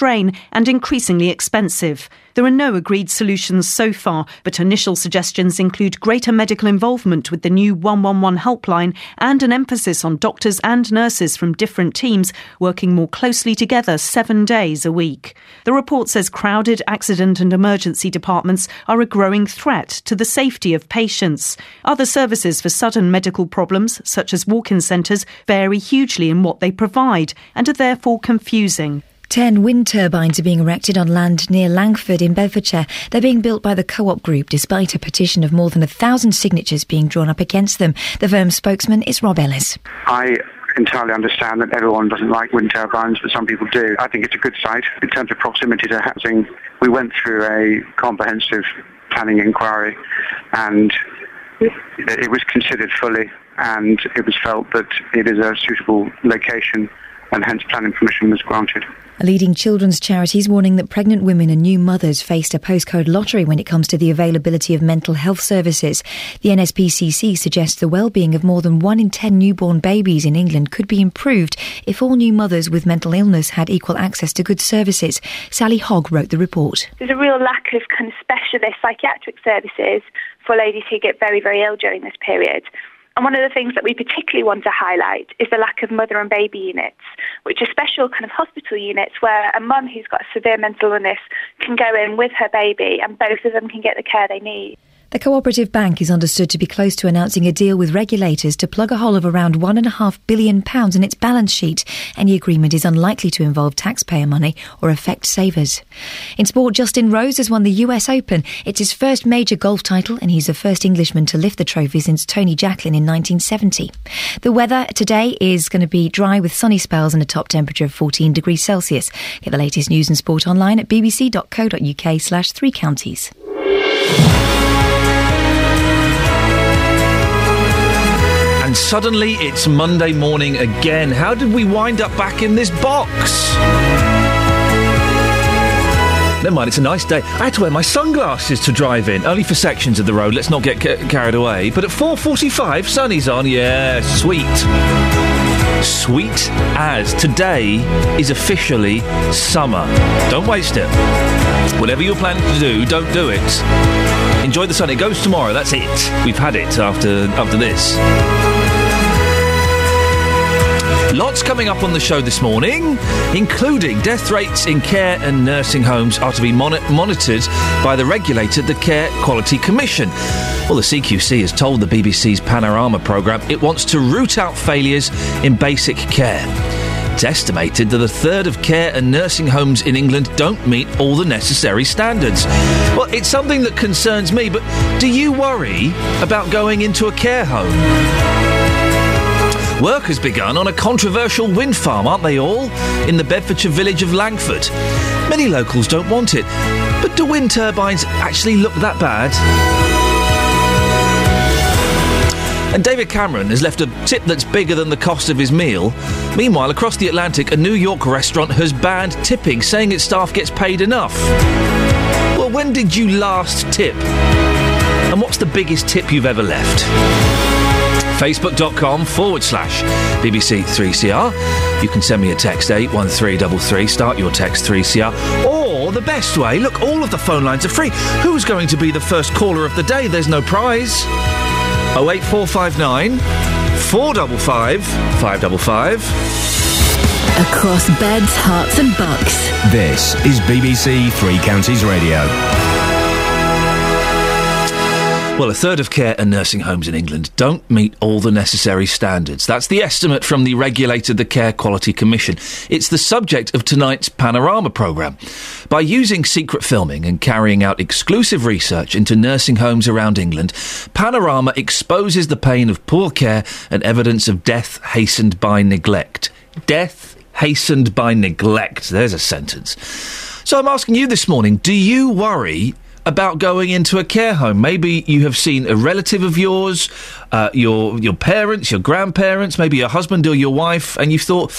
strain and increasingly expensive. There are no agreed solutions so far, but initial suggestions include greater medical involvement with the new 111 helpline and an emphasis on doctors and nurses from different teams working more closely together seven days a week. The report says crowded accident and emergency departments are a growing threat to the safety of patients. Other services for sudden medical problems, such as walk in centres, vary hugely in what they provide and are therefore confusing. Ten wind turbines are being erected on land near Langford in Bedfordshire. They're being built by the Co-op Group despite a petition of more than a thousand signatures being drawn up against them. The firm's spokesman is Rob Ellis. I entirely understand that everyone doesn't like wind turbines, but some people do. I think it's a good site. In terms of proximity to housing, we went through a comprehensive planning inquiry and it was considered fully and it was felt that it is a suitable location and hence planning permission was granted. A leading children's charity is warning that pregnant women and new mothers faced a postcode lottery when it comes to the availability of mental health services. The NSPCC suggests the well-being of more than one in ten newborn babies in England could be improved if all new mothers with mental illness had equal access to good services. Sally Hogg wrote the report. There's a real lack of kind of specialist psychiatric services for ladies who get very, very ill during this period. And one of the things that we particularly want to highlight is the lack of mother and baby units, which are special kind of hospital units where a mum who's got a severe mental illness can go in with her baby and both of them can get the care they need. The cooperative bank is understood to be close to announcing a deal with regulators to plug a hole of around £1.5 billion in its balance sheet. Any agreement is unlikely to involve taxpayer money or affect savers. In sport, Justin Rose has won the US Open. It's his first major golf title, and he's the first Englishman to lift the trophy since Tony Jacklin in 1970. The weather today is going to be dry with sunny spells and a top temperature of 14 degrees Celsius. Get the latest news and sport online at bbc.co.uk slash three counties. And suddenly it's Monday morning again. How did we wind up back in this box? Never mind, it's a nice day. I had to wear my sunglasses to drive in, only for sections of the road. Let's not get ca- carried away. But at 4:45, sunny's on. Yeah, sweet, sweet as today is officially summer. Don't waste it. Whatever you're planning to do, don't do it. Enjoy the sun. It goes tomorrow. That's it. We've had it after after this. Uh, lots coming up on the show this morning, including death rates in care and nursing homes are to be mon- monitored by the regulator, the Care Quality Commission. Well, the CQC has told the BBC's Panorama programme it wants to root out failures in basic care. It's estimated that a third of care and nursing homes in England don't meet all the necessary standards. Well, it's something that concerns me, but do you worry about going into a care home? Work has begun on a controversial wind farm, aren't they all? In the Bedfordshire village of Langford. Many locals don't want it. But do wind turbines actually look that bad? And David Cameron has left a tip that's bigger than the cost of his meal. Meanwhile, across the Atlantic, a New York restaurant has banned tipping, saying its staff gets paid enough. Well, when did you last tip? And what's the biggest tip you've ever left? facebook.com forward slash BBC3CR. You can send me a text 81333, start your text 3CR. Or the best way, look, all of the phone lines are free. Who's going to be the first caller of the day? There's no prize. 08459 455 555. Across beds, Herts, and bucks. This is BBC Three Counties Radio. Well, a third of care and nursing homes in England don't meet all the necessary standards. That's the estimate from the regulator, the Care Quality Commission. It's the subject of tonight's Panorama programme. By using secret filming and carrying out exclusive research into nursing homes around England, Panorama exposes the pain of poor care and evidence of death hastened by neglect. Death hastened by neglect. There's a sentence. So I'm asking you this morning do you worry about going into a care home. Maybe you have seen a relative of yours, uh, your your parents, your grandparents, maybe your husband or your wife, and you've thought,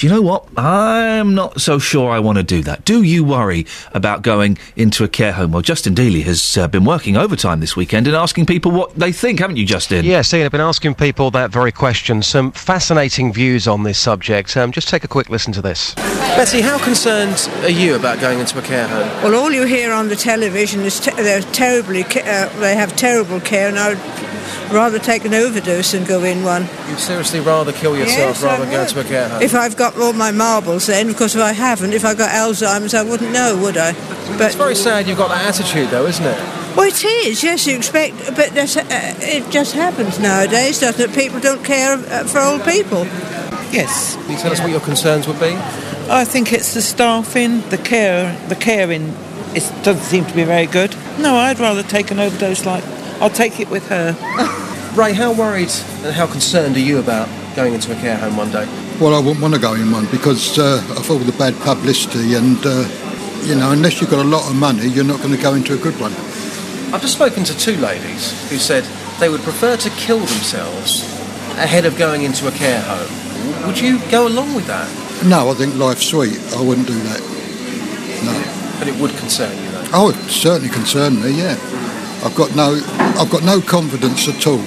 Do you know what? I'm not so sure I want to do that. Do you worry about going into a care home? Well, Justin Dealey has uh, been working overtime this weekend and asking people what they think, haven't you, Justin? Yes, Iain, I've been asking people that very question. Some fascinating views on this subject. Um, just take a quick listen to this. Betty, how concerned are you about going into a care home? Well, all you hear on the television is te- they're terribly, ca- uh, they have terrible care, and I'd rather take an overdose than go in one. You'd seriously rather kill yourself Yes, rather I than go would. into a care home? If I've got all my marbles, then, because if I haven't, if I got Alzheimer's, I wouldn't know, would I? But it's very sad you've got that attitude, though, isn't it? well, it is. Yes, you expect, but that's, uh, it just happens nowadays, doesn't it? People don't care uh, for old people. Yes. Can you tell us what your concerns would be? I think it's the staffing, the care, the caring. It doesn't seem to be very good. No, I'd rather take an overdose. Like I'll take it with her. Ray, how worried and how concerned are you about going into a care home one day? Well, I wouldn't want to go in one because uh, of all the bad publicity, and uh, you know, unless you've got a lot of money, you're not going to go into a good one. I've just spoken to two ladies who said they would prefer to kill themselves ahead of going into a care home. Would you go along with that? No, I think life's sweet. I wouldn't do that. No. But it would concern you, though. Oh, it certainly concerned me. Yeah, I've got no, I've got no confidence at all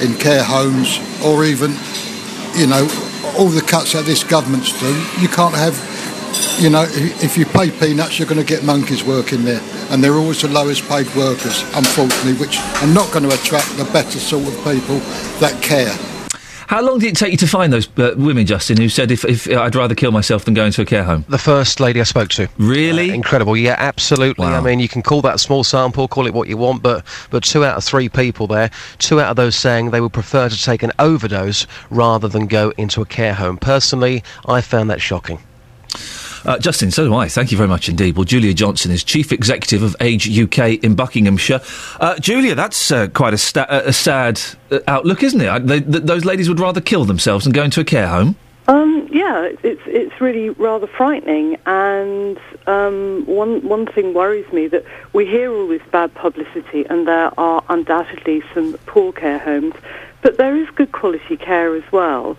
in care homes or even, you know, all the cuts that this government's do. You can't have, you know, if if you pay peanuts, you're going to get monkeys working there, and they're always the lowest paid workers, unfortunately, which are not going to attract the better sort of people that care. How long did it take you to find those uh, women, Justin, who said if, if I'd rather kill myself than go into a care home? The first lady I spoke to. Really? Uh, incredible. Yeah, absolutely. I mean, you can call that a small sample, call it what you want, but but two out of three people there, two out of those saying they would prefer to take an overdose rather than go into a care home. Personally, I found that shocking. Uh, Justin, so do I. Thank you very much indeed. Well, Julia Johnson is Chief Executive of Age UK in Buckinghamshire. Uh, Julia, that's uh, quite a, sta- a sad uh, outlook, isn't it? Uh, They, th- those ladies would rather kill themselves than go into a care home. Um, yeah, it's it's really rather frightening, and um, one one thing worries me that we hear all this bad publicity, and there are undoubtedly some poor care homes, but there is good quality care as well,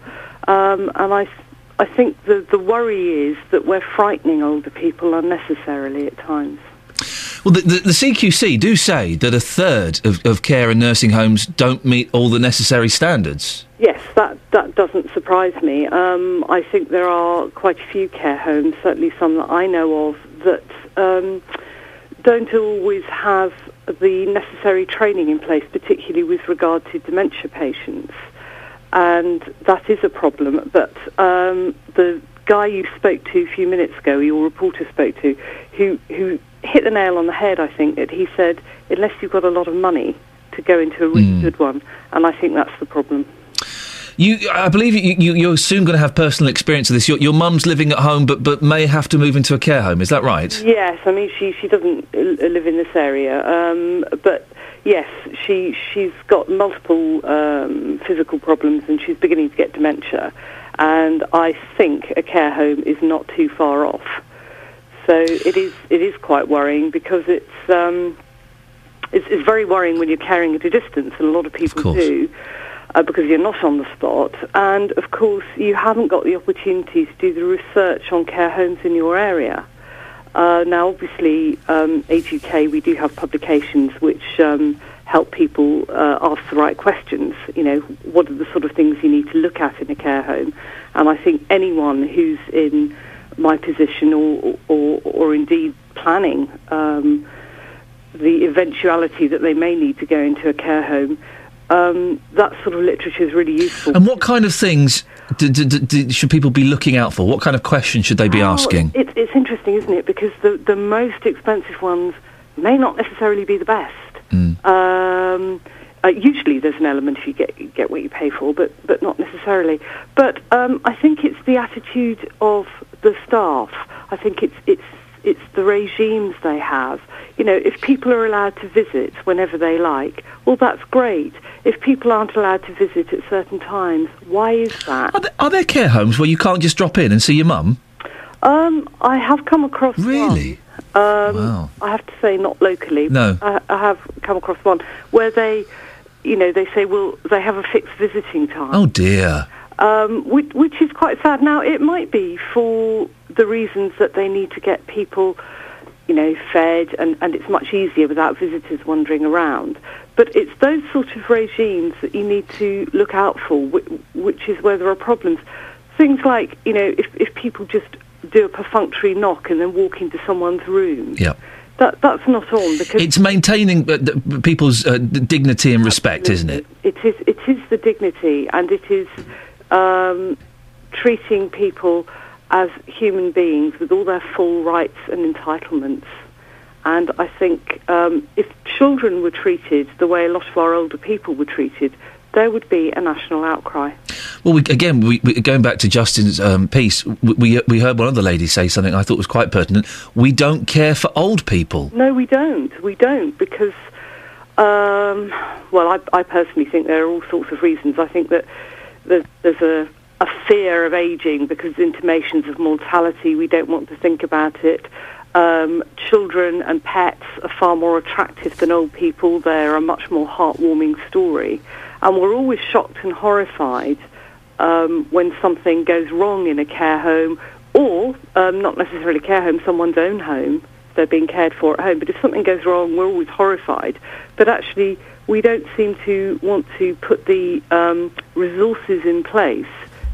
um, and I. I think the, the worry is that we're frightening older people unnecessarily at times. Well, the, the, the CQC do say that a third of, of care and nursing homes don't meet all the necessary standards. Yes, that, that doesn't surprise me. Um, I think there are quite a few care homes, certainly some that I know of, that um, don't always have the necessary training in place, particularly with regard to dementia patients. And that is a problem. But um, the guy you spoke to a few minutes ago, your reporter spoke to, who, who hit the nail on the head, I think, that he said, unless you've got a lot of money to go into a really good one. And I think that's the problem. You, I believe you, you, you're soon going to have personal experience of this. Your, your mum's living at home, but, but may have to move into a care home. Is that right? Yes, I mean she she doesn't uh, live in this area, um, but yes, she she's got multiple um, physical problems and she's beginning to get dementia, and I think a care home is not too far off. So it is it is quite worrying because it's um, it's, it's very worrying when you're caring at a distance, and a lot of people do. Uh, because you're not on the spot, and of course you haven't got the opportunity to do the research on care homes in your area. Uh, now, obviously, um, Age UK, we do have publications which um, help people uh, ask the right questions. You know, what are the sort of things you need to look at in a care home? And I think anyone who's in my position or, or, or indeed planning um, the eventuality that they may need to go into a care home, um, that sort of literature is really useful. And what kind of things d- d- d- d- should people be looking out for? What kind of questions should they be asking? It's, it's interesting, isn't it? Because the, the most expensive ones may not necessarily be the best. Um, uh, usually there's an element if you get you get what you pay for, but but not necessarily. But um, I think it's the attitude of the staff. I think it's it's it's the regimes they have. You know, if people are allowed to visit whenever they like, well, that's great. If people aren't allowed to visit at certain times, why is that? Are there, are there care homes where you can't just drop in and see your mum? Um, I have come across really. Um, Wow. I have to say, not locally. No. I, I have come across one where they, you know, they say, well, they have a fixed visiting time. Oh dear. Um, which, which is quite sad. Now, it might be for the reasons that they need to get people, you know, fed, and, and it's much easier without visitors wandering around. But it's those sort of regimes that you need to look out for, which, which is where there are problems. Things like, you know, if, if people just do a perfunctory knock and then walk into someone's room. Yeah. That, that's not on because It's maintaining uh, d- people's uh, dignity and respect, isn't it? it is it is the dignity and it is um, treating people as human beings with all their full rights and entitlements. And I think um, if children were treated the way a lot of our older people were treated, there would be a national outcry. Well, we, again, we, we, going back to Justin's um, piece, we, we we heard one of the ladies say something I thought was quite pertinent. We don't care for old people. No, we don't. We don't because, um, well, I, I personally think there are all sorts of reasons. I think that there's, there's a, a fear of aging because intimations of mortality. We don't want to think about it. Um, children and pets are far more attractive than old people. They're a much more heartwarming story. And we're always shocked and horrified um, when something goes wrong in a care home or um, not necessarily care home, someone's own home. They're being cared for at home. But if something goes wrong, we're always horrified. But actually, we don't seem to want to put the um, resources in place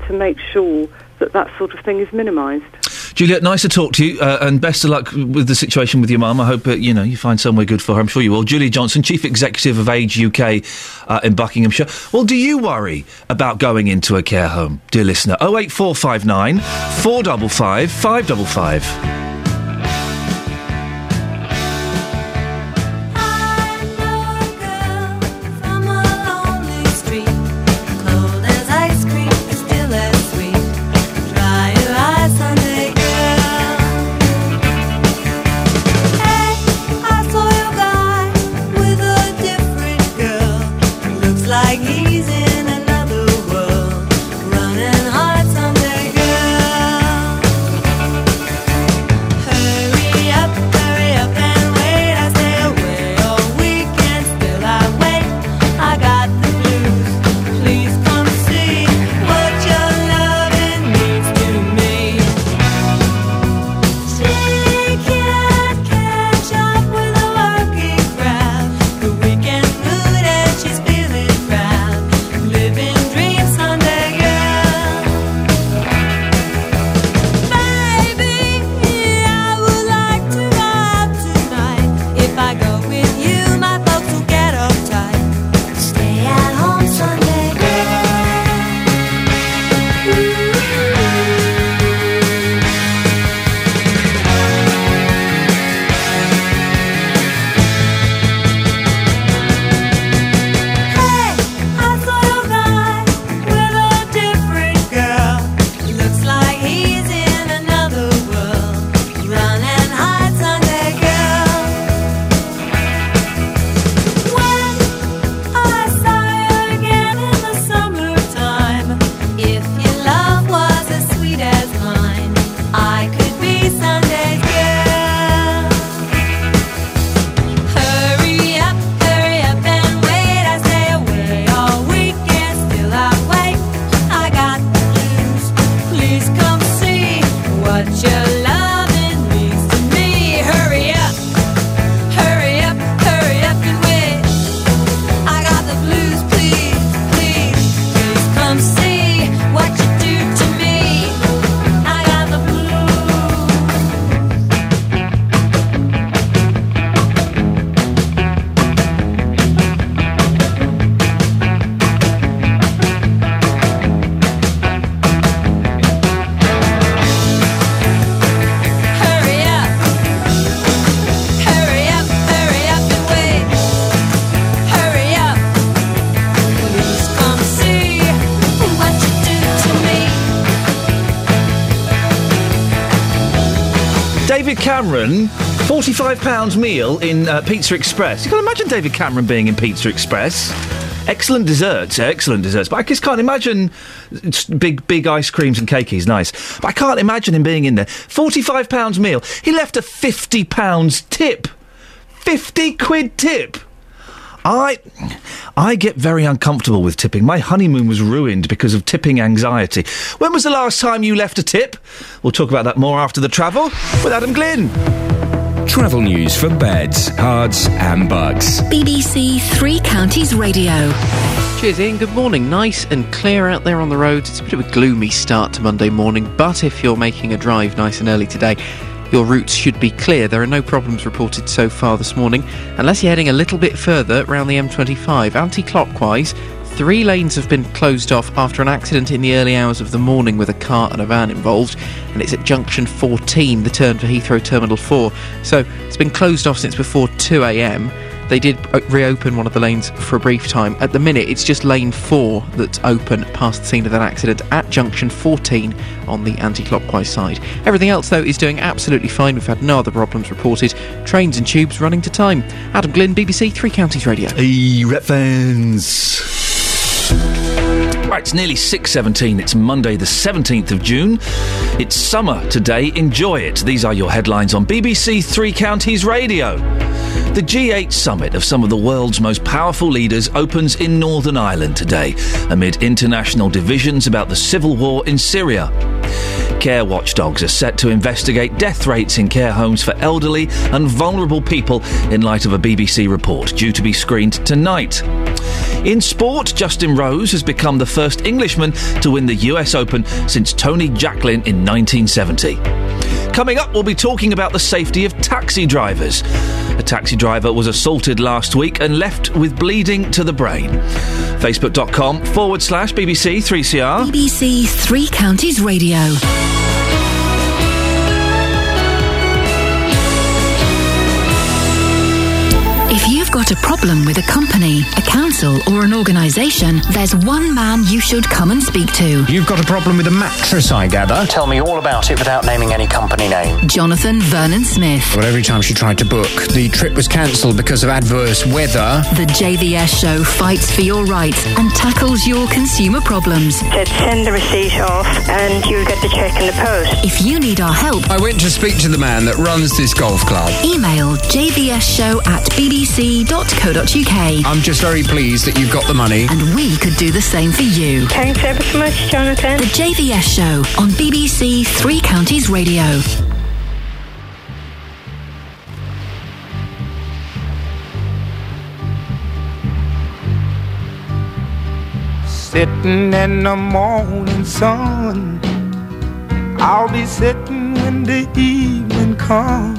to make sure that that sort of thing is minimised. Juliet, nice to talk to you, uh, and best of luck with the situation with your mum. I hope uh, you know you find somewhere good for her. I'm sure you will. Julie Johnson, chief executive of Age UK uh, in Buckinghamshire. Well, do you worry about going into a care home, dear listener? 08459 455 555. £45 meal in uh, Pizza Express. You can imagine David Cameron being in Pizza Express. Excellent desserts, excellent desserts. But I just can't imagine big, big ice creams and cakeys, nice. But I can't imagine him being in there. £45 meal. He left a £50 tip. 50 quid tip. I, I get very uncomfortable with tipping. My honeymoon was ruined because of tipping anxiety. When was the last time you left a tip? We'll talk about that more after the travel with Adam Glynn. Travel news for beds, cards, and bugs. BBC Three Counties Radio. Cheers, Iain. Good morning. Nice and clear out there on the roads. It's a bit of a gloomy start to Monday morning, but if you're making a drive nice and early today, your routes should be clear. There are no problems reported so far this morning, unless you're heading a little bit further around the M25 anti clockwise. Three lanes have been closed off after an accident in the early hours of the morning with a car and a van involved, and it's at junction 14, the turn for Heathrow Terminal 4. So it's been closed off since before 2 a.m. They did uh, reopen one of the lanes for a brief time. At the minute, it's just lane 4 that's open past the scene of that accident at junction 14 on the anti clockwise side. Everything else, though, is doing absolutely fine. We've had no other problems reported. Trains and tubes running to time. Adam Glynn, BBC Three Counties Radio. Hey, Rep fans. Right, it's nearly 6.17. It's Monday the 17th of June. It's summer today. Enjoy it. These are your headlines on BBC Three Counties Radio. The G8 summit of some of the world's most powerful leaders opens in Northern Ireland today, amid international divisions about the civil war in Syria. Care watchdogs are set to investigate death rates in care homes for elderly and vulnerable people in light of a BBC report due to be screened tonight. In sport, Justin Rose has become the first Englishman to win the US Open since Tony Jacklin in 1970. Coming up, we'll be talking about the safety of taxi drivers. A taxi driver was assaulted last week and left with bleeding to the brain. Facebook.com forward slash BBC 3CR. BBC Three Counties Radio. If got a problem with a company, a council, or an organisation, there's one man you should come and speak to. You've got a problem with a mattress, I gather. Tell me all about it without naming any company name. Jonathan Vernon Smith. Well, every time she tried to book, the trip was cancelled because of adverse weather. The JVS show fights for your rights and tackles your consumer problems. Said send the receipt off and you'll get the check in the post. If you need our help, I went to speak to the man that runs this golf club. email jvsshow at bbc.co.uk. I'm just very pleased that you've got the money. And we could do the same for you. Thanks ever so much, Jonathan. The JVS show on BBC Three Counties Radio. Sitting in the morning sun. I'll be sitting when the evening comes.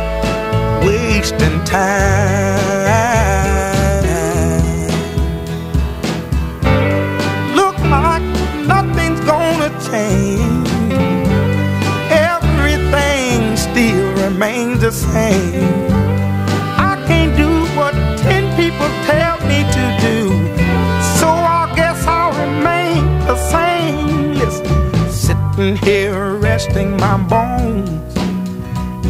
wasting time. Look like nothing's gonna change. Everything still remains the same. I can't do what ten people tell me to do. So I guess I'll remain the same. Listen, sitting here resting my bones.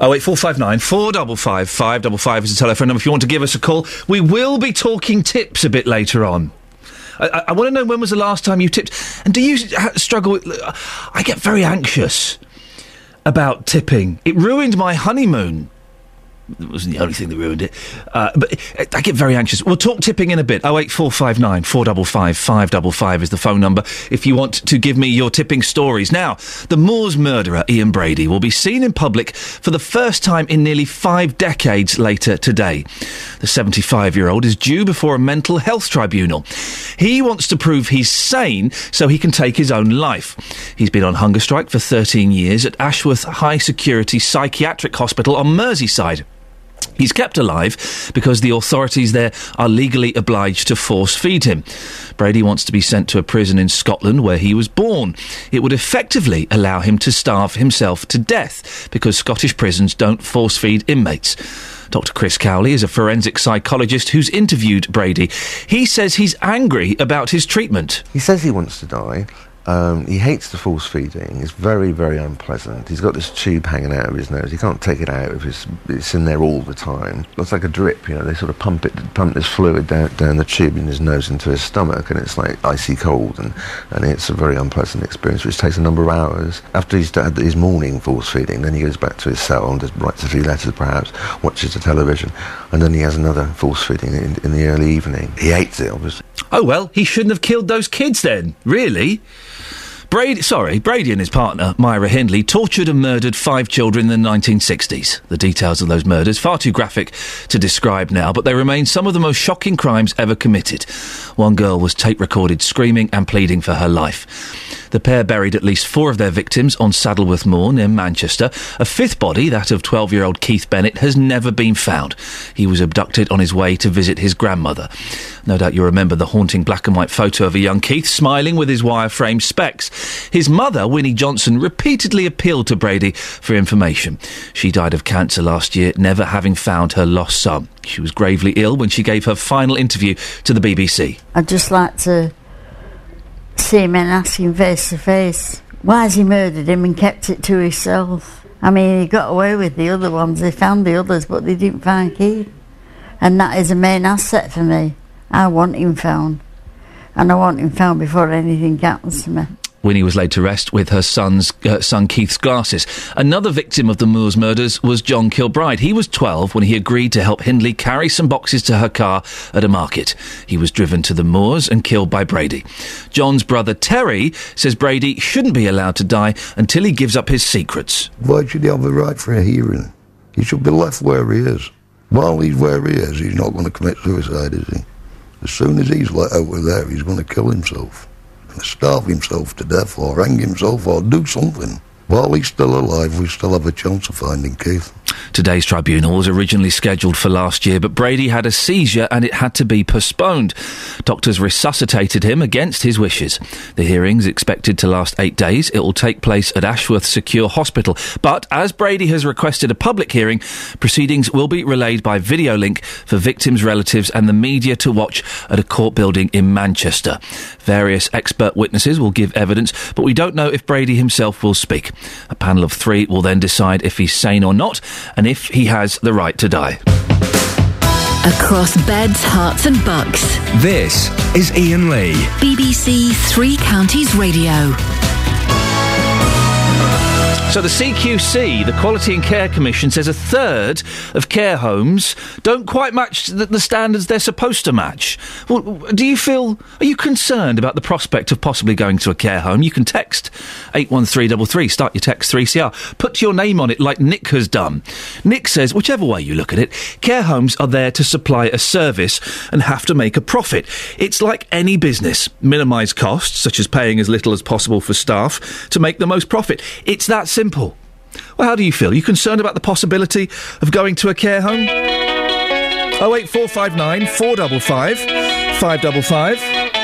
08459 455 555 is the telephone number if you want to give us a call. We will be talking tips a bit later on. I, I, I want to know when was the last time you tipped. And do you struggle with. I get very anxious about tipping. It ruined my honeymoon. It wasn't the only thing that ruined it. Uh, but I- I get very anxious. We'll talk tipping in a bit. 08459 455 555 is the phone number if you want to give me your tipping stories. Now, the Moors murderer, Ian Brady, will be seen in public for the first time in nearly five decades later today. The 75 year old is due before a mental health tribunal. He wants to prove he's sane so he can take his own life. He's been on hunger strike for 13 years at Ashworth High Security Psychiatric Hospital on Merseyside. He's kept alive because the authorities there are legally obliged to force feed him. Brady wants to be sent to a prison in Scotland where he was born. It would effectively allow him to starve himself to death because Scottish prisons don't force feed inmates. Dr. Chris Cowley is a forensic psychologist who's interviewed Brady. He says he's angry about his treatment. He says he wants to die. Um, he hates the force feeding. It's very, very unpleasant. He's got this tube hanging out of his nose. He can't take it out. If it's, it's in there all the time. It's like a drip. You know, they sort of pump it, pump this fluid down, down the tube in his nose into his stomach, and it's like icy cold, and, and it's a very unpleasant experience, which takes a number of hours. After he's had his morning force feeding, then he goes back to his cell and just writes a few letters, perhaps, watches the television, and then he has another force feeding in, in the early evening. He hates it, obviously. Oh well, he shouldn't have killed those kids then, really. Brady, sorry, Brady and his partner, Myra Hindley, tortured and murdered five children in the 1960s. The details of those murders, far too graphic to describe now, but they remain some of the most shocking crimes ever committed. One girl was tape recorded screaming and pleading for her life. The pair buried at least four of their victims on Saddleworth Moor near Manchester. A fifth body, that of 12 year old Keith Bennett, has never been found. He was abducted on his way to visit his grandmother. No doubt you remember the haunting black and white photo of a young Keith smiling with his wireframe specs. His mother, Winnie Johnson, repeatedly appealed to Brady for information. She died of cancer last year, never having found her lost son. She was gravely ill when she gave her final interview to the BBC. I'd just like to see him and ask him face to face. Why has he murdered him and kept it to himself? I mean, he got away with the other ones. They found the others, but they didn't find Keith. And that is a main asset for me. I want him found. And I want him found before anything happens to me. Winnie was laid to rest with her son's uh, son Keith's glasses. Another victim of the Moors murders was John Kilbride. He was 12 when he agreed to help Hindley carry some boxes to her car at a market. He was driven to the Moors and killed by Brady. John's brother Terry says Brady shouldn't be allowed to die until he gives up his secrets. Why should he have a right for a hearing? He should be left where he is. While he's where he is, he's not going to commit suicide, is he? As soon as he's let out of there, he's going to kill himself. Starve himself to death or hang himself or do something. While he's still alive, we still have a chance of finding Keith. Today's tribunal was originally scheduled for last year, but Brady had a seizure and it had to be postponed. Doctors resuscitated him against his wishes. The hearing's expected to last eight days. It will take place at Ashworth Secure Hospital. But as Brady has requested a public hearing, proceedings will be relayed by video link for victims' relatives and the media to watch at a court building in Manchester. Various expert witnesses will give evidence, but we don't know if Brady himself will speak. A panel of three will then decide if he's sane or not and if he has the right to die. Across beds, Herts, and bucks. This is Iain Lee. BBC Three Counties Radio. So the CQC, the Quality and Care Commission, says a third of care homes don't quite match the, the standards they're supposed to match. Well, do you feel? Are you concerned about the prospect of possibly going to a care home? You can text eight one three double three. Start your text three CR. Put your name on it like Nick has done. Nick says, whichever way you look at it, care homes are there to supply a service and have to make a profit. It's like any business: minimise costs, such as paying as little as possible for staff, to make the most profit. It's that simple. Simple. Well, how do you feel? Are you concerned about the possibility of going to a care home? 08459 455 555.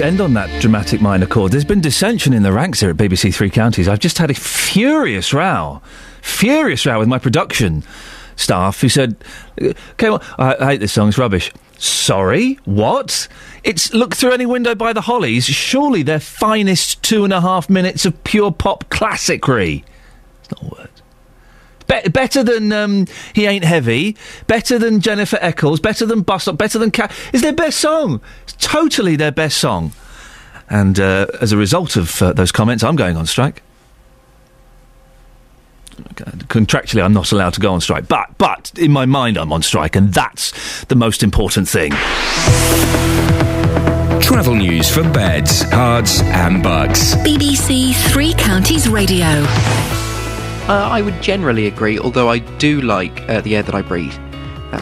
End on that dramatic minor chord. There's been dissension in the ranks here at BBC Three Counties. I've just had a furious row, furious row with my production staff who said, "Okay, well, I, I hate this song. It's rubbish." Sorry, what? It's look through any window by the Hollies. Surely their finest two and a half minutes of pure pop classicry. It's not a word. Be- better than um, He Ain't Heavy, better than Jennifer Eccles, better than Bus Stop, better than Cat. Is their best song. It's totally their best song. And uh, as a result of uh, those comments, I'm going on strike. Contractually, I'm not allowed to go on strike, but but in my mind, I'm on strike, and that's the most important thing. Travel news for beds, cards, and bugs. BBC Three Counties Radio. Uh, I would generally agree, although I do like uh, the air that I breathe.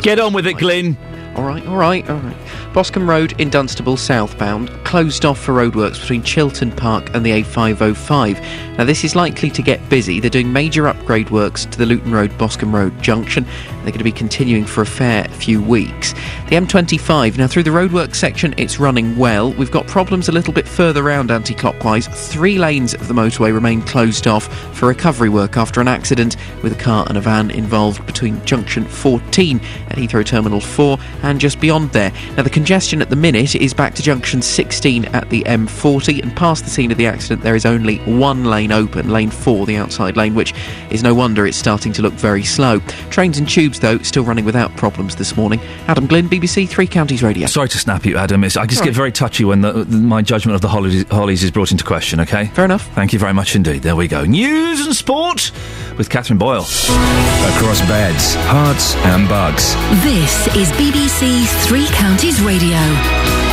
Get on with it, Glyn. All right, all right, all right. Boscombe Road in Dunstable southbound closed off for roadworks between Chilton Park and the A505. Now this is likely to get busy. They're doing major upgrade works to the Luton Road Boscombe Road junction. They're going to be continuing for a fair few weeks. The M25 now through the roadworks section it's running well. We've got problems a little bit further round anti-clockwise. Three lanes of the motorway remain closed off for recovery work after an accident with a car and a van involved between junction 14 at Heathrow Terminal 4 and just beyond there. Now the congestion at the minute is back to junction 16 at the M40 and past the scene of the accident there is only one lane open, lane 4, the outside lane, which is no wonder it's starting to look very slow. Trains and tubes though still running without problems this morning. Adam Glynn, BBC Three Counties Radio. Sorry to snap you, Adam. It's, I just All get right. very touchy when the, the- my judgment of the Hollies, Hollies is brought into question, okay? Fair enough. Thank you very much indeed. There we go. News and sport with Catherine Boyle. Across beds, Herts, and bucks. This is BBC Three Counties Radio.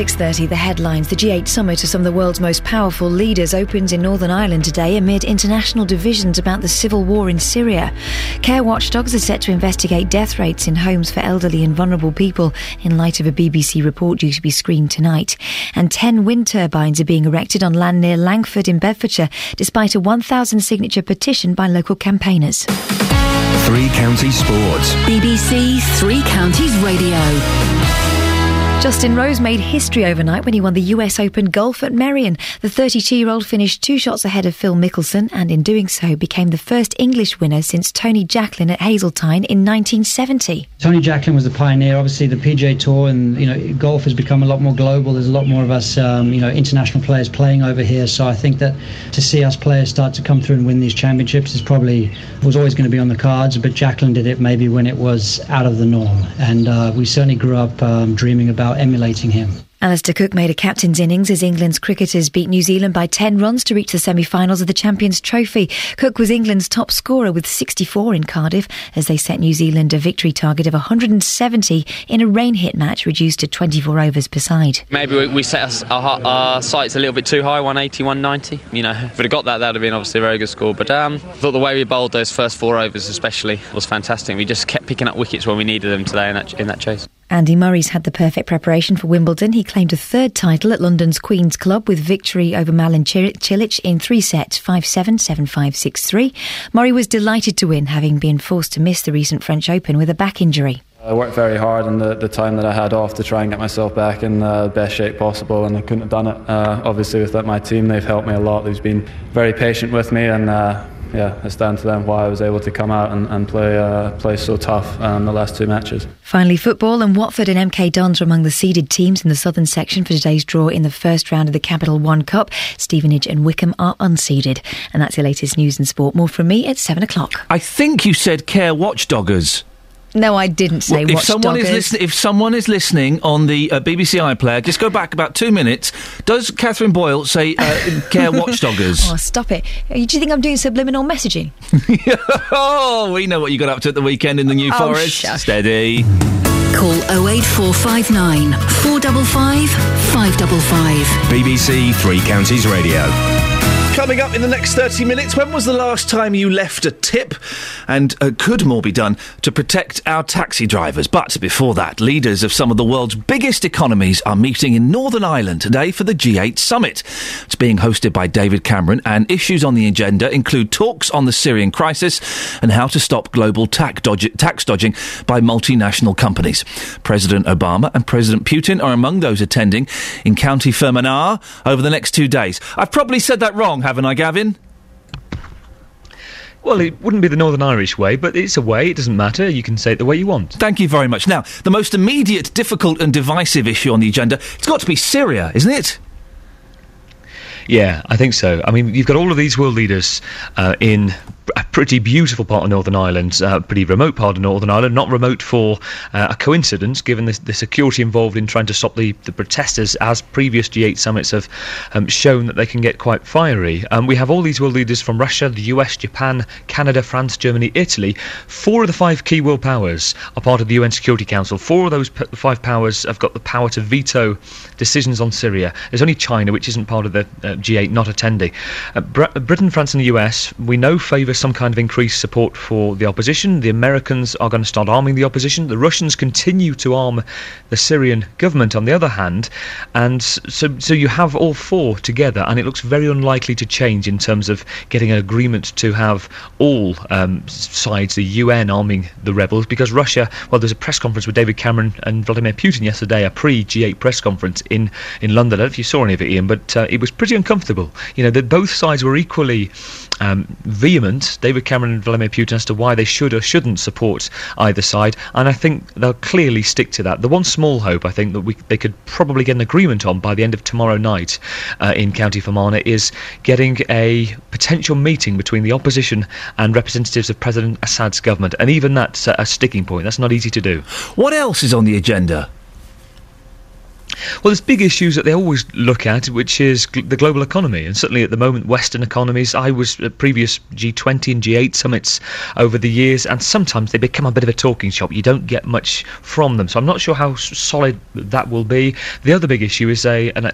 6:30. The headlines: The G8 summit of some of the world's most powerful leaders opens in Northern Ireland today amid international divisions about the civil war in Syria. Care watchdogs are set to investigate death rates in homes for elderly and vulnerable people in light of a BBC report due to be screened tonight. And 10 wind turbines are being erected on land near Langford in Bedfordshire, despite a 1,000 signature petition by local campaigners. Three Counties Sports. BBC Three Counties Radio. Justin Rose made history overnight when he won the US Open golf at Merion. The 32 year old finished two shots ahead of Phil Mickelson and in doing so became the first English winner since Tony Jacklin at Hazeltine in 1970. Tony Jacklin was the pioneer. Obviously, the PGA Tour and you know golf has become a lot more global. There's a lot more of us, um, you know, international players playing over here. So I think that to see us players start to come through and win these championships is probably was always going to be on the cards. But Jacklin did it maybe when it was out of the norm, and uh, we certainly grew up um, dreaming about emulating him. Alastair Cook made a captain's innings as England's cricketers beat New Zealand by 10 runs to reach the semi finals of the Champions Trophy. Cook was England's top scorer with 64 in Cardiff as they set New Zealand a victory target of 170 in a rain hit match reduced to 24 overs per side. Maybe we, we set us, our, our sights a little bit too high, 180, 190. You know, if we'd have got that, that would have been obviously a very good score. But um, I thought the way we bowled those first four overs, especially, was fantastic. We just kept picking up wickets when we needed them today in that in that chase. Andy Murray's had the perfect preparation for Wimbledon. He claimed a third title at London's Queen's Club with victory over Marin Cilic in three sets 5 7, 7 5, 6 3. Murray was delighted to win, having been forced to miss the recent French Open with a back injury. I worked very hard in the, the time that I had off to try and get myself back in the best shape possible, and I couldn't have done it. Uh, obviously, with my team, they've helped me a lot. They've been very patient with me, and uh, yeah, it's down to them why I was able to come out and, and play uh, play so tough um, the last two matches. Finally, football and Watford and MK Dons are among the seeded teams in the southern section for today's draw in the first round of the Capital One Cup. Stevenage and Wycombe are unseeded. And that's your latest news and sport. More from me at 7 o'clock. I think you said care watchdoggers. No, I didn't say Well, if someone is watchdoggers. listening, if someone is listening on the uh, BBC iPlayer, just go back about two minutes. Does Catherine Boyle say uh, care watchdoggers? Oh, stop it. Uh, Do you think I'm doing subliminal messaging? oh, we know what you got up to at the weekend in the New Oh, Forest. shush. Steady. Call 08459 455 555. BBC Three Counties Radio. Coming up in the next 30 minutes, when was the last time you left a tip? And uh, could more be done to protect our taxi drivers? But before that, leaders of some of the world's biggest economies are meeting in Northern Ireland today for the G8 summit. It's being hosted by David Cameron, and issues on the agenda include talks on the Syrian crisis and how to stop global tax, tax dodging by multinational companies. President Obama and President Putin are among those attending in County Fermanagh over the next two days. I've probably said that wrong, haven't I, Gavin? Well, it wouldn't be the Northern Irish way, but it's a way. It doesn't matter. You can say it the way you want. Thank you very much. Now, the most immediate, difficult, and divisive issue on the agenda, it's got to be Syria, isn't it? Yeah, I think so. I mean, you've got all of these world leaders uh, in a pretty beautiful part of Northern Ireland, a pretty remote part of Northern Ireland, not remote for uh, a coincidence, given the, the, security involved in trying to stop the, the protesters, as previous G8 summits have um, shown that they can get quite fiery. Um, we have all these world leaders from Russia, the US, Japan, Canada, France, Germany, Italy. Four of the five key world powers are part of the UN Security Council. Four of those p- five powers have got the power to veto decisions on Syria. There's only China, which isn't part of the uh, G8, not attending. Uh, Br- Britain, France, and the US, we know favour some kind of increased support for the opposition. The Americans are going to start arming the opposition. The Russians continue to arm the Syrian government, on the other hand. And so, so you have all four together, and it looks very unlikely to change in terms of getting an agreement to have all um, sides, the UN arming the rebels, because Russia, well, there's a press conference with David Cameron and Vladimir Putin yesterday, a pre G8 press conference in, in London. I don't know if you saw any of it, Iain, but uh, it was pretty uncomfortable. You know, that both sides were equally um, vehement, David Cameron and Vladimir Putin, as to why they should or shouldn't support either side, and I think they'll clearly stick to that. The one small hope I think that we they could probably get an agreement on by the end of tomorrow night uh, in County Fermanagh is getting a potential meeting between the opposition and representatives of President Assad's government, and even that's a, a sticking point. That's not easy to do. What else is on the agenda? Well, there's big issues that they always look at, which is gl- the global economy, and certainly at the moment, Western economies. I was at previous G20 and G8 summits over the years, and sometimes they become a bit of a talking shop. You don't get much from them, so I'm not sure how solid that will be. The other big issue is a, an,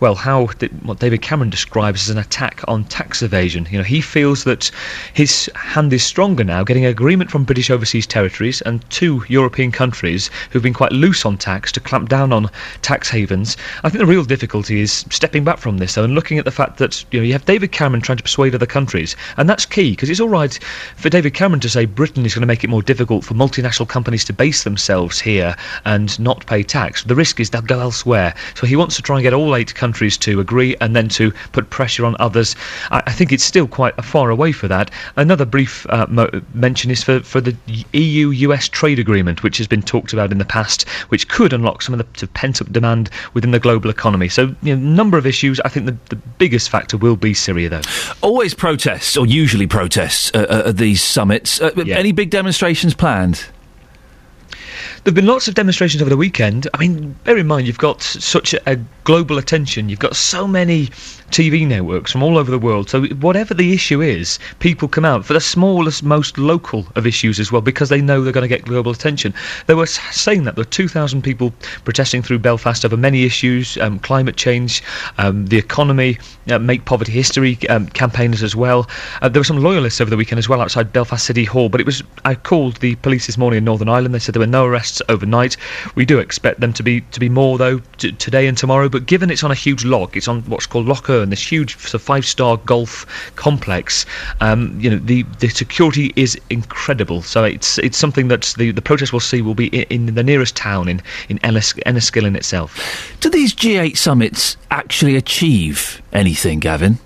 well, how what David Cameron describes as an attack on tax evasion. You know, he feels that his hand is stronger now, getting an agreement from British overseas territories and two European countries who've been quite loose on tax to clamp down on tax havens. I think the real difficulty is stepping back from this though and looking at the fact that you know you have David Cameron trying to persuade other countries, and that's key because it's all right for David Cameron to say Britain is going to make it more difficult for multinational companies to base themselves here and not pay tax. The risk is they'll go elsewhere. So he wants to try and get all eight countries to agree and then to put pressure on others. I, I think it's still quite far away for that. Another brief uh, mo- mention is for, for the EU-US trade agreement, which has been talked about in the past, which could unlock some of the pent-up demand within the global economy. So, you know, number of issues. I think the, the biggest factor will be Syria, though. Always protests, or usually protests, uh, uh, at these summits. Uh, Any big demonstrations planned? There have been lots of demonstrations over the weekend. I mean, bear in mind, you've got such a global attention. You've got so many TV networks from all over the world. So, whatever the issue is, people come out for the smallest, most local of issues as well because they know they're going to get global attention. They were saying that there were 2,000 people protesting through Belfast over many issues um, climate change, um, the economy, uh, Make Poverty History um, campaigners as well. Uh, there were some loyalists over the weekend as well outside Belfast City Hall. But it was, I called the police this morning in Northern Ireland. They said there were no arrests overnight. We do expect them to be to be more though t- today and tomorrow. But given it's on a huge log, it's on what's called Lough Erne, this huge sort of five-star golf complex. Um, you know, the the security is incredible. So it's it's something that the the protest we'll see will be in, in the nearest town in in Ennis- Enniskillen itself. Do these G8 summits actually achieve anything, Gavin?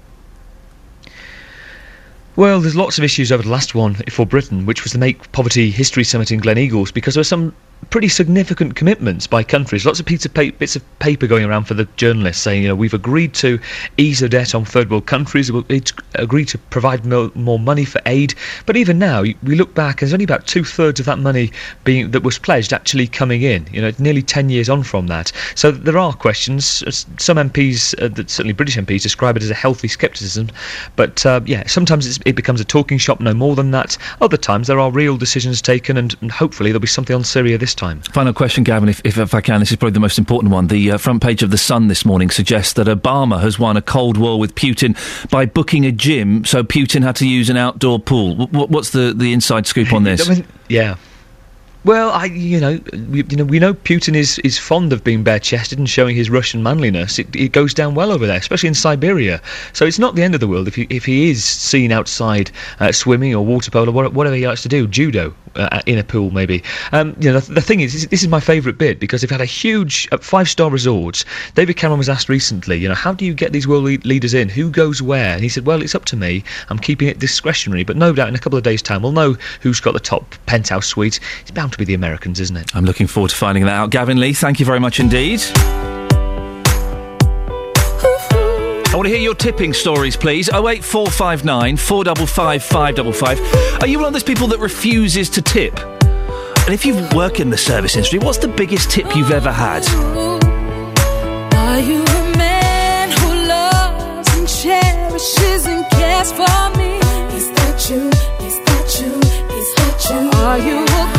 Well, there's lots of issues over the last one for Britain, which was the Make Poverty History Summit in Gleneagles, because there were some pretty significant commitments by countries. Lots of of, bits of paper going around for the journalists saying, you know, we've agreed to ease the debt on third world countries, we've ag- agreed to provide mo- more money for aid. But even now, we look back, there's only about two thirds of that money being that was pledged actually coming in. You know, nearly 10 years on from that. So there are questions. Some MPs, uh, that certainly British MPs, describe it as a healthy scepticism. But uh, yeah, sometimes it becomes a talking shop, no more than that. Other times there are real decisions taken, and, and hopefully there'll be something on Syria this this time. Final question, Gavin, if, if, if I can. This is probably the most important one. The uh, front page of The Sun this morning suggests that Obama has won a Cold War with Putin by booking a gym, so Putin had to use an outdoor pool. W- what's the, the inside scoop on this? I mean, yeah. Well, I you know we, you know we know Putin is, is fond of being bare chested and showing his Russian manliness. It, it goes down well over there, especially in Siberia. So it's not the end of the world if he if he is seen outside uh, swimming or water polo, wha- whatever he likes to do, judo uh, in a pool maybe. Um, you know the, the thing is, this, is my favourite bit because they've had a huge uh, five star resorts. David Cameron was asked recently, you know, how do you get these world lead- leaders in? Who goes where? And he said, well, it's up to me. I'm keeping it discretionary, but no doubt in a couple of days' time we'll know who's got the top penthouse suite. It's to be the Americans, isn't it? I'm looking forward to finding that out. Gavin Lee, thank you very much indeed. I want to hear your tipping stories, please. 08459 455 555. Are you one of those people that refuses to tip? And if you work in the service industry, what's the biggest tip you've ever had? Are you a man who loves and cherishes and cares for me? Is that you? Is that you? Is that you? Are you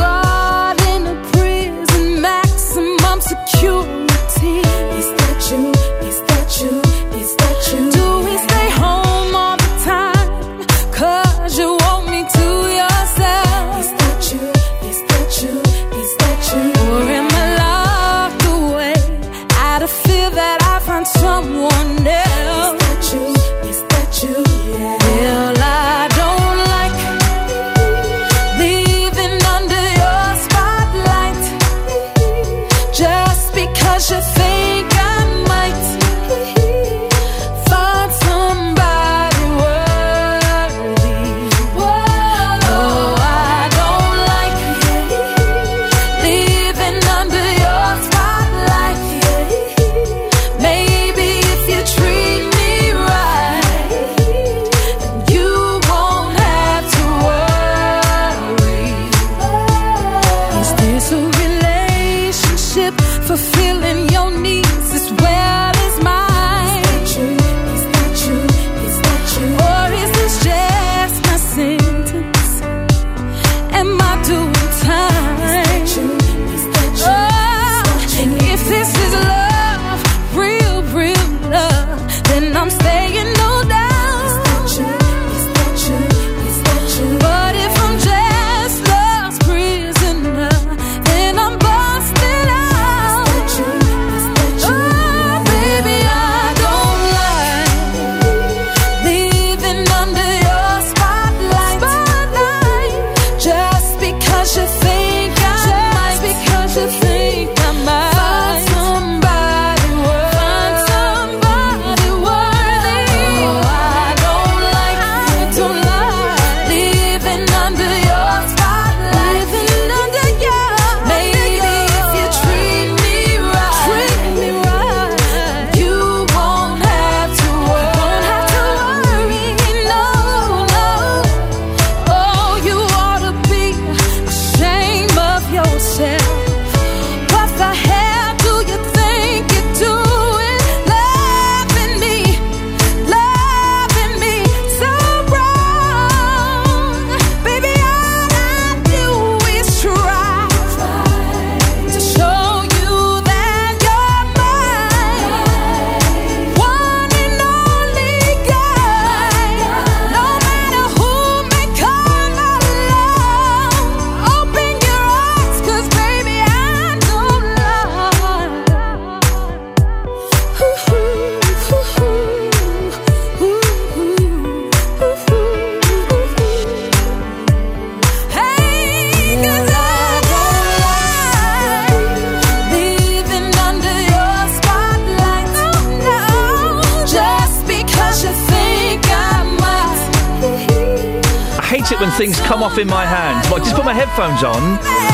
off in my hands. But I just put my headphones on.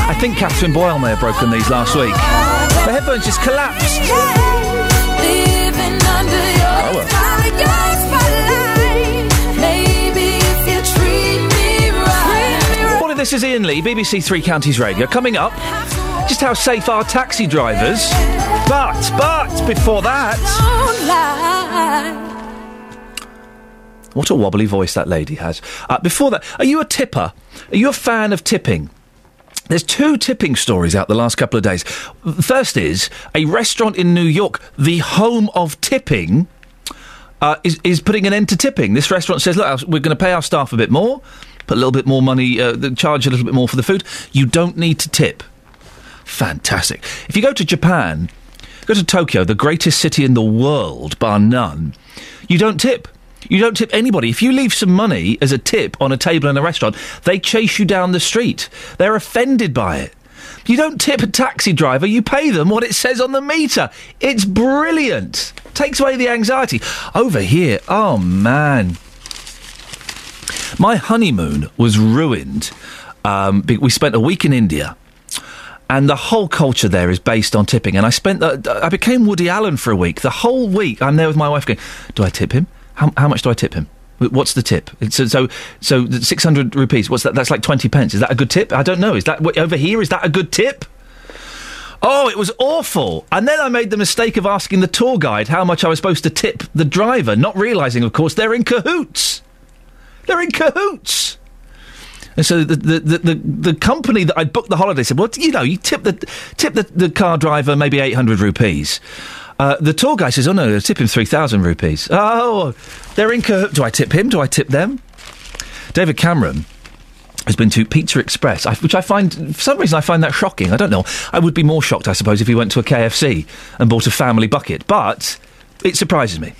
I think Catherine Boyle may have broken these last week. The headphones just collapsed. Oh, well. your spotlight. Maybe if you treat me right. Morning, this is Iain Lee, BBC Three Counties Radio. Coming up, just how safe are taxi drivers? But, but, before that, what a wobbly voice that lady has. Uh, before that, are you a tipper? Are you a fan of tipping? There's two tipping stories out the last couple of days. First is a restaurant in New York, the home of tipping, uh, is, is putting an end to tipping. This restaurant says, look, we're going to pay our staff a bit more, put a little bit more money, uh, charge a little bit more for the food. You don't need to tip. Fantastic. If you go to Japan, go to Tokyo, the greatest city in the world, bar none, you don't tip. You don't tip anybody. If you leave some money as a tip on a table in a restaurant, they chase you down the street. They're offended by it. You don't tip a taxi driver, you pay them what it says on the meter. It's brilliant. Takes away the anxiety. Over here, oh man. My honeymoon was ruined. Um, we spent a week in India. And the whole culture there is based on tipping. And I spent, the, I became Woody Allen for a week. The whole week, I'm there with my wife going, "Do I tip him? How, how much do I tip him? What's the tip? So, so, so six hundred rupees. What's that? That's like twenty pence. Is that a good tip? I don't know. Is that what- over here? Is that a good tip? Oh, it was awful. And then I made the mistake of asking the tour guide how much I was supposed to tip the driver, not realizing, of course, they're in cahoots. They're in cahoots. And so the the, the, the, the company that I'd booked the holiday said, well, you know, you tip the tip the, the car driver maybe eight hundred rupees. Uh, the tour guy says, oh no, tip him three thousand rupees. Oh, they're in cahoots. Do I tip him? Do I tip them? David Cameron has been to Pizza Express, which I find, for some reason, I find that shocking. I don't know. I would be more shocked, I suppose, if he went to a KFC and bought a family bucket, but it surprises me.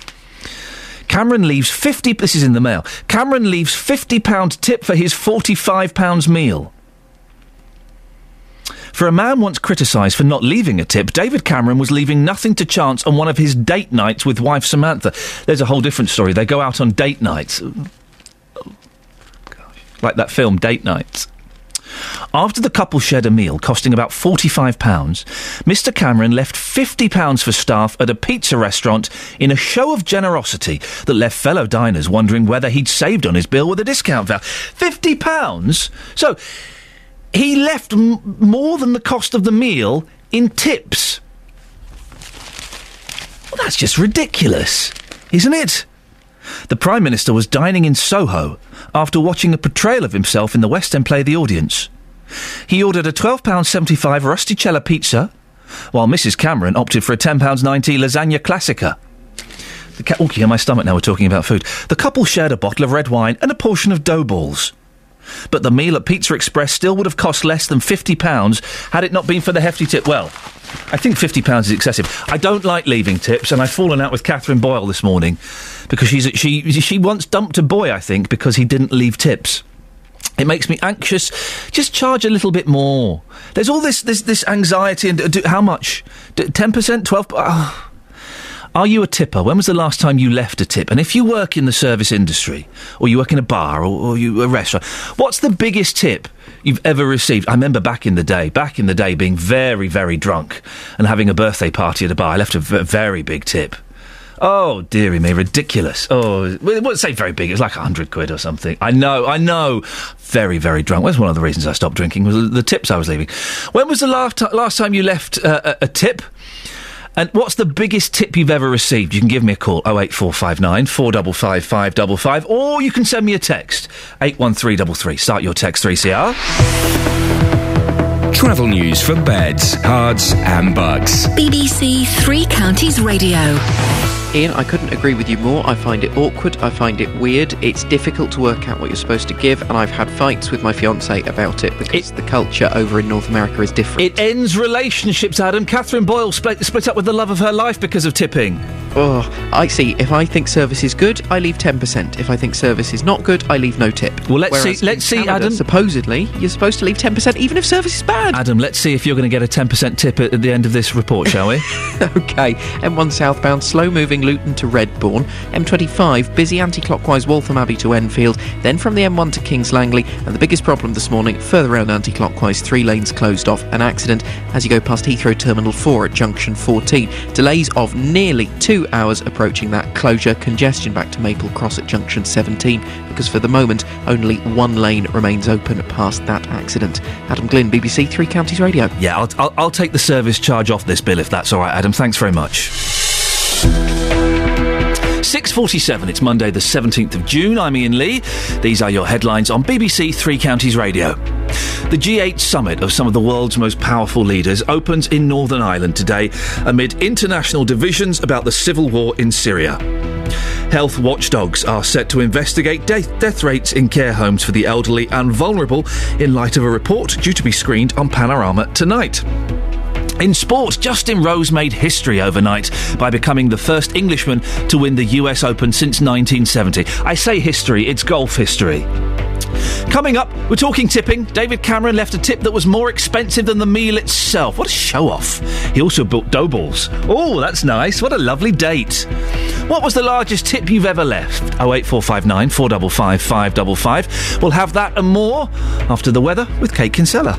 Cameron leaves 50, this is in the mail, Cameron leaves £50 tip for his £45 meal. For a man once criticised for not leaving a tip, David Cameron was leaving nothing to chance on one of his date nights with wife Samantha. There's a whole different story. They go out on date nights. Oh, like that film, Date Nights. After the couple shared a meal costing about £45, Mr. Cameron left £50 for staff at a pizza restaurant in a show of generosity that left fellow diners wondering whether he'd saved on his bill with a discount voucher. £50? So he left m- more than the cost of the meal in tips. Well, that's just ridiculous, isn't it? The Prime Minister was dining in Soho after watching a portrayal of himself in the West End play The Audience. He ordered a £12.75 Rusticella pizza, while Mrs. Cameron opted for a £10.90 lasagna classica. The ca- oh, yeah, my stomach now we're talking about food. The couple shared a bottle of red wine and a portion of dough balls. But the meal at Pizza Express still would have cost less than £50 had it not been for the hefty tip. Well, I think £50 is excessive. I don't like leaving tips, and I've fallen out with Catherine Boyle this morning because she's, she, she once dumped a boy, I think, because he didn't leave tips. It makes me anxious. Just charge a little bit more. There's all this this, this anxiety and uh, do, how much? Ten percent, twelve. Oh. Are you a tipper? When was the last time you left a tip? And if you work in the service industry, or you work in a bar, or, or you a restaurant, what's the biggest tip you've ever received? I remember back in the day, back in the day, being very, very drunk and having a birthday party at a bar. I left a v- very big tip. Oh, dearie me, ridiculous. Oh, well, it wouldn't say very big. It was like a hundred quid or something. I know, I know. Very, very drunk. That's one of the reasons I stopped drinking was the tips I was leaving. When was the last, ti last time you left uh, a, a tip? And what's the biggest tip you've ever received? You can give me a call, 08459 455 555, or you can send me a text, 81333. Start your text 3CR. Travel news for beds, Herts, and bucks. BBC Three Counties Radio. Iain, I couldn't agree with you more. I find it awkward. I find it weird. It's difficult to work out what you're supposed to give, and I've had fights with my fiance about it because the culture over in North America is different. It ends relationships, Adam. Catherine Boyle split, split up with the love of her life because of tipping. Oh, I see. If I think service is good, I leave 10%. If I think service is not good, I leave no tip. Well, let's Whereas see- let's in see, Canada, Adam. Supposedly, you're supposed to leave 10% even if service is bad. Adam, let's see if you're going to get a 10% tip at, at the end of this report, shall we? okay. M1 southbound, slow moving Luton to Redbourn. M25, busy anti clockwise Waltham Abbey to Enfield. Then from the M1 to Kings Langley. And the biggest problem this morning, further round anti clockwise, three lanes closed off. An accident as you go past Heathrow Terminal 4 at junction 14. Delays of nearly two hours approaching that closure. Congestion back to Maple Cross at junction 17 because for the moment only one lane remains open past that accident. Adam Glynn, BBC Three Counties Radio. Yeah, I'll, I'll, I'll take the service charge off this bill if that's all right, Adam. Thanks very much. 6.47, it's Monday the 17th of June. I'm Iain Lee. These are your headlines on BBC Three Counties Radio. The G8 summit of some of the world's most powerful leaders opens in Northern Ireland today amid international divisions about the civil war in Syria. Health watchdogs are set to investigate death, death rates in care homes for the elderly and vulnerable in light of a report due to be screened on Panorama tonight. In sport, Justin Rose made history overnight by becoming the first Englishman to win the US Open since 1970. I say history, it's golf history. Coming up, we're talking tipping. David Cameron left a tip that was more expensive than the meal itself. What a show off. He also built dough balls. Oh, that's nice. What a lovely date. What was the largest tip you've ever left? 08459 455 555. We'll have that and more after the weather with Kate Kinsella.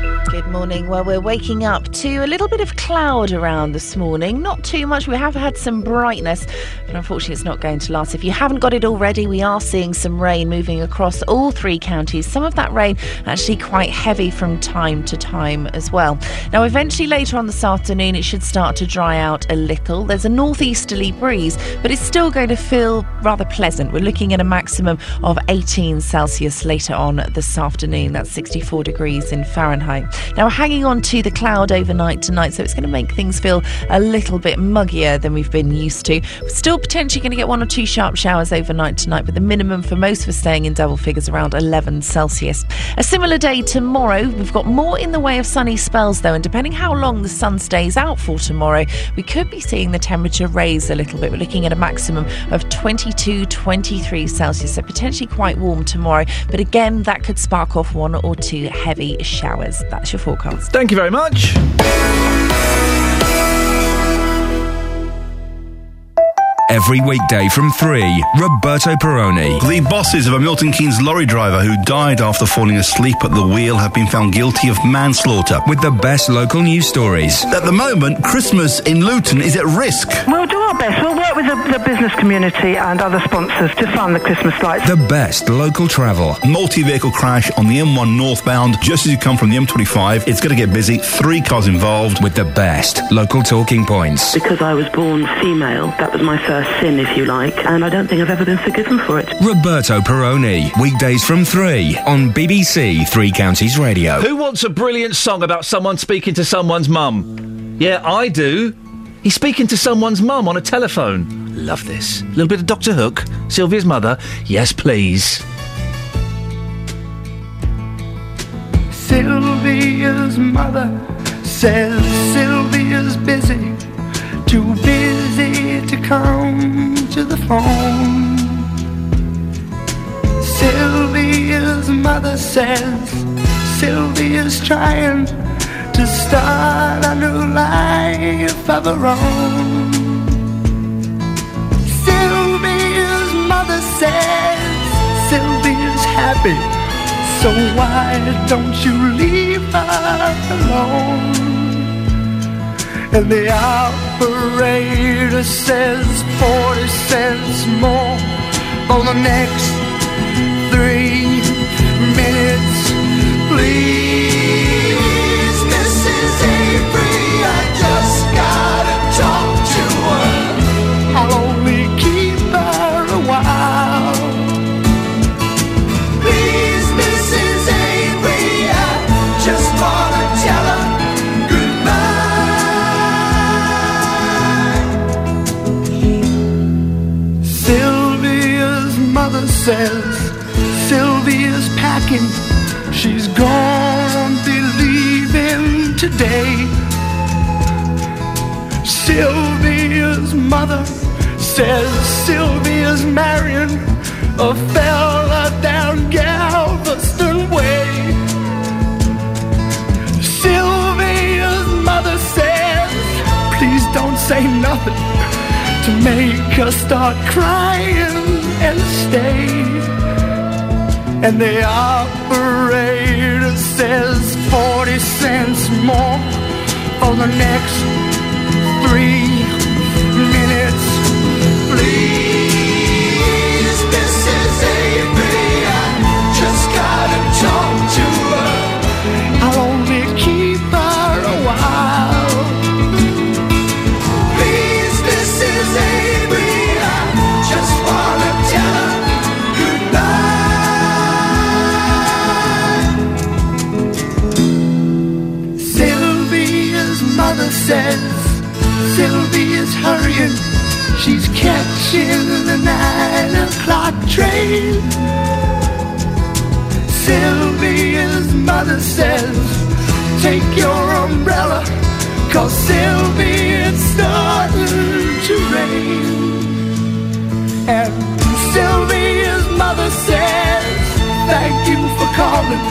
Morning. where we're waking up to a little bit of cloud around this morning. Not too much. We have had some brightness, but unfortunately, it's not going to last. If you haven't got it already, we are seeing some rain moving across all three counties. Some of that rain actually quite heavy from time to time as well. Now, eventually, later on this afternoon, it should start to dry out a little. There's a northeasterly breeze, but it's still going to feel rather pleasant. We're looking at a maximum of 18 Celsius later on this afternoon. That's 64 degrees in Fahrenheit. Now, we're hanging on to the cloud overnight tonight, so it's going to make things feel a little bit muggier than we've been used to. We're still potentially going to get one or two sharp showers overnight tonight, but the minimum for most of us staying in double figures around 11 Celsius. A similar day tomorrow. We've got more in the way of sunny spells, though, and depending how long the sun stays out for tomorrow, we could be seeing the temperature raise a little bit. We're looking at a maximum of 22, 23 Celsius, so potentially quite warm tomorrow. But again, that could spark off one or two heavy showers. That's your forecast. Thank you very much. Every weekday from 3, Roberto Perrone. The bosses of a Milton Keynes lorry driver who died after falling asleep at the wheel have been found guilty of manslaughter. With the best local news stories. At the moment, Christmas in Luton is at risk. We'll do our best. We'll work with the, the business community and other sponsors to fund the Christmas lights. The best local travel. Multi vehicle crash on the M1 northbound just as you come from the M25. It's going to get busy. Three cars involved. With the best local talking points. Because I was born female, that was my first sin, if you like, and I don't think I've ever been forgiven for it. Roberto Perrone. Weekdays from 3 on BBC Three Counties Radio. Who wants a brilliant song about someone speaking to someone's mum? Yeah, I do. He's speaking to someone's mum on a telephone. Love this. A little bit of Doctor Hook. Sylvia's mother. Yes, please. Sylvia's mother says Sylvia's busy, too busy to come to the phone. Sylvia's mother says Sylvia's trying to start a new life of her own. Sylvia's mother says Sylvia's happy, so why don't you leave her alone? And the operator says 40 cents more for the next three minutes. Please, says Sylvia's packing. She's gonna be leaving today. Sylvia's mother says Sylvia's marrying a fella down to make us start crying and stay. And the operator says 40 cents more for the next three minutes. Please, Mrs. Avery, Sylvia's hurrying. She's catching the nine o'clock train. Sylvia's mother says, Take your umbrella, cause Sylvia, it's starting to rain. And Sylvia's mother says, Thank you for calling.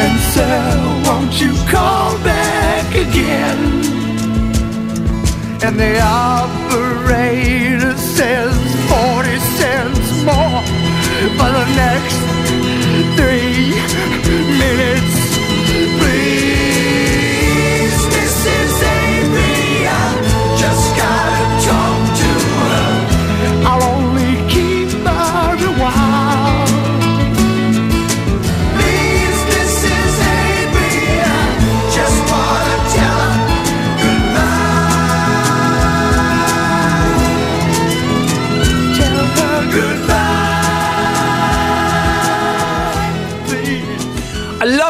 And sir, won't you call back again? And the operator says 40 cents more for the next three minutes.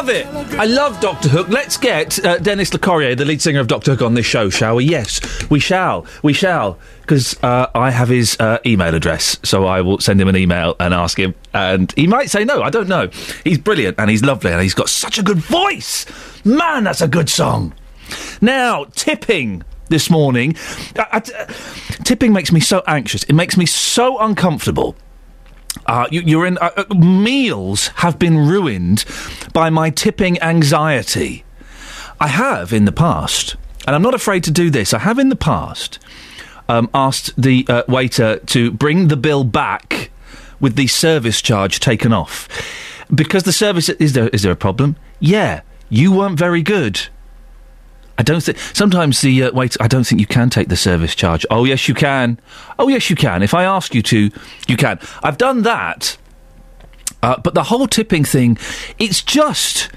Love it. I love Doctor Hook. Let's get uh, Dennis Locorriere, the lead singer of Doctor Hook, on this show, shall we? Yes, we shall. We shall. Because uh, I have his uh, email address, so I will send him an email and ask him. And he might say no, I don't know. He's brilliant and he's lovely and he's got such a good voice. Man, that's a good song. Now, tipping this morning. Uh, uh, t- uh, tipping makes me so anxious. It makes me so uncomfortable. Uh, you, you're in. Uh, uh, meals have been ruined by my tipping anxiety. I have in the past, and I'm not afraid to do this. I have in the past um, asked the uh, waiter to bring the bill back with the service charge taken off because the service is there. Is there a problem? Yeah, you weren't very good. I don't think. Sometimes the uh, wait. I don't think you can take the service charge. Oh yes, you can. Oh yes, you can. If I ask you to, you can. I've done that. Uh, but the whole tipping thing, it's just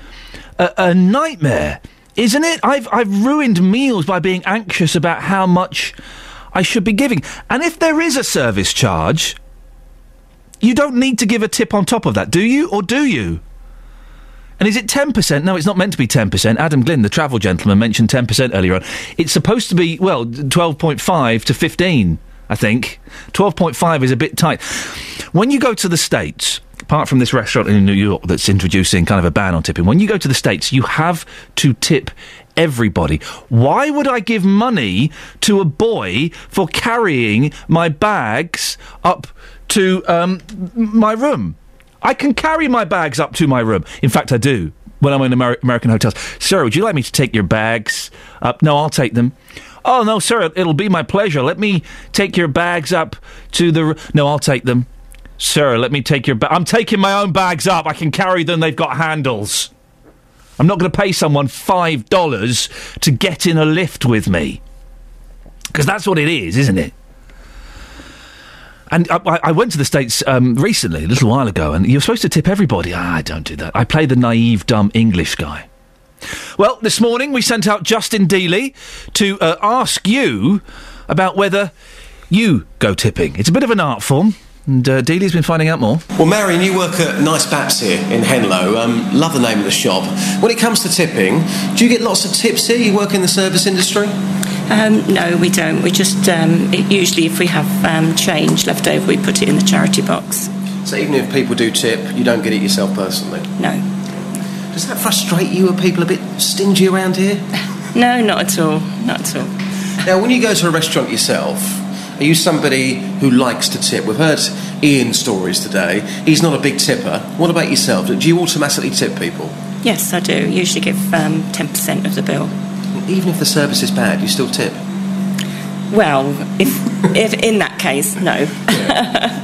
a, a nightmare, isn't it? I've I've ruined meals by being anxious about how much I should be giving. And if there is a service charge, you don't need to give a tip on top of that, do you? Or do you? And is it 10%? No, it's not meant to be 10%. Adam Glynn, the travel gentleman, mentioned 10% earlier on. It's supposed to be, well, 12.5 to 15, I think. 12.5 is a bit tight. When you go to the States, apart from this restaurant in New York that's introducing kind of a ban on tipping, when you go to the States, you have to tip everybody. Why would I give money to a boy for carrying my bags up to um, my room? I can carry my bags up to my room. In fact, I do when I'm in Ameri- American hotels. Sir, would you like me to take your bags up? No, I'll take them. Oh no, sir, it'll be my pleasure. Let me take your bags up to the. No, I'll take them. Sir, let me take your. Ba- I'm taking my own bags up. I can carry them. They've got handles. I'm not going to pay someone five dollars to get in a lift with me. Because that's what it is, isn't it? And I, I- went to the States um, recently, a little while ago, and you're supposed to tip everybody. Ah, I don't do that. I play the naive, dumb English guy. Well, this morning we sent out Justin Dealey to uh, ask you about whether you go tipping. It's a bit of an art form, and uh, Dealey's been finding out more. Well, Marion, you work at Nice Baps here in Henlow. Um, love the name of the shop. When it comes to tipping, do you get lots of tips here? You work in the service industry? Um, no, we don't. We just um, it, usually, if we have um, change left over, we put it in the charity box. So even if people do tip, you don't get it yourself personally? No. Does that frustrate you? Are people a bit stingy around here? No, not at all. Not at all. Now, when you go to a restaurant yourself, are you somebody who likes to tip? We've heard Iain's stories today. He's not a big tipper. What about yourself? Do you automatically tip people? Yes, I do. Usually give um, ten percent of the bill. Even if the service is bad, you still tip? Well, if, if in that case, no.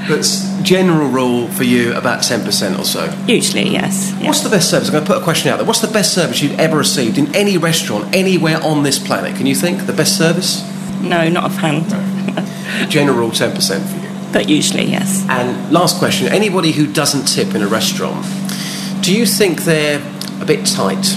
But general rule for you, about 10% or so. Usually, yes. What's the best service? I'm going to put a question out there. What's the best service you've ever received in any restaurant anywhere on this planet? Can you think the best service? No, not offhand. General rule, 10% for you. But usually, yes. And last question anybody who doesn't tip in a restaurant, do you think they're a bit tight?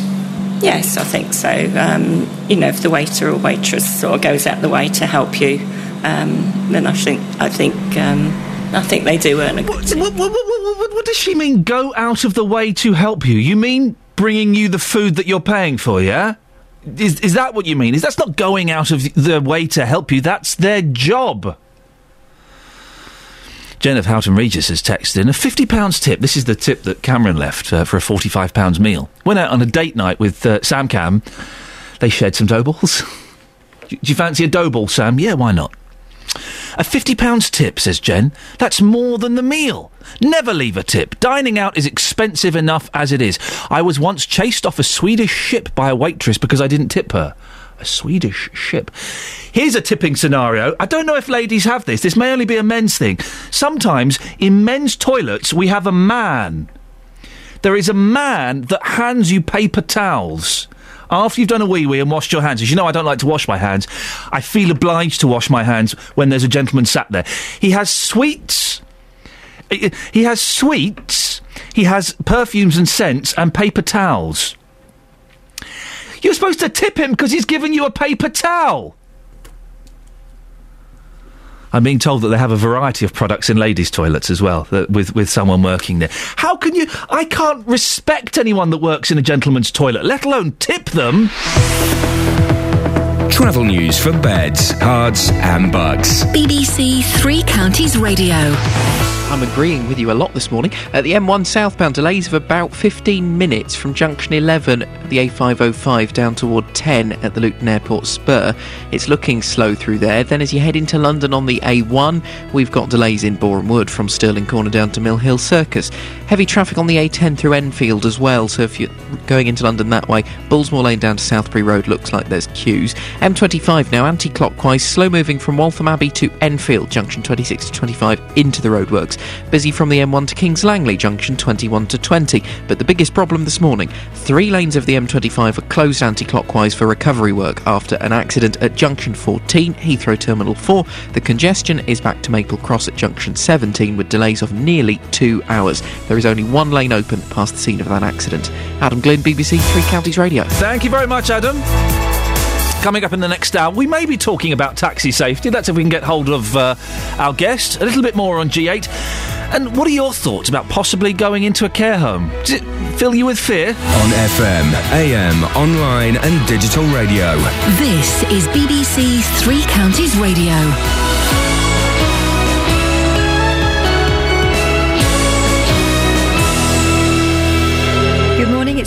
Yes, I think so. Um, you know, if the waiter or waitress sort of goes out the way to help you, um, then I think I think um, I think they do earn a good. What, what, what, what, what does she mean, go out of the way to help you? You mean bringing you the food that you're paying for, yeah? Is, is that what you mean? Is that's not going out of the way to help you? That's their job. Jen of Houghton Regis has texted in a £50 tip. This is the tip that Cameron left uh, for a £45 meal. Went out on a date night with uh, Sam Cam. They shared some dough balls. do, you fancy a dough ball, Sam? Yeah, why not? A £50 tip, says Jen. That's more than the meal. Never leave a tip. Dining out is expensive enough as it is. I was once chased off a Swedish ship by a waitress because I didn't tip her. A Swedish ship. Here's a tipping scenario. I don't know if ladies have this. This may only be a men's thing. Sometimes in men's toilets, we have a man. There is a man that hands you paper towels. After you've done a wee wee and washed your hands, as you know, I don't like to wash my hands. I feel obliged to wash my hands when there's a gentleman sat there. He has sweets. He has sweets. He has perfumes and scents and paper towels. You're supposed to tip him because he's given you a paper towel. I'm being told that they have a variety of products in ladies' toilets as well, that, with with someone working there. How can you? I can't respect anyone that works in a gentleman's toilet, let alone tip them. Travel news for beds, Herts, and bucks. BBC Three Counties Radio. I'm agreeing with you a lot this morning. At the M1 southbound, delays of about 15 minutes from junction 11 at the A505 down toward 10 at the Luton Airport Spur. It's looking slow through there. Then, as you head into London on the A1, we've got delays in Boreham Wood from Stirling Corner down to Mill Hill Circus. Heavy traffic on the A10 through Enfield as well. So, if you're going into London that way, Bullsmoor Lane down to Southbury Road looks like there's queues. M25 now anti clockwise, slow moving from Waltham Abbey to Enfield, junction 26 to 25 into the roadworks. Busy from the M1 to Kings Langley, junction 21 to 20. But the biggest problem this morning three lanes of the M25 are closed anti clockwise for recovery work after an accident at junction 14, Heathrow Terminal 4. The congestion is back to Maple Cross at junction 17 with delays of nearly two hours. There is only one lane open past the scene of that accident. Adam Glynn, BBC Three Counties Radio. Thank you very much, Adam. Coming up in the next hour, we may be talking about taxi safety. That's if we can get hold of uh, our guest. A little bit more on G8. And what are your thoughts about possibly going into a care home? Does it fill you with fear? On FM, AM, online, and digital radio. This is BBC Three Counties Radio.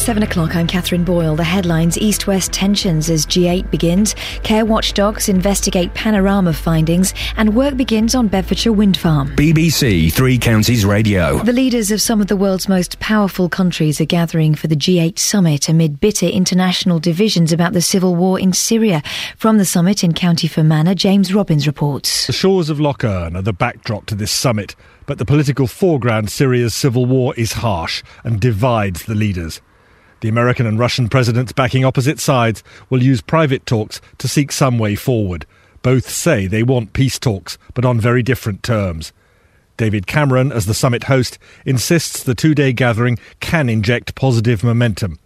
Good morning, it's 7 o'clock. I'm Catherine Boyle. The headlines East West tensions as G8 begins, care watchdogs investigate panorama findings, and work begins on Bedfordshire Wind Farm. BBC Three Counties Radio. The leaders of some of the world's most powerful countries are gathering for the G8 summit amid bitter international divisions about the civil war in Syria. From the summit in County Fermanagh, James Robbins reports. The shores of Lough Erne are the backdrop to this summit, but the political foreground, Syria's civil war, is harsh and divides the leaders. The American and Russian presidents backing opposite sides will use private talks to seek some way forward. Both say they want peace talks, but on very different terms. David Cameron, as the summit host, insists the two day gathering can inject positive momentum.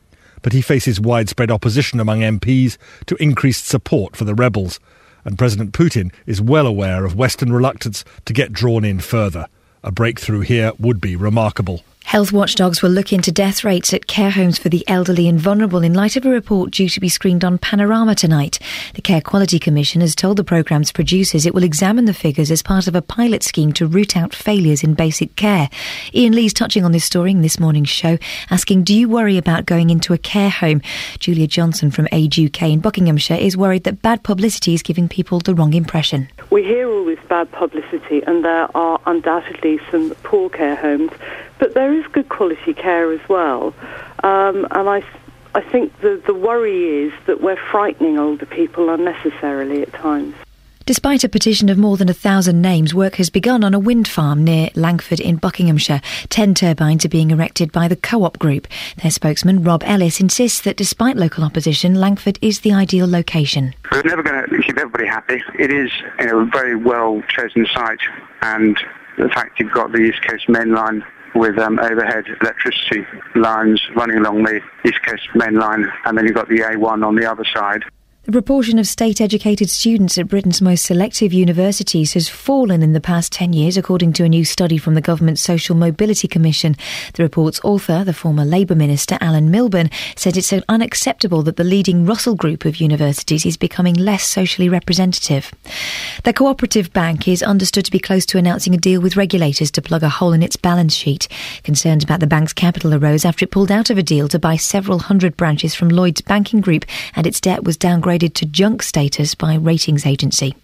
But he faces widespread opposition among MPs to increased support for the rebels. And President Putin is well aware of Western reluctance to get drawn in further. A breakthrough here would be remarkable. Health watchdogs will look into death rates at care homes for the elderly and vulnerable in light of a report due to be screened on Panorama tonight. The Care Quality Commission has told the programme's producers it will examine the figures as part of a pilot scheme to root out failures in basic care. Iain Lee's touching on this story in this morning's show, asking, Do you worry about going into a care home? Julia Johnson from Age UK in Buckinghamshire is worried that bad publicity is giving people the wrong impression. We hear all this bad publicity, and there are undoubtedly some poor care homes, but there is good quality care as well. Um, and I, I think the, the worry is that we're frightening older people unnecessarily at times. Despite a petition of more than a thousand names, work has begun on a wind farm near Langford in Buckinghamshire. Ten turbines are being erected by the Co-op Group. Their spokesman, Rob Ellis, insists that despite local opposition, Langford is the ideal location. We're never going to keep everybody happy. It is you know, a very well chosen site, and the fact you've got the East Coast Main Line with um, overhead electricity lines running along the East Coast Main Line, and then you've got the A1 on the other side. The proportion of state educated students at Britain's most selective universities has fallen in the past 10 years, according to a new study from the government's Social Mobility Commission. The report's author, the former Labour Minister Alan Milburn, said it's so unacceptable that the leading Russell Group of universities is becoming less socially representative. The Cooperative Bank is understood to be close to announcing a deal with regulators to plug a hole in its balance sheet. Concerns about the bank's capital arose after it pulled out of a deal to buy several hundred branches from Lloyd's Banking Group and its debt was downgraded to junk status by ratings agency.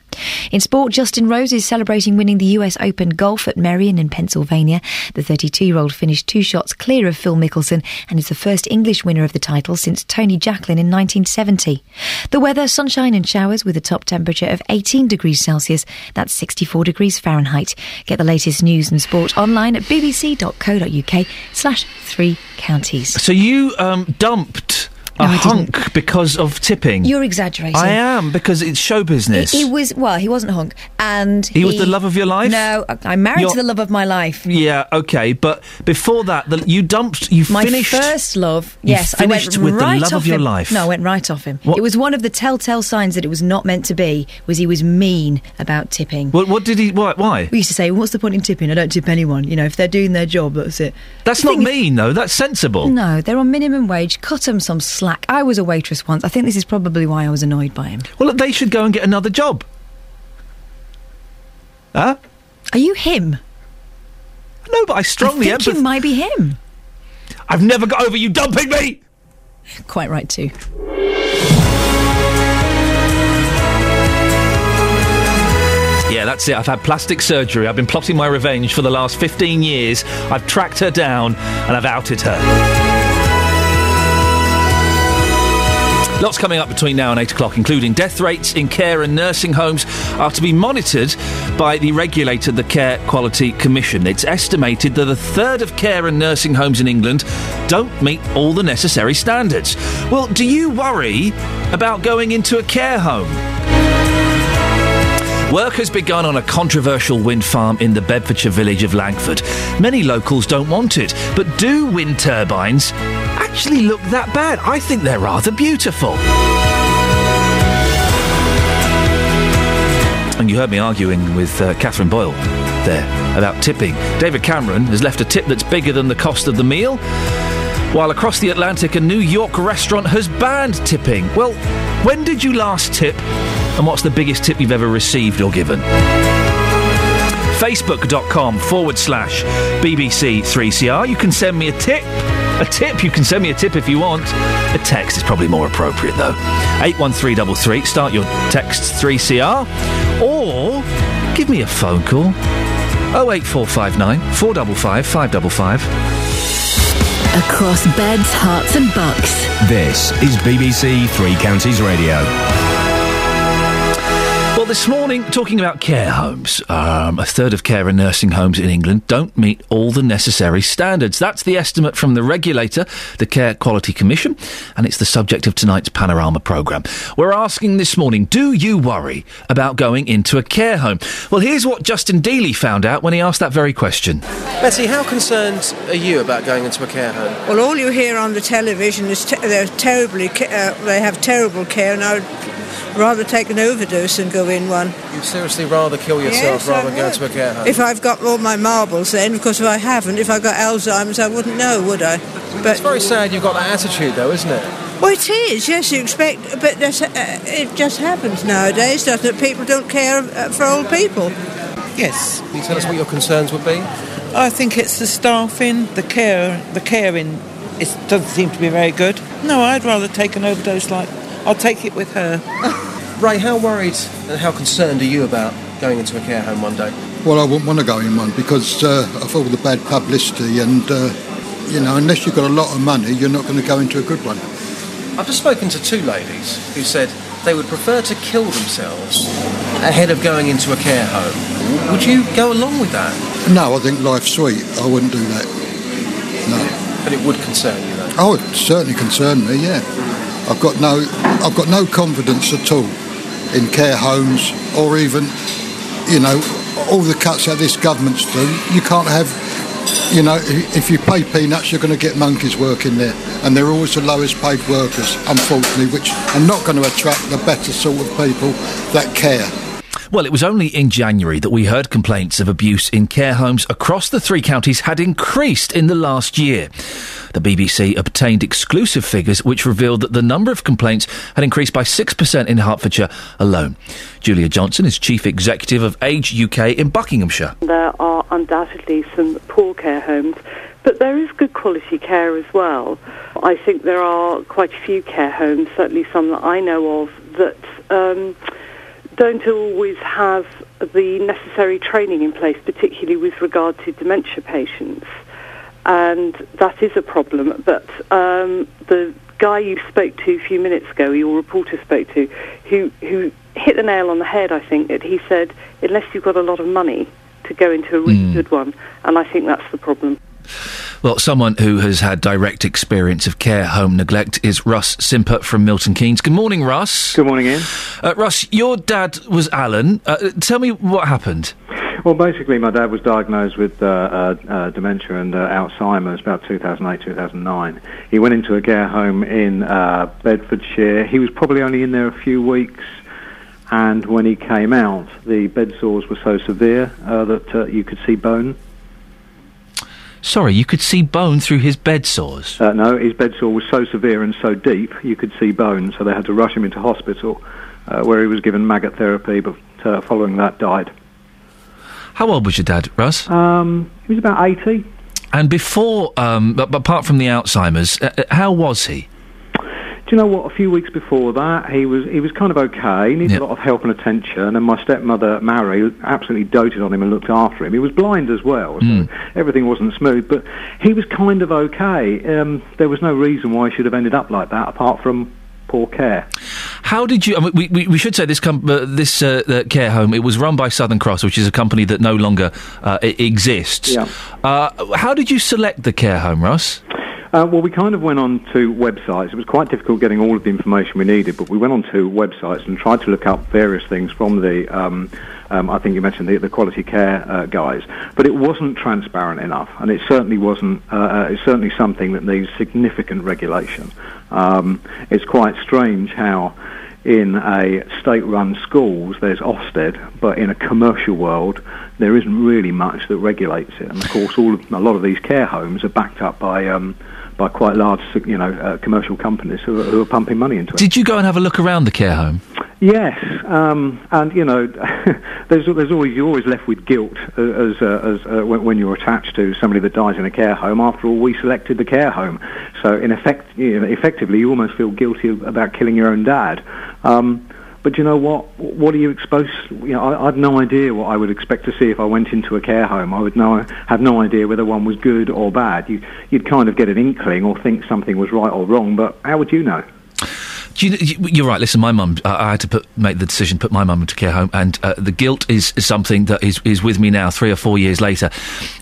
In sport, Justin Rose is celebrating winning the US Open golf at Merion in Pennsylvania. The 32 year old finished two shots clear of Phil Mickelson and is the first English winner of the title since Tony Jacklin in 1970. The weather, sunshine and showers with a top temperature of 18 degrees Celsius. That's 64 degrees Fahrenheit. Get the latest news and sport online at bbc.co.uk slash three counties. So you um, dumped a No, hunk because of tipping. You're exaggerating. I am because it's show business. He, he was well. He wasn't a hunk, and He was the love of your life? No, I- I'm married You're- to the love of my life. Yeah, okay, but before that, the, you dumped. You finished. My finished. first love. Yes, I went finished with the right love off of your him. life. No, I went right off him. What- It was one of the telltale signs that it was not meant to be. Was he was mean about tipping. What, what did he? Why? Why? We used to say, "What's the point in tipping? I don't tip anyone. You know, if they're doing their job, that's it." That's The not thing is- mean, though. That's sensible. No, they're on minimum wage. Cut them some slack. I was a waitress once. I think this is probably why I was annoyed by him. Well, they should go and get another job. Huh? Are you him? No, but I strongly I think you might be him. I've never got over you dumping me. Quite right too. Yeah, that's it. I've had plastic surgery. I've been plotting my revenge for the last 15 years. I've tracked her down and I've outed her. Lots coming up between now and 8 o'clock, including death rates in care and nursing homes are to be monitored by the regulator, the Care Quality Commission. It's estimated that a third of care and nursing homes in England don't meet all the necessary standards. Well, do you worry about going into a care home? Work has begun on a controversial wind farm in the Bedfordshire village of Langford. Many locals don't want it, but do wind turbines actually look that bad? I think they're rather beautiful. And you heard me arguing with uh, Catherine Boyle there about tipping. David Cameron has left a tip that's bigger than the cost of the meal, while across the Atlantic, a New York restaurant has banned tipping. Well, when did you last tip? And what's the biggest tip you've ever received or given? Facebook.com forward slash BBC3CR. You can send me a tip. A tip, you can send me a tip if you want. A text is probably more appropriate though. 81333, start your text 3CR. Or give me a phone call. 08459 455 555. Across beds, Herts, and bucks. This is BBC Three Counties Radio. Well, this morning, talking about care homes. Um, a third of care and nursing homes in England don't meet all the necessary standards. That's the estimate from the regulator, the Care Quality Commission, and it's the subject of tonight's Panorama programme. We're asking this morning, do you worry about going into a care home? Well, here's what Justin Dealey found out when he asked that very question. Betty, how concerned are you about going into a care home? Well, all you hear on the television is te- they're terribly, ca- uh, they have terrible care, and I'd rather take an overdose than go in one. You'd seriously rather kill yourself Yes, I rather than go to a care home? If I've got all my marbles, then because if I haven't, if I've got Alzheimer's, I wouldn't know, would I? But it's very sad you've got that attitude, though, isn't it? well, it is. Yes, you expect, but that's, uh, it just happens nowadays, doesn't it? People don't care uh, for old people. Yes. Can you tell us what your concerns would be? I think it's the staffing, the care, the caring. It doesn't seem to be very good. No, I'd rather take an overdose. Like I'll take it with her. Ray, how worried and how concerned are you about going into a care home one day? Well, I wouldn't want to go in one because uh, of all the bad publicity, and uh, you know, unless you've got a lot of money, you're not going to go into a good one. I've just spoken to two ladies who said they would prefer to kill themselves ahead of going into a care home. Would you go along with that? No, I think life's sweet. I wouldn't do that. No. But it would concern you, though. Oh, it certainly concerned me. Yeah, I've got no, I've got no confidence at all in care homes or even, you know, all the cuts that this government's do. You can't have you know, if you pay peanuts, you're going to get monkeys working there. And they're always the lowest paid workers, unfortunately, which are not going to attract the better sort of people that care. Well, it was only in January that we heard complaints of abuse in care homes across the three counties had increased in the last year. The BBC obtained exclusive figures which revealed that the number of complaints had increased by 6% in Hertfordshire alone. Julia Johnson is Chief Executive of Age UK in Buckinghamshire. There are undoubtedly some poor care homes, but there is good quality care as well. I think there are quite a few care homes, certainly some that I know of, that um, don't always have the necessary training in place, particularly with regard to dementia patients. And that is a problem. But um, the guy you spoke to a few minutes ago, your reporter spoke to, who, who hit the nail on the head, I think, that he said, unless you've got a lot of money to go into a really good one. And I think that's the problem. Well, someone who has had direct experience of care home neglect is Russ Simper from Milton Keynes. Good morning, Russ. Good morning, Iain. Uh, Russ, your dad was Alan. Uh, tell me what happened. Well, basically, my dad was diagnosed with uh, uh, uh, dementia and uh, Alzheimer's about 2008, 2009. He went into a care home in uh, Bedfordshire. He was probably only in there a few weeks, and when he came out, the bed sores were so severe uh, that uh, you could see bone. Sorry, you could see bone through his bed sores. Uh, no, his bed sore was so severe and so deep, you could see bone, so they had to rush him into hospital, uh, where he was given maggot therapy, but uh, following that died. How old was your dad, Russ? Um, he was about 80. And before, um, apart from the Alzheimer's, uh, uh, how was he? Do you know what? A few weeks before that, he was he was kind of okay. He needed a lot of help and attention. And my stepmother, Mary, absolutely doted on him and looked after him. He was blind as well, so everything wasn't smooth. But he was kind of okay. Um, there was no reason why he should have ended up like that, apart from poor care. How did you? I mean, we, we, we should say this com- uh, this uh, uh, care home. It was run by Southern Cross, which is a company that no longer uh, exists. Yeah. Uh, how did you select the care home, Russ? Uh, well, we kind of went on to websites. It was quite difficult getting all of the information we needed, but we went on to websites and tried to look up various things from the. Um, um, I think you mentioned the, the quality care uh, guys, but it wasn't transparent enough, and it certainly wasn't. Uh, uh, it's certainly something that needs significant regulation. Um, it's quite strange how. In a state-run schools, there's Ofsted, but in a commercial world, there isn't really much that regulates it. And of course, all of, a lot of these care homes are backed up by um, by quite large, you know, uh, commercial companies who are, who are pumping money into it. Did you go and have a look around the care home? Yes, um, and you know, there's there's always you're always left with guilt uh, as uh, as uh, when, when you're attached to somebody that dies in a care home. After all, we selected the care home, so in effect, you know, effectively, you almost feel guilty about killing your own dad. Um, but you know what? What are you exposed? You know, I, I had no idea what I would expect to see if I went into a care home. I would know have no idea whether one was good or bad. You, you'd kind of get an inkling or think something was right or wrong, but how would you know? You, you- you're right. Listen, my mum. I had to put, make the decision, put my mum into care home, and uh, the guilt is, is something that is is with me now, three or four years later,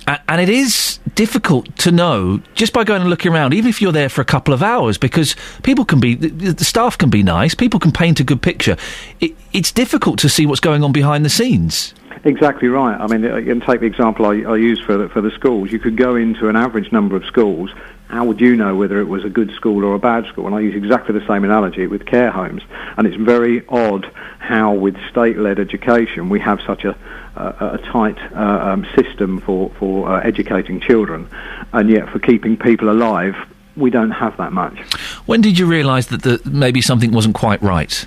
A- and it is difficult to know just by going and looking around, even if you're there for a couple of hours, because people can be, the, the staff can be nice, people can paint a good picture. It, it's difficult to see what's going on behind the scenes. Exactly right. I mean, and take the example I, I use for the, for the schools. You could go into an average number of schools. How would you know whether it was a good school or a bad school? And I use exactly the same analogy with care homes. And it's very odd how, with state-led education, we have such a a, a tight uh, um, system for for uh, educating children, and yet for keeping people alive, we don't have that much. When did you realise that the, maybe something wasn't quite right?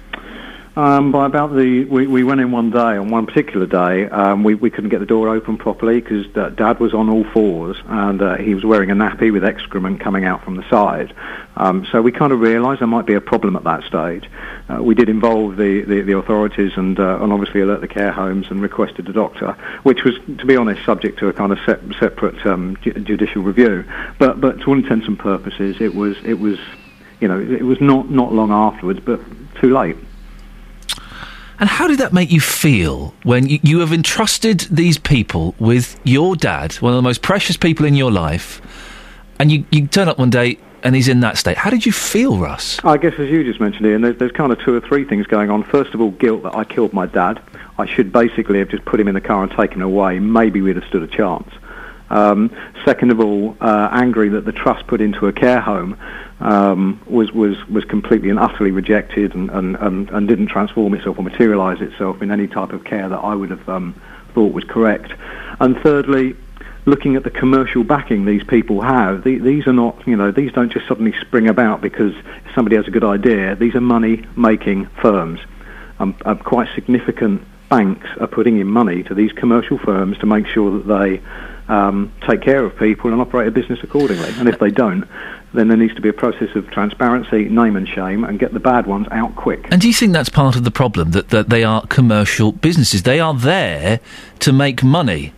Um, by about the, we, we went in one day, on one particular day, um, we, we couldn't get the door open properly because Dad was on all fours and uh, he was wearing a nappy with excrement coming out from the side. Um, so we kind of realised there might be a problem at that stage. Uh, we did involve the, the, the authorities and, uh, and obviously alert the care homes and requested a doctor, which was, to be honest, subject to a kind of sep- separate um, ju- judicial review. But, but to all intents and purposes, it was, it was, you know, it was not, not long afterwards, but too late. And how did that make you feel when you, you have entrusted these people with your dad, one of the most precious people in your life, and you, you turn up one day and he's in that state? How did you feel, Russ? I guess, as you just mentioned, Iain, there's, there's kind of two or three things going on. First of all, guilt that I killed my dad. I should basically have just put him in the car and taken him away. Maybe we'd have stood a chance. Um, second of all, uh, angry that the trust put into a care home um, was, was, was completely and utterly rejected and, and, and, and didn't transform itself or materialise itself in any type of care that I would have um, thought was correct. And thirdly, looking at the commercial backing these people have, the, these are not, you know, these don't just suddenly spring about because somebody has a good idea. These are money-making firms. Um, uh, quite significant banks are putting in money to these commercial firms to make sure that they um, take care of people and operate a business accordingly. And if they don't, then there needs to be a process of transparency, name and shame, and get the bad ones out quick. And do you think that's part of the problem that, that they are commercial businesses? They are there to make money.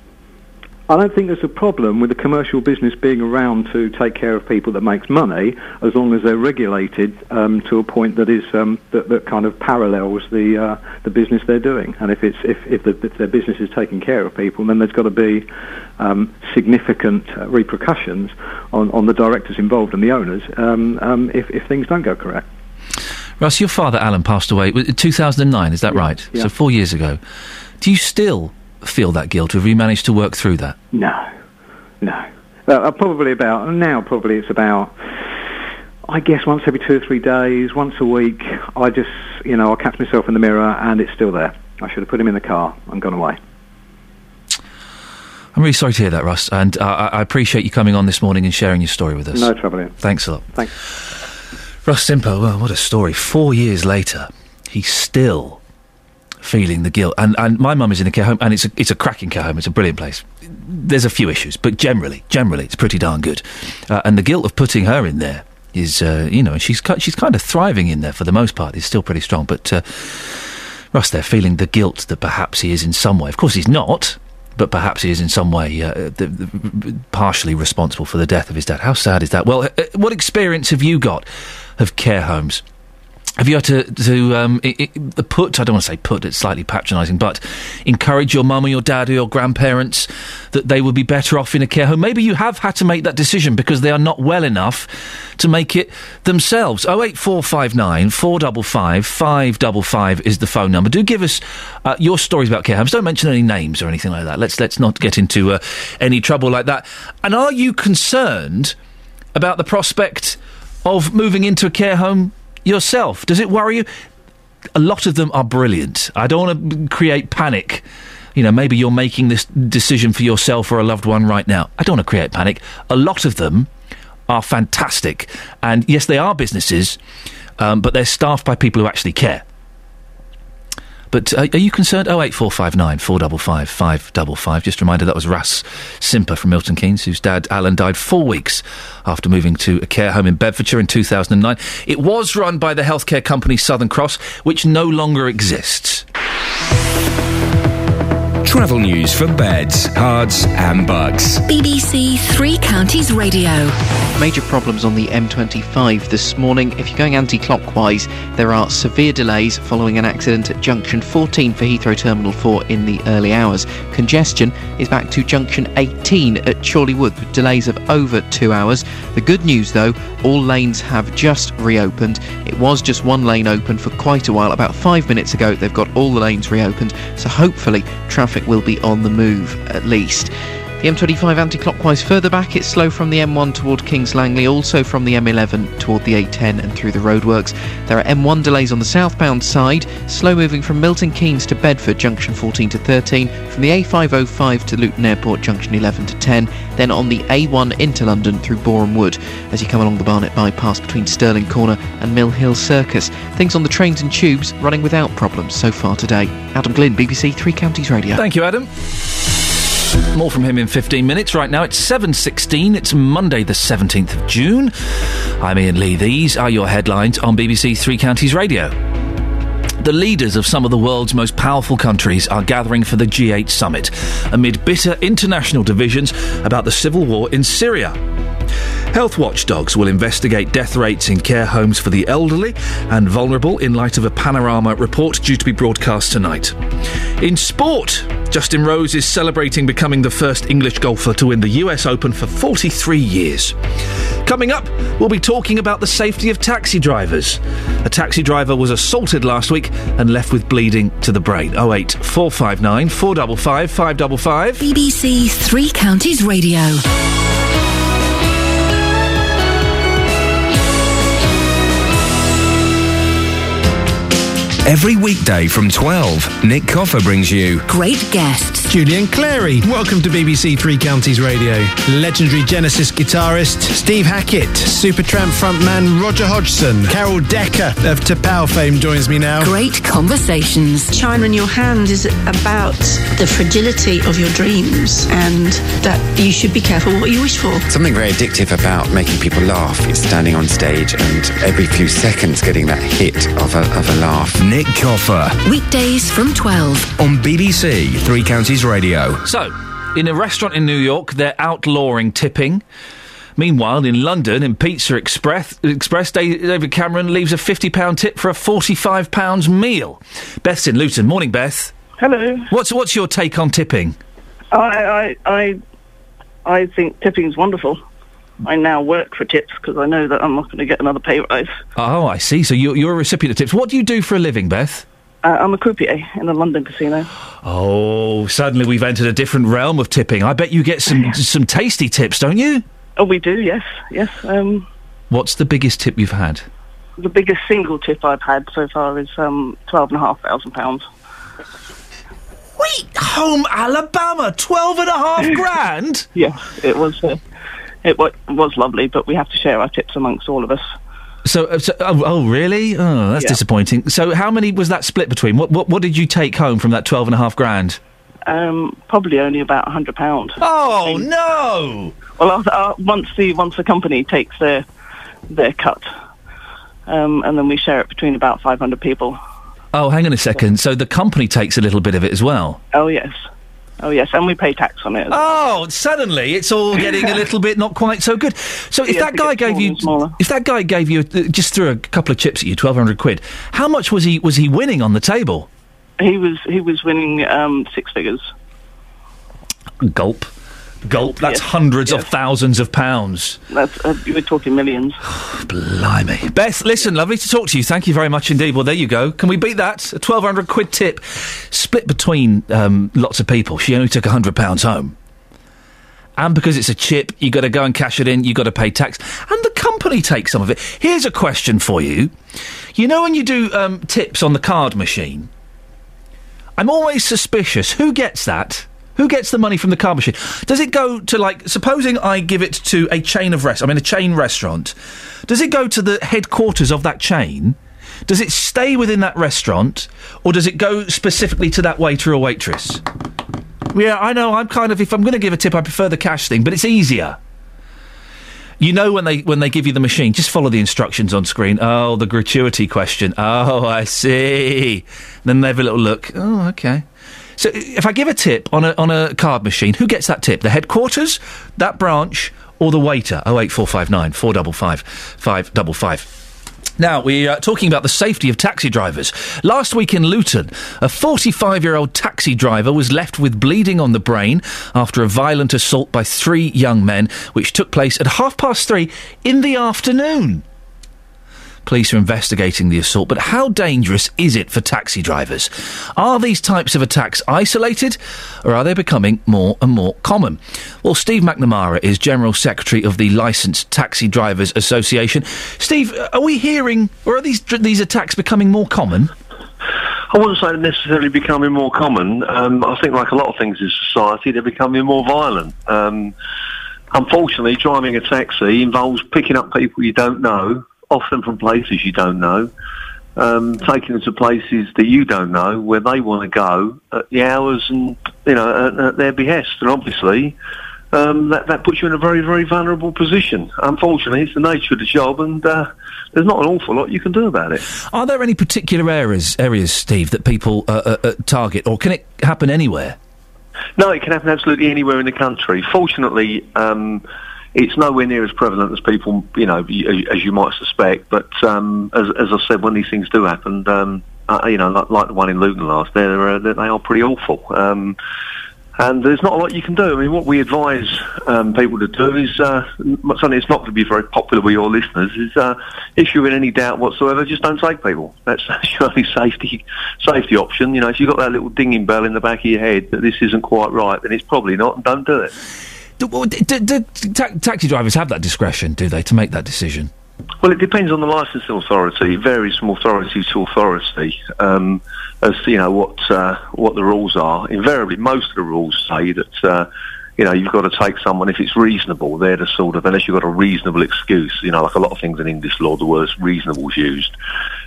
I don't think there's a problem with a commercial business being around to take care of people that makes money, as long as they're regulated um, to a point that is um, that, that kind of parallels the uh, the business they're doing. And if it's if if, the, if their business is taking care of people, then there's got to be um, significant uh, repercussions on, on the directors involved and the owners um, um, if if things don't go correct. Russ, your father Alan passed away in 2009. Is that right? yeah. So four years ago. Do you still feel that guilt? Have you managed to work through that? No, no. Uh, probably about now. Probably it's about. I guess once every two or three days, once a week. I just, you know, I catch myself in the mirror, and it's still there. I should have put him in the car and gone away. I'm really sorry to hear that, Russ, and uh, I I appreciate you coming on this morning and sharing your story with us. No trouble, Iain. Thanks a lot. Thanks. Russ Simper, well, what a story. Four years later, he's still feeling the guilt. And, and my mum is in a care home, and it's a, it's a cracking care home. It's a brilliant place. There's a few issues, but generally, generally, it's pretty darn good. Uh, and the guilt of putting her in there is, uh, you know, she's, she's kind of thriving in there for the most part. It's still pretty strong. But uh, Russ there feeling the guilt that perhaps he is in some way. Of course, he's not. But perhaps he is in some way uh, the, the, partially responsible for the death of his dad. How sad is that? Well, uh, what experience have you got of care homes? Have you had to, to um, i i the put, I don't want to say put, it's slightly patronising, but encourage your mum or your dad or your grandparents that they would be better off in a care home? Maybe you have had to make that decision because they are not well enough to make it themselves. 08459 455 555 is the phone number. Do give us uh, your stories about care homes. Don't mention any names or anything like that. Let's, let's not get into uh, any trouble like that. And are you concerned about the prospect of moving into a care home yourself? Does it worry you? A lot of them are brilliant. I don't want to create panic. You know, maybe you're making this decision for yourself or a loved one right now. I don't want to create panic. A lot of them are fantastic. And yes, they are businesses, um, but they're staffed by people who actually care. But uh, are you concerned? 08459 455 555. Just a reminder that was Russ Simper from Milton Keynes, whose dad Alan died four weeks after moving to a care home in Bedfordshire in 2009. It was run by the healthcare company Southern Cross, which no longer exists. Travel news for beds, cards, and bucks. BBC Three Counties Radio. Major problems on the M25 this morning. If you're going anti clockwise, there are severe delays following an accident at junction 14 for Heathrow Terminal 4 in the early hours. Congestion is back to junction 18 at Chorleywood with delays of over two hours. The good news though, all lanes have just reopened. It was just one lane open for quite a while. About five minutes ago, they've got all the lanes reopened, so hopefully traffic will be on the move at least. The M25 anti-clockwise further back, it's slow from the M1 toward Kings Langley, also from the M11 toward the A10 and through the roadworks. There are M1 delays on the southbound side, slow moving from Milton Keynes to Bedford, junction 14 to 13, from the A505 to Luton Airport, junction 11 to 10, then on the A1 into London through Boreham Wood as you come along the Barnet bypass between Stirling Corner and Mill Hill Circus. Things on the trains and tubes running without problems so far today. Adam Glynn, BBC Three Counties Radio. Thank you, Adam. More from him in 15 minutes. Right now it's 7.16. It's Monday the 17th of June. I'm Iain Lee. These are your headlines on BBC Three Counties Radio. The leaders of some of the world's most powerful countries are gathering for the G8 summit amid bitter international divisions about the civil war in Syria. Health watchdogs will investigate death rates in care homes for the elderly and vulnerable in light of a panorama report due to be broadcast tonight. In sport, Justin Rose is celebrating becoming the first English golfer to win the US Open for 43 years. Coming up, we'll be talking about the safety of taxi drivers. A taxi driver was assaulted last week and left with bleeding to the brain. 08 459 455 555. BBC Three Counties Radio. Every weekday from 12, Nick Coffer brings you great guests. Julian Clary, welcome to BBC Three Counties Radio. Legendary Genesis guitarist Steve Hackett, Supertramp frontman Roger Hodgson, Carol Decker of T'Pau fame joins me now. Great conversations. China in your hand is about the fragility of your dreams and that you should be careful what you wish for. Something very addictive about making people laugh is standing on stage and every few seconds getting that hit of a, of a laugh. Nick Coffer. Weekdays from 12 on BBC Three Counties Radio. So, in a restaurant in New York, they're outlawing tipping. Meanwhile, in London, in Pizza Express, Express David Cameron leaves a £50 tip for a £45 meal. Beth's in Luton. Morning, Beth. Hello. What's, what's your take on tipping? I I I, I think tipping's wonderful. I now work for tips because I know that I'm not going to get another pay rise. Oh, I see. So you're, you're a recipient of tips. What do you do for a living, Beth? Uh, I'm a croupier in a London casino. Oh, suddenly we've entered a different realm of tipping. I bet you get some some tasty tips, don't you? Oh, we do. Yes, yes. Um, What's the biggest tip you've had? the biggest single tip I've had so far is um, twelve and a half thousand pounds. Wait, home Alabama, twelve and a half grand. Yes, it was. Uh, it was lovely, but we have to share our tips amongst all of us. So, uh, so oh, oh, really? Oh, that's Yeah. disappointing. So, how many was that split between? What, what, what did you take home from that twelve and a half grand? Um, probably only about a hundred pound. Oh no! Well, once the once the company takes their their cut, um, and then we share it between about five hundred people. Oh, hang on a second. So the company takes a little bit of it as well. Oh yes, oh yes, and we pay tax on it. As well. Oh, suddenly it's all getting a little bit not quite so good. So if Yes, that guy gave you, if that guy gave you, uh, just threw a couple of chips at you, twelve hundred quid, how much was he was he winning on the table? He was he was winning um, six figures. Gulp, gulp. That's Yes, hundreds of thousands of pounds. That's uh, we're talking millions. Blimey. Beth, listen, lovely to talk to you. Thank you very much indeed. Well, there you go. Can we beat that? A 1,200 quid tip split between um, lots of people. She only took £100 home. And because it's a chip, you got to go and cash it in, you got to pay tax. And the company takes some of it. Here's a question for you. You know when you do um, tips on the card machine? I'm always suspicious. Who gets that? Who gets the money from the card machine? Does it go to like supposing I give it to a chain of rest I mean a chain restaurant. Does it go to the headquarters of that chain? Does it stay within that restaurant or does it go specifically to that waiter or waitress? Yeah, I know. I'm kind of if I'm going to give a tip I prefer the cash thing, but it's easier. You know when they when they give you the machine, just follow the instructions on screen. Oh, the gratuity question. Oh, I see. Then they have a little look. Oh, okay. So if I give a tip on a on a card machine, who gets that tip? The headquarters, that branch, or the waiter? Oh eight four five nine four double five five double five. Now, we are talking about the safety of taxi drivers. Last week in Luton, a 45 year old taxi driver was left with bleeding on the brain after a violent assault by three young men, which took place at half past three in the afternoon. Police are investigating the assault, but how dangerous is it for taxi drivers? Are these types of attacks isolated, or are they becoming more and more common? Well, Steve McNamara is General Secretary of the Licensed Taxi Drivers Association. Steve, are we hearing, or are these these attacks becoming more common? I wouldn't say they're necessarily becoming more common. Um, I think, like a lot of things in society, they're becoming more violent. Um, unfortunately, driving a taxi involves picking up people you don't know, often from places you don't know, um, taking them to places that you don't know where they want to go at the hours and you know at, at their behest. And obviously, um, that that puts you in a very very vulnerable position. Unfortunately, it's the nature of the job, and uh, there's not an awful lot you can do about it. Are there any particular areas, areas, Steve, that people uh, uh, uh, target, or can it happen anywhere? No, it can happen absolutely anywhere in the country. Fortunately, um, it's nowhere near as prevalent as people, you know, as you might suspect. But um, as, as I said, when these things do happen, um, uh, you know, like, like the one in Luton last, they're, uh, they are pretty awful. Um, and there's not a lot you can do. I mean, what we advise um, people to do is uh, something that's not going to be very popular with your listeners. Is uh, if you're in any doubt whatsoever, just don't take people. That's, that's your only safety safety option. You know, if you've got that little dinging bell in the back of your head that this isn't quite right, then it's probably not, and don't do it. Do, well, d- d- do ta- taxi drivers have that discretion, do they, to make that decision? Well, it depends on the licensing authority. It varies from authority to authority um, as you know what uh, what the rules are. Invariably, most of the rules say that uh, you know you've got to take someone if it's reasonable. They're the sort of unless you've got a reasonable excuse. You know, like a lot of things in English law, the word reasonable is used.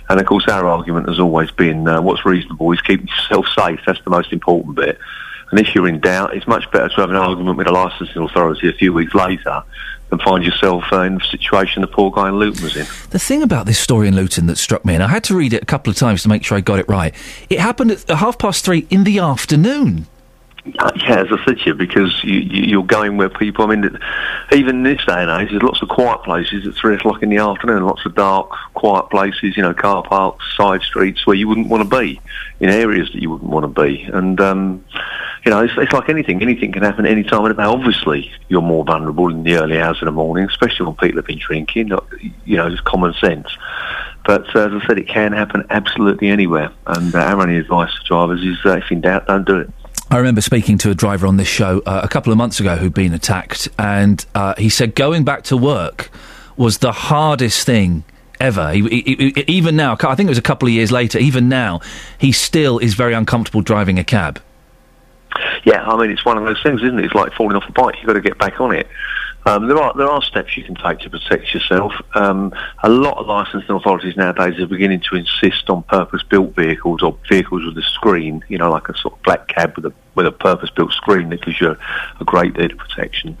And of course, our argument has always been uh, what's reasonable is keeping yourself safe. That's the most important bit. And if you're in doubt, it's much better to have an argument with a licensing authority a few weeks later than find yourself uh, in the situation the poor guy in Luton was in. The thing about this story in Luton that struck me, and I had to read it a couple of times to make sure I got it right, it happened at half past three in the afternoon. Yeah, as I said to you, because you, you, you're going where people. I mean, even in this day and age, there's lots of quiet places at three o'clock in the afternoon. Lots of dark, quiet places. You know, car parks, side streets where you wouldn't want to be, in areas that you wouldn't want to be. And um, you know, it's, it's like anything. Anything can happen any time of the day. Obviously, you're more vulnerable in the early hours of the morning, especially when people have been drinking. You know, it's common sense. But uh, as I said, it can happen absolutely anywhere. And uh, our only advice to drivers is, uh, if in doubt, don't do it. I remember speaking to a driver on this show uh, a couple of months ago who'd been attacked, and uh, he said going back to work was the hardest thing ever. He, he, he- even now, I think it was a couple of years later, even now, he still is very uncomfortable driving a cab. Yeah, I mean it's one of those things, isn't it? It's like falling off a bike. You've got to get back on it. Um, there are there are steps you can take to protect yourself. Um, a lot of licensing authorities nowadays are beginning to insist on purpose-built vehicles or vehicles with a screen. You know, like a sort of black cab with a with a purpose-built screen that gives you a, a great deal of protection.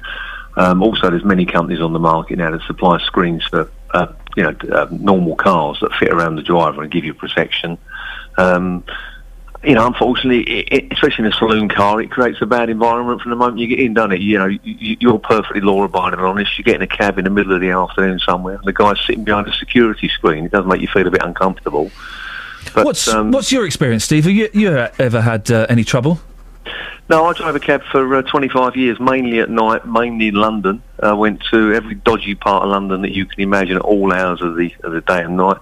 Um, also, there's many companies on the market now that supply screens for uh, you know uh, normal cars that fit around the driver and give you protection. Um, you know, unfortunately, it, it, especially in a saloon car, it creates a bad environment from the moment you get in, doesn't it? You know, you, you're perfectly law-abiding and honest. You get in a cab in the middle of the afternoon somewhere, and the guy's sitting behind a security screen. It does make you feel a bit uncomfortable. But, what's um, what's your experience, Steve? Have you, you ever had uh, any trouble? No, I drove a cab for uh, 25 years, mainly at night, mainly in London. I went to every dodgy part of London that you can imagine at all hours of the of the day and night.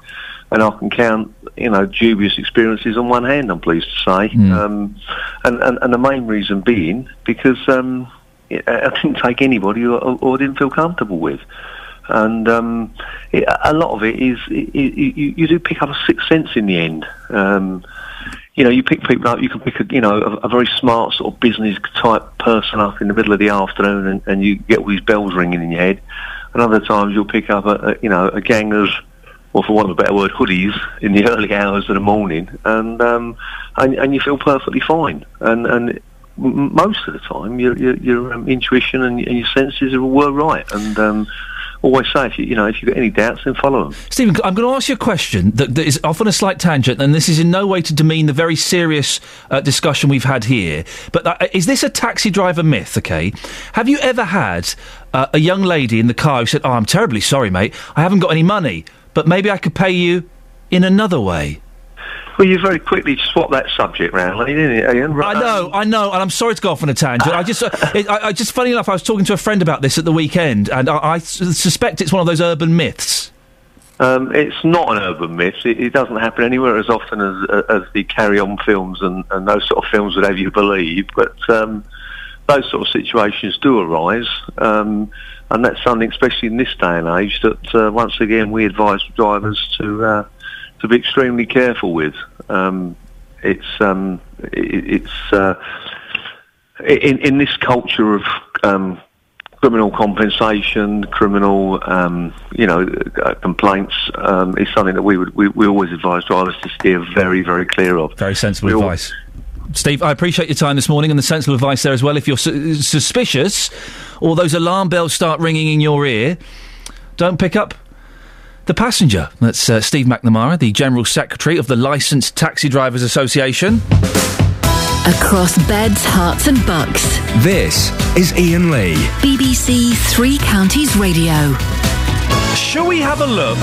And I can count, you know, dubious experiences on one hand. I'm pleased to say, um, and, and and the main reason being because um, I I didn't take anybody or, or didn't feel comfortable with. And um, it, a lot of it is it, it, you, you do pick up a sixth sense in the end. Um, you know, you pick people up. You can pick a you know a, a very smart sort of business type person up in the middle of the afternoon, and, and you get all these bells ringing in your head. And other times you'll pick up a, a you know a gang of, or for want of a better word, hoodies in the early hours of the morning, and um, and, and you feel perfectly fine. And and most of the time, your your, your um, intuition and, and your senses were right. And um, always say if you you know if you've got any doubts, then follow them. Stephen, I'm going to ask you a question that, that is off on a slight tangent, and this is in no way to demean the very serious uh, discussion we've had here. But uh, is this a taxi driver myth? Okay, have you ever had uh, a young lady in the car who said, "Oh, I'm terribly sorry, mate. I haven't got any money, but maybe I could pay you in another way." Well, you very quickly swapped that subject round, didn't it, Iain? I know, I know, and I'm sorry to go off on a tangent. I just, uh, it, I, I just, funny enough, I was talking to a friend about this at the weekend, and I suspect it's one of those urban myths. Um, it's not an urban myth. It, it doesn't happen anywhere as often as, as the carry-on films and, and those sort of films would have you believe. But um, those sort of situations do arise, um, and that's something, especially in this day and age, that uh, once again we advise drivers to uh, to be extremely careful with. Um, it's um, it, it's uh, in in this culture of um, criminal compensation, criminal, um, you know, uh, complaints um, is something that we would we, we always advise drivers to steer very very clear of. Very sensible We advice. Steve, I appreciate your time this morning and the sensible advice there as well. If you're su- suspicious or those alarm bells start ringing in your ear, don't pick up the passenger. That's uh, Steve McNamara, the General Secretary of the Licensed Taxi Drivers Association. Across beds, Herts, and bucks. This is Iain Lee. BBC Three Counties Radio. Shall we have a look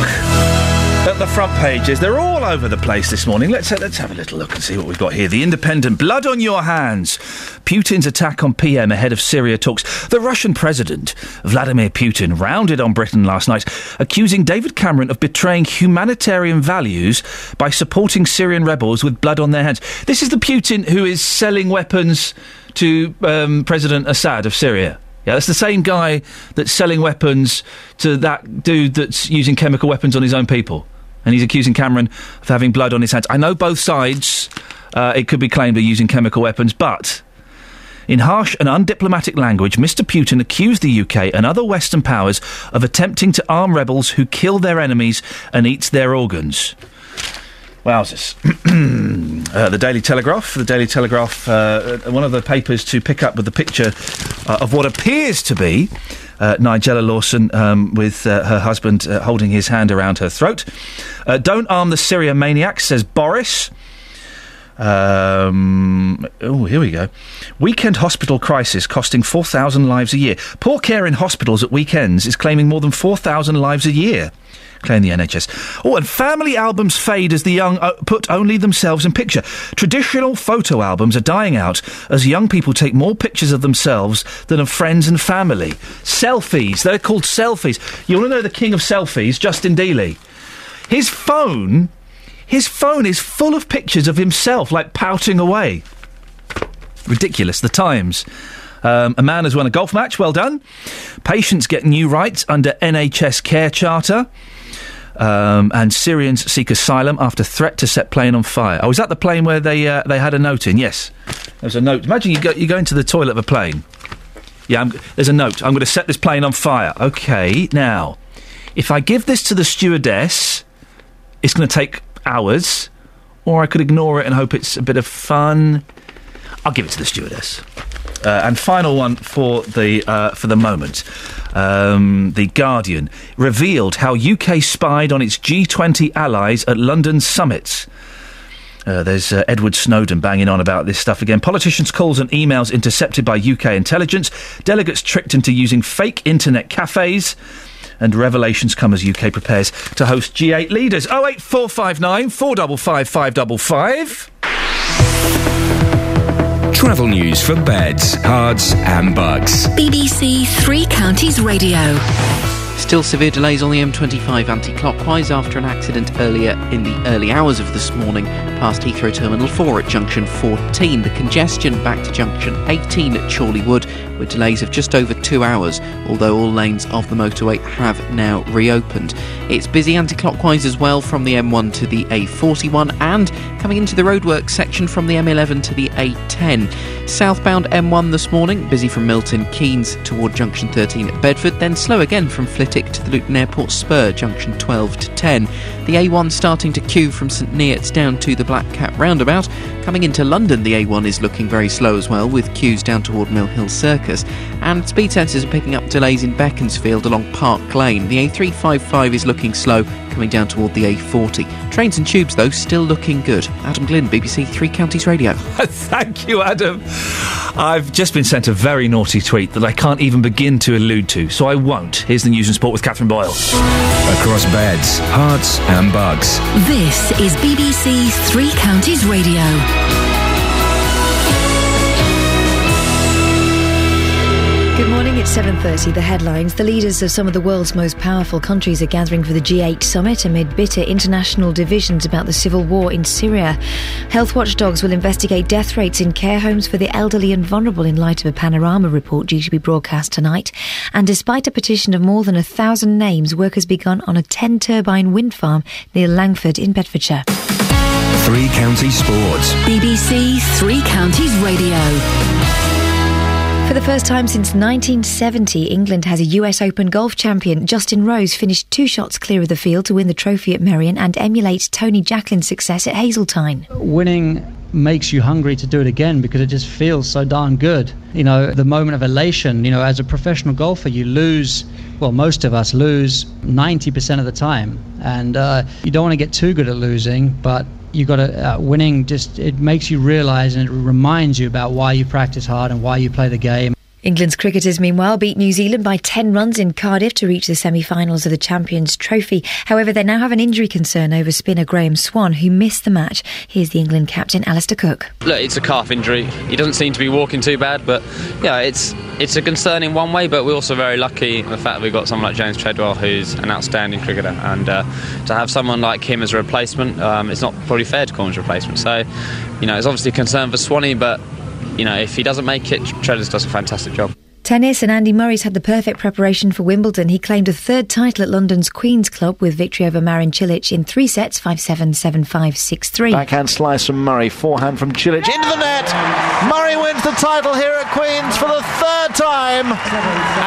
at the front pages? They're all over the place this morning. Let's uh, let's have a little look and see what we've got here. The Independent, blood on your hands. Putin's attack on PM ahead of Syria talks. The Russian president Vladimir Putin rounded on Britain last night, accusing David Cameron of betraying humanitarian values by supporting Syrian rebels with blood on their hands. This is the Putin who is selling weapons to um, President Assad of Syria. Yeah, that's the same guy that's selling weapons to that dude that's using chemical weapons on his own people. And he's accusing Cameron of having blood on his hands. I know both sides, uh, it could be claimed, are using chemical weapons, but in harsh and undiplomatic language, Mr. Putin accused the UK and other Western powers of attempting to arm rebels who kill their enemies and eat their organs. Wowzers. uh, the Daily Telegraph. The Daily Telegraph, uh, one of the papers to pick up with the picture uh, of what appears to be uh, Nigella Lawson um, with uh, her husband uh, holding his hand around her throat. Uh, don't arm the Syria maniacs, says Boris. Um, oh, here we go. Weekend hospital crisis costing 4,000 lives a year. Poor care in hospitals at weekends is claiming more than 4,000 lives a year. Claim the NHS. Oh, and family albums fade as the young uh, put only themselves in picture. Traditional photo albums are dying out as young people take more pictures of themselves than of friends and family. Selfies. They're called selfies. You want to know the king of selfies? Justin Dealey. His phone, his phone is full of pictures of himself, like pouting away. Ridiculous. The Times. Um, a man has won a golf match. Well done. Patients get new rights under NHS Care Charter. Um, and Syrians seek asylum after threat to set plane on fire. Oh, was that the plane where they uh, they had a note in? Yes, there's a note. Imagine you go you go into the toilet of a plane. Yeah, I'm, there's a note. I'm going to set this plane on fire. Okay, now, if I give this to the stewardess, it's going to take hours, or I could ignore it and hope it's a bit of fun. I'll give it to the stewardess. Uh, and final one for the uh, for the moment. Um, the Guardian revealed how UK spied on its G20 allies at London summits. Uh, there's uh, Edward Snowden banging on about this stuff again. Politicians' calls and emails intercepted by UK intelligence. Delegates tricked into using fake internet cafes. And revelations come as UK prepares to host G8 leaders. 08459 455 555. Travel news for beds, cards, and bucks. BBC Three Counties Radio. Still severe delays on the M25 anti-clockwise after an accident earlier in the early hours of this morning past Heathrow Terminal 4 at junction 14. The congestion back to junction 18 at Chorley Wood with delays of just over two hours, although all lanes of the motorway have now reopened. It's busy anti-clockwise as well from the M1 to the A41 and coming into the roadworks section from the M11 to the A10. Southbound M1 this morning, busy from Milton Keynes toward junction 13 at Bedford, then slow again from Flitwick to the Luton Airport Spur, junction 12 to 10. The A1 starting to queue from St Neots down to the Black Cat roundabout. Coming into London, the A1 is looking very slow as well, with queues down toward Mill Hill Circus. And speed sensors are picking up delays in Beaconsfield along Park Lane. The A355 is looking slow, coming down toward the A40. Trains and tubes, though, still looking good. Adam Glynn, BBC Three Counties Radio. Thank you, Adam. I've just been sent a very naughty tweet that I can't even begin to allude to, so I won't. Here's the news and sport with Catherine Boyle. Across beds, Herts, and bucks. This is BBC Three Counties Radio. Good morning, it's 7.30. The headlines. The leaders of some of the world's most powerful countries are gathering for the G8 summit amid bitter international divisions about the civil war in Syria. Health watchdogs will investigate death rates in care homes for the elderly and vulnerable in light of a panorama report due to be broadcast tonight. And despite a petition of more than a thousand names, work has begun on a 10-turbine wind farm near Langford in Bedfordshire. Three Counties Sports. BBC Three Counties Radio. For the first time since 1970, England has a US Open golf champion. Justin Rose finished two shots clear of the field to win the trophy at Merion and emulate Tony Jacklin's success at Hazeltine. winning makes you hungry to do it again because it just feels so darn good. You know, the moment of elation, you know, as a professional golfer, you lose, well, most of us lose 90% of the time. And uh, you don't want to get too good at losing, but you got to uh, winning. Just it makes you realise and it reminds you about why you practice hard and why you play the game. England's cricketers, meanwhile, beat New Zealand by 10 runs in Cardiff to reach the semi finals of the Champions Trophy. However, they now have an injury concern over spinner Graeme Swann, who missed the match. Here's the England captain, Alastair Cook. Look, it's a calf injury. He doesn't seem to be walking too bad, but yeah, it's it's a concern in one way, but we're also very lucky in the fact that we've got someone like James Treadwell, who's an outstanding cricketer, and uh, to have someone like him as a replacement, um, it's not probably fair to call him a replacement. So, you know, it's obviously a concern for Swanee, but you know, if he doesn't make it, Treaders does a fantastic job. Tennis and Andy Murray's had the perfect preparation for Wimbledon. He claimed a third title at London's Queen's Club with victory over Marin Cilic in three sets 5 7, 7 5, 6 3. Backhand slice from Murray, forehand from Cilic into the net. Murray wins the title here at Queen's for the third time,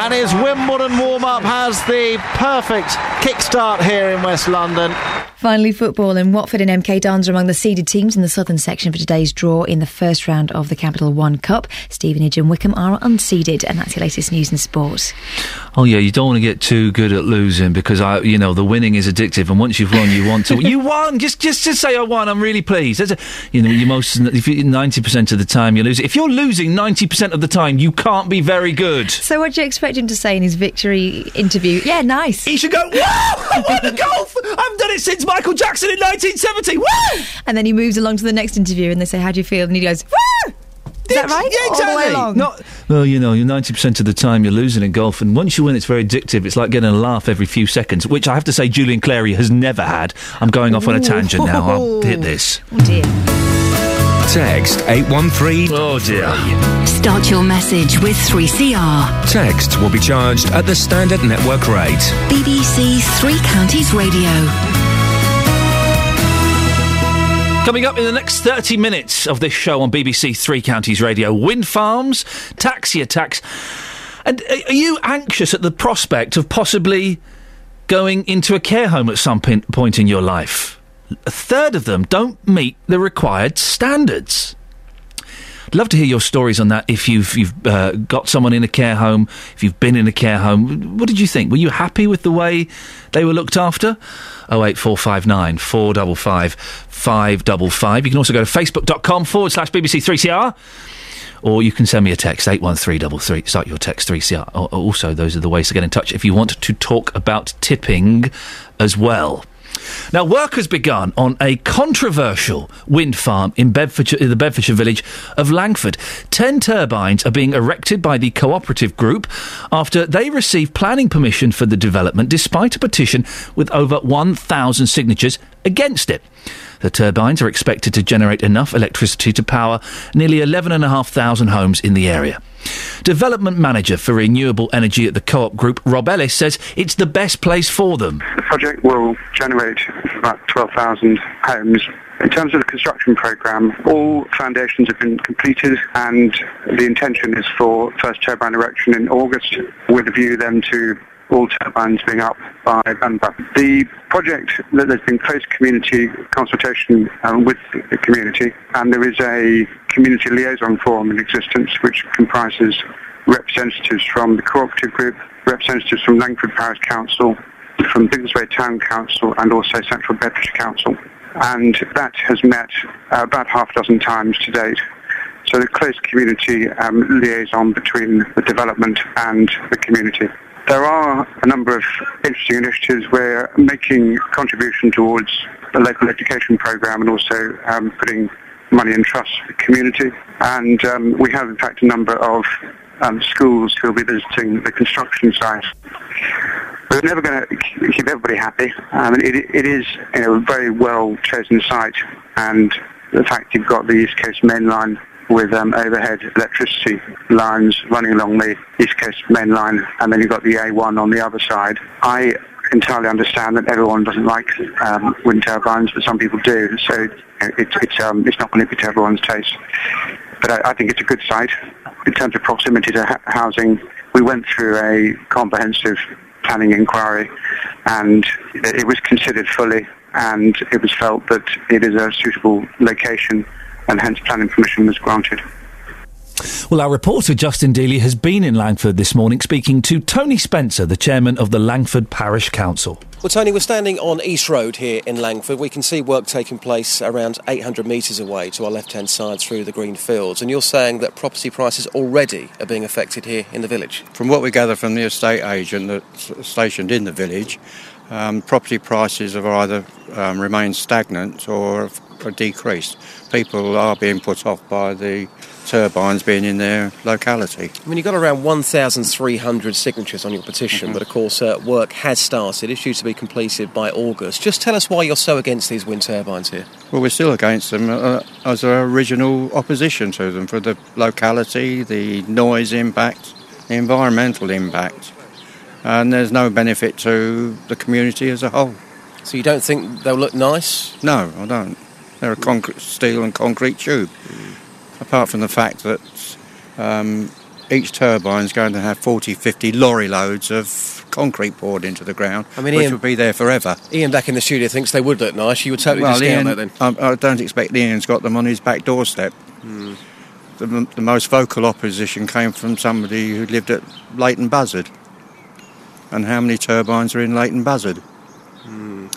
and his Wimbledon warm up has the perfect kickstart here in West London. Finally, football and Watford and MK Dons are among the seeded teams in the southern section for today's draw in the first round of the Capital One Cup. Stevenage and Wycombe are unseeded, and that's your latest news and sport. Oh yeah, you don't want to get too good at losing because I, you know, the winning is addictive, and once you've won, you want to. you won. Just, just, just say I won. I'm really pleased. A, you know, you most if ninety percent of the time you lose. If you're losing ninety percent of the time, you can't be very good. So, what do you expect him to say in his victory interview? Yeah, nice. He should go. Whoa! I won the golf. I've done it since Michael Jackson in 1970. Woo! And then he moves along to the next interview, and they say, "How do you feel?" And he goes, "Woo!" Is that right? Yeah, All the way exactly. along? Not, well, you know, you're 90% of the time you're losing in golf, and once you win, it's very addictive. It's like getting a laugh every few seconds, which I have to say Julian Clary has never had. I'm going off on a tangent now. I'll hit this. Oh dear. Text 813. Oh dear. Start your message with 3CR. Text will be charged at the standard network rate. BBC Three Counties Radio. Coming up in the next 30 minutes of this show on BBC Three Counties Radio, wind farms, taxi attacks. And are you anxious at the prospect of possibly going into a care home at some point in your life? A third of them don't meet the required standards. I'd love to hear your stories on that. If you've you've uh, got someone in a care home, if you've been in a care home, what did you think? Were you happy with the way they were looked after? Oh eight four five nine four double five five double five. You can also go to facebook.com forward slash BBC Three CR. Or you can send me a text, 81333. Start your text 3CR. Also, those are the ways to get in touch if you want to talk about tipping as well. Now, work has begun on a controversial wind farm in, Bedfordshire, in the Bedfordshire village of Langford. Ten turbines are being erected by the cooperative group after they received planning permission for the development despite a petition with over 1,000 signatures against it. The turbines are expected to generate enough electricity to power nearly 11,500 homes in the area. Development manager for renewable energy at the Co op Group, Rob Ellis, says it's the best place for them. The project will generate about 12,000 homes. In terms of the construction programme, all foundations have been completed and the intention is for first turbine erection in August with a view then to all turbines being up by November. The project, there's been close community consultation um, with the community and there is a community liaison forum in existence which comprises representatives from the cooperative group, representatives from Langford Parish Council, from Biggleswade Town Council and also Central Bedfordshire Council. And that has met uh, about half a dozen times to date. So the close community um, liaison between the development and the community. There are a number of interesting initiatives. We're making contribution towards the local education programme and also um, putting money in trust for the community. And um, we have, in fact, a number of um, schools who will be visiting the construction site. We're never going to keep everybody happy. Um, it, it is you know, a very well chosen site, and the fact you've got the East Coast main line with um, overhead electricity lines running along the East Coast main line, and then you've got the A1 on the other side. I entirely understand that everyone doesn't like um, wind turbines, but some people do. So know, it's it's um, it's not going to be to everyone's taste. But I, I think it's a good site in terms of proximity to ha- housing. We went through a comprehensive planning inquiry, and it it was considered fully, and it was felt that it is a suitable location, and hence planning permission was granted. Well, our reporter Justin Dealey has been in Langford this morning speaking to Tony Spencer, the chairman of the Langford Parish Council. Well, Tony, we're standing on East Road here in Langford. We can see work taking place around 800 metres away to our left hand side through the green fields. And you're saying that property prices already are being affected here in the village? From what we gather from the estate agent that's stationed in the village, um, property prices have either um, remained stagnant or have decreased. People are being put off by the turbines being in their locality. I mean, you've got around 1,300 signatures on your petition, but of course, uh, work has started. It's due to be completed by August. Just tell us why you're so against these wind turbines here. Well, we're still against them uh, as our original opposition to them for the locality, the noise impact, the environmental impact, and there's no benefit to the community as a whole. So you don't think they'll look nice? No, I don't. They're a concrete, steel and concrete tube. Apart from the fact that um, each turbine is going to have 40, 50 lorry loads of concrete poured into the ground, I mean, which Iain- will be there forever. Iain back in the studio thinks they would look nice. You would totally well, discount Iain, that then. I, I don't expect Iain's got them on his back doorstep. Hmm. The, the most vocal opposition came from somebody who lived at Leighton Buzzard. And how many turbines are in Leighton Buzzard? Hmm.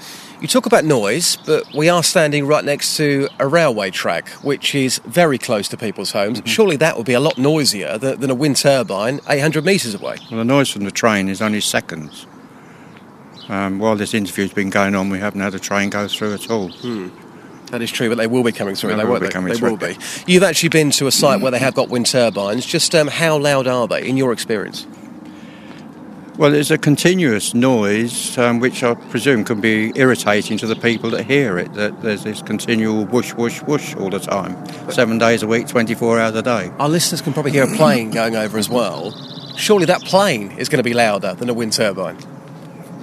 You talk about noise, but we are standing right next to a railway track, which is very close to people's homes. Surely that would be a lot noisier than, than a wind turbine 800 metres away. Well, the noise from the train is only seconds. Um, while this interview's been going on, we haven't had a train go through at all. Hmm. That is true, but they will be coming through. They They, will be they? coming They through. will be. You've actually been to a site where they have got wind turbines. Just um, how loud are they, in your experience? Well, there's a continuous noise, um, which I presume can be irritating to the people that hear it. That there's this continual whoosh, whoosh, whoosh all the time, seven days a week, 24 hours a day. Our listeners can probably hear a plane going over as well. Surely that plane is going to be louder than a wind turbine.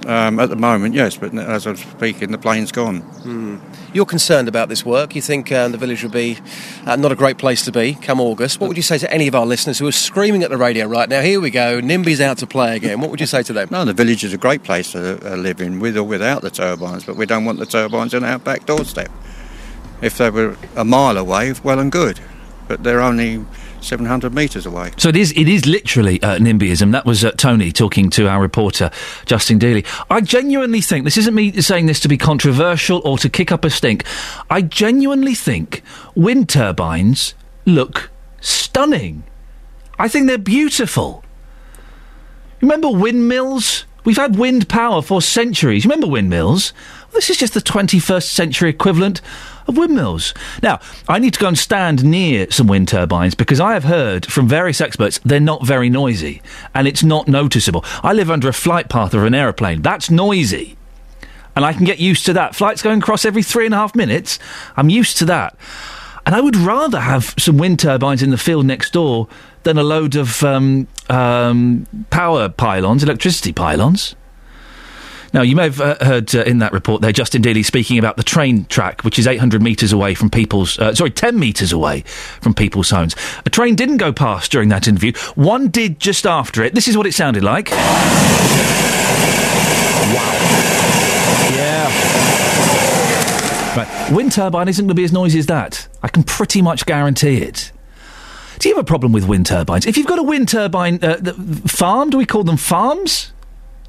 Um, at the moment, yes, but as I'm speaking, the plane's gone. Hmm. You're concerned about this work. You think um, the village will be uh, not a great place to be come August. What would you say to any of our listeners who are screaming at the radio right now? Here we go, NIMBY's out to play again. What would you say to them? No, the village is a great place to uh, live in, with or without the turbines, but we don't want the turbines on our back doorstep. If they were a mile away, well and good, but they're only 700 metres away. So it is. It is literally uh, NIMBYism. That was uh, Tony talking to our reporter Justin Dealey. I genuinely think this isn't me saying this to be controversial or to kick up a stink. I genuinely think wind turbines look stunning. I think they're beautiful. Remember windmills? We've had wind power for centuries. Remember windmills? This is just the 21st century equivalent of windmills. Now, I need to go and stand near some wind turbines because I have heard from various experts they're not very noisy and it's not noticeable. I live under a flight path of an aeroplane. That's noisy. And I can get used to that. Flights going across every three and a half minutes. I'm used to that. And I would rather have some wind turbines in the field next door than a load of um, um, power pylons, electricity pylons. Now, you may have uh, heard uh, in that report there Justin Dealey speaking about the train track, which is 800 metres away from people's, uh, sorry, 10 metres away from people's homes. A train didn't go past during that interview. One did just after it. This is what it sounded like. Right. Wind turbine isn't going to be as noisy as that. I can pretty much guarantee it. Do you have a problem with wind turbines? If you've got a wind turbine uh, farm, do we call them farms?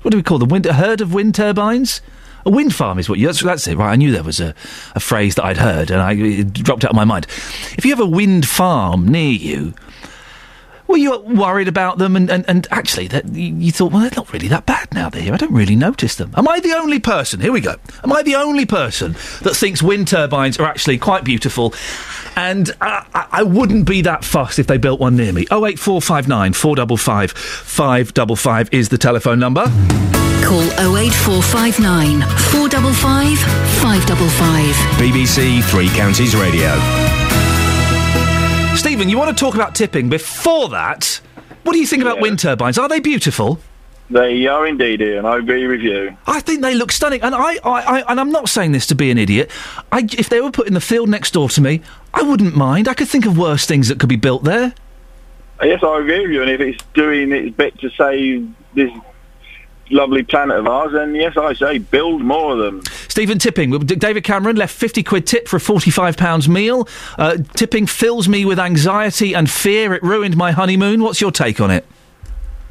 What do we call them? Wind, a herd of wind turbines? A wind farm is what you. That's, that's it, right? I knew there was a, a phrase that I'd heard, and I it dropped out of my mind. If you have a wind farm near you, were you worried about them? And, and, and actually, that you, you thought, well, they're not really that bad now. They're here. I don't really notice them. Am I the only person? Here we go. Am I the only person that thinks wind turbines are actually quite beautiful? And uh, I, I wouldn't be that fussed if they built one near me. Oh eight four five nine four double five five double five is the telephone number. Call 08459 455 555. BBC Three Counties Radio. Stephen, you want to talk about tipping? Before that, what do you think about wind turbines? Are they beautiful? They are indeed, Iain. I agree with you. I think they look stunning, and I, I, I and I'm not saying this to be an idiot. I, if they were put in the field next door to me, I wouldn't mind. I could think of worse things that could be built there. Yes, I agree with you. And if it's doing its bit to save this lovely planet of ours, then yes, I say build more of them. Stephen Tipping. David Cameron left 50 quid tip for a 45 pounds meal. Uh, tipping fills me with anxiety and fear. It ruined my honeymoon. What's your take on it?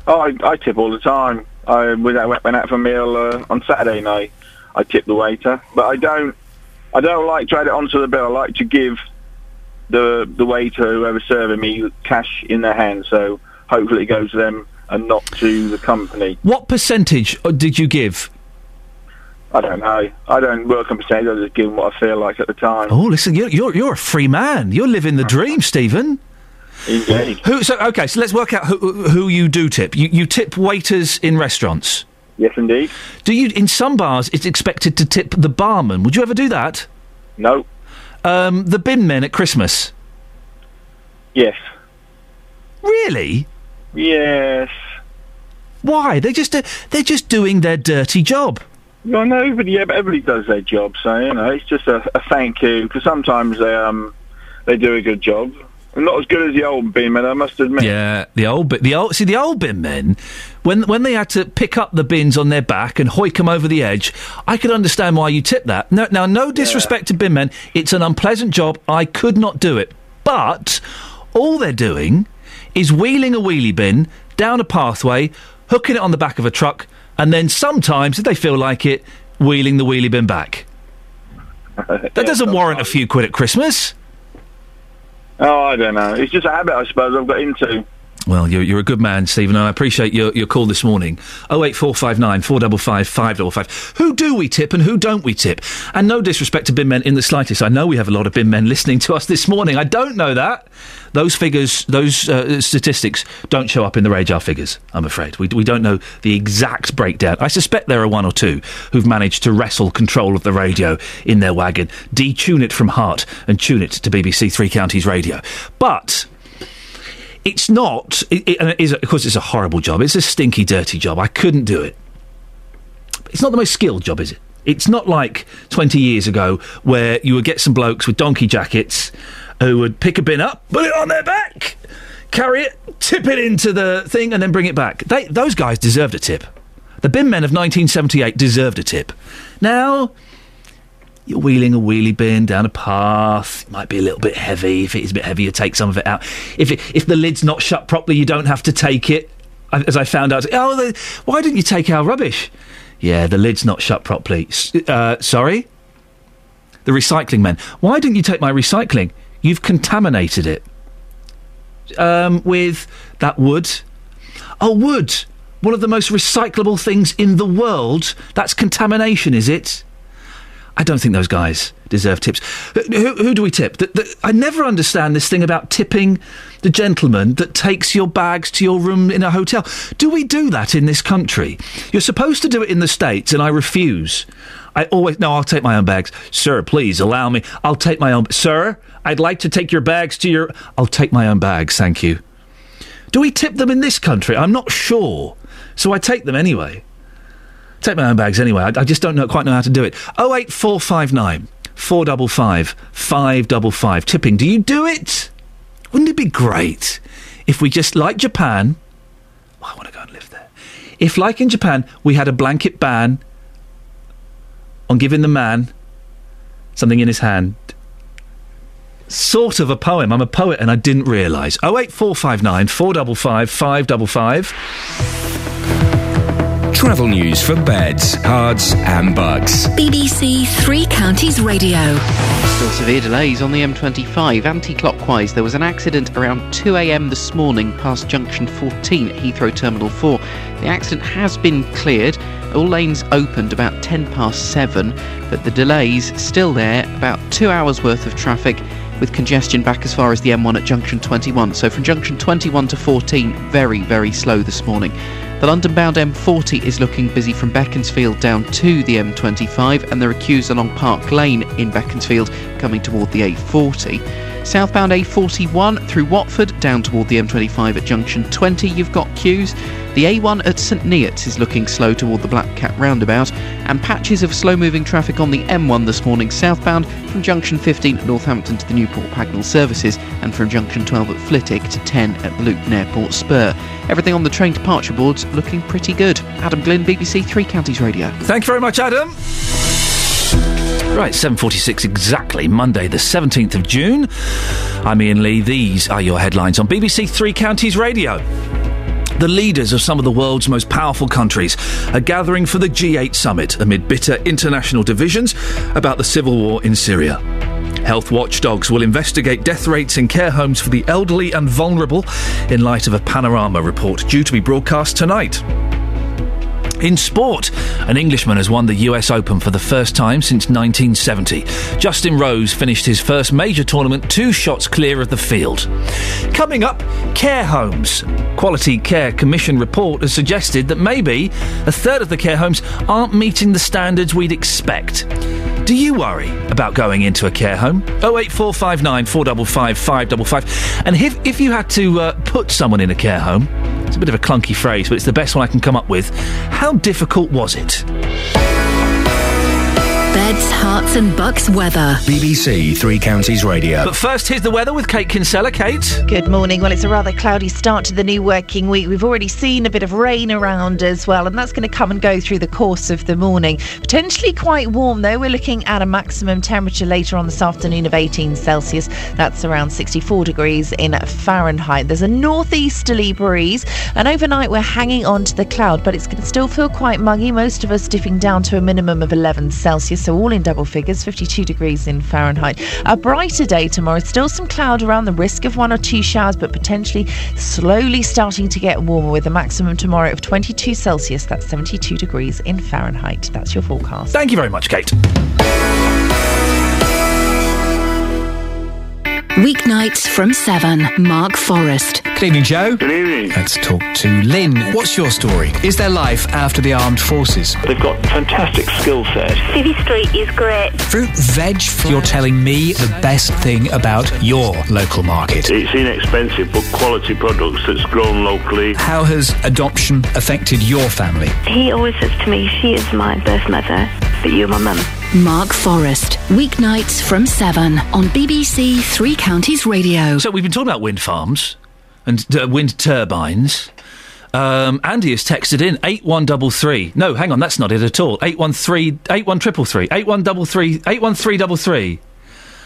Oh, I, I tip all the time. I went went out for a meal uh, on Saturday night. I tip the waiter, but I don't. I don't like to add it onto the bill. I like to give the the waiter, whoever's serving me, cash in their hand. So hopefully it goes to them and not to the company. What percentage uh, did you give? I don't know. I don't work on percentage. I just give them what I feel like at the time. Oh, listen, you're you're, you're a free man. You're living the dream, Stephen. Indeed. Who? So okay, so let's work out who, who you do tip. You, you tip waiters in restaurants. Yes, indeed. Do you? In some bars, it's expected to tip the barman. Would you ever do that? No. Um, the bin men at Christmas. Yes. Really? Yes. Why? They just uh, they're just doing their dirty job. Well, no, but yeah, but everybody does their job, so you know, it's just a, a thank you because sometimes they um they do a good job. Not as good as the old bin men, I must admit. Yeah, the old bit, the old see the old bin men when when they had to pick up the bins on their back and hoik them over the edge. I could understand why you tip that. No, now, no disrespect to bin men, it's an unpleasant job. I could not do it, but all they're doing is wheeling a wheelie bin down a pathway, hooking it on the back of a truck, and then sometimes, if they feel like it, wheeling the wheelie bin back. That doesn't warrant a few quid at Christmas. Oh, I don't know. It's just a habit, I suppose, I've got into. Well, you're, you're a good man, Stephen, and I appreciate your, your call this morning. 08459 455 555. Who do we tip and who don't we tip? And no disrespect to bin men in the slightest. I know we have a lot of bin men listening to us this morning. I don't know that. Those figures, those uh, statistics don't show up in the radar figures, I'm afraid. We, we don't know the exact breakdown. I suspect there are one or two who've managed to wrestle control of the radio in their wagon, detune it from heart, and tune it to BBC Three Counties Radio. But it's not. It, it, and it is, of course, it's a horrible job. It's a stinky, dirty job. I couldn't do it. It's not the most skilled job, is it? It's not like 20 years ago where you would get some blokes with donkey jackets who would pick a bin up, put it on their back, carry it, tip it into the thing, and then bring it back. They, those guys deserved a tip. The bin men of 1978 deserved a tip. Now, you're wheeling a wheelie bin down a path. It might be a little bit heavy. If it is a bit heavy, you take some of it out. If it, if the lid's not shut properly, you don't have to take it. As I found out, oh, the, why didn't you take our rubbish? Yeah, the lid's not shut properly. Uh, sorry, the recycling men. Why didn't you take my recycling? You've contaminated it um, with that wood. Oh, wood. One of the most recyclable things in the world. That's contamination, is it? I don't think those guys deserve tips. Who, who do we tip? The, the, I never understand this thing about tipping the gentleman that takes your bags to your room in a hotel. Do we do that in this country? You're supposed to do it in the States, and I refuse. I always, no, I'll take my own bags. Sir, please allow me. I'll take my own. Sir, I'd like to take your bags to your. I'll take my own bags, thank you. Do we tip them in this country? I'm not sure. So I take them anyway. Take my own bags anyway. I, I just don't know, quite know how to do it. 08459 455 555. Tipping. Do you do it? Wouldn't it be great if we just, like Japan, oh, I want to go and live there. If, like in Japan, we had a blanket ban on giving the man something in his hand. Sort of a poem. I'm a poet and I didn't realise. 08459 455 555. Travel news for beds, Herts, and bucks. BBC Three Counties Radio. Still severe delays on the M25 anti-clockwise. There was an accident around 2am this morning past junction 14 at Heathrow Terminal 4. The accident has been cleared. All lanes opened about 10 past 7, but the delays still there. About two hours worth of traffic with congestion back as far as the M1 at junction 21. So from junction 21 to 14, very, very slow this morning. The London bound M40 is looking busy from Beaconsfield down to the M25, and there are queues along Park Lane in Beaconsfield coming toward the A40. Southbound A41 through Watford down toward the M25 at junction 20, you've got queues. The A1 at St Neots is looking slow toward the Black Cat roundabout, and patches of slow moving traffic on the M1 this morning southbound from junction 15 at Northampton to the Newport Pagnell services, and from junction 12 at Flitwick to 10 at Luton Airport Spur. Everything on the train departure boards looking pretty good. Adam Glynn, BBC Three Counties Radio. Thank you very much, Adam. Right, 7.46 exactly, Monday the 17th of June. I'm Iain Lee. These are your headlines on BBC Three Counties Radio. The leaders of some of the world's most powerful countries are gathering for the G8 summit amid bitter international divisions about the civil war in Syria. Health watchdogs will investigate death rates in care homes for the elderly and vulnerable in light of a panorama report due to be broadcast tonight. In sport, an Englishman has won the US Open for the first time since 1970. Justin Rose finished his first major tournament two shots clear of the field. Coming up, care homes. Quality Care Commission report has suggested that maybe a third of the care homes aren't meeting the standards we'd expect. Do you worry about going into a care home? 08459 455 555. And if, if you had to uh, put someone in a care home, it's a bit of a clunky phrase, but it's the best one I can come up with. How difficult was it? Beds, Herts, and bucks weather. BBC Three Counties Radio. But first, here's the weather with Kate Kinsella. Kate? Good morning. Well, it's a rather cloudy start to the new working week. We've already seen a bit of rain around as well, and that's going to come and go through the course of the morning. Potentially quite warm, though. We're looking at a maximum temperature later on this afternoon of 18 Celsius. That's around 64 degrees in Fahrenheit. There's a northeasterly breeze, and overnight we're hanging on to the cloud, but it's going to still feel quite muggy. Most of us dipping down to a minimum of 11 Celsius, so all in double figures, 52 degrees in Fahrenheit. A brighter day tomorrow. Still some cloud around, the risk of one or two showers, but potentially slowly starting to get warmer with a maximum tomorrow of 22 Celsius. That's 72 degrees in Fahrenheit. That's your forecast. Thank you very much, Kate. Weeknights from 7. Mark Forrest. Good evening, Joe. Good evening. Let's talk to Lynn. What's your story? Is there life after the armed forces? They've got fantastic skill set. City Street is great. Fruit, veg, you're telling me the best thing about your local market. It's inexpensive but quality products that's grown locally. How has adoption affected your family? He always says to me, she is my birth mother, but you're my mum. Mark Forrest. Weeknights from 7 on BBC Three Counties Radio. So we've been talking about wind farms and uh, wind turbines. Um, Andy has texted in eight 8133. No, hang on, that's not it at all. 813 81333 8133 81333.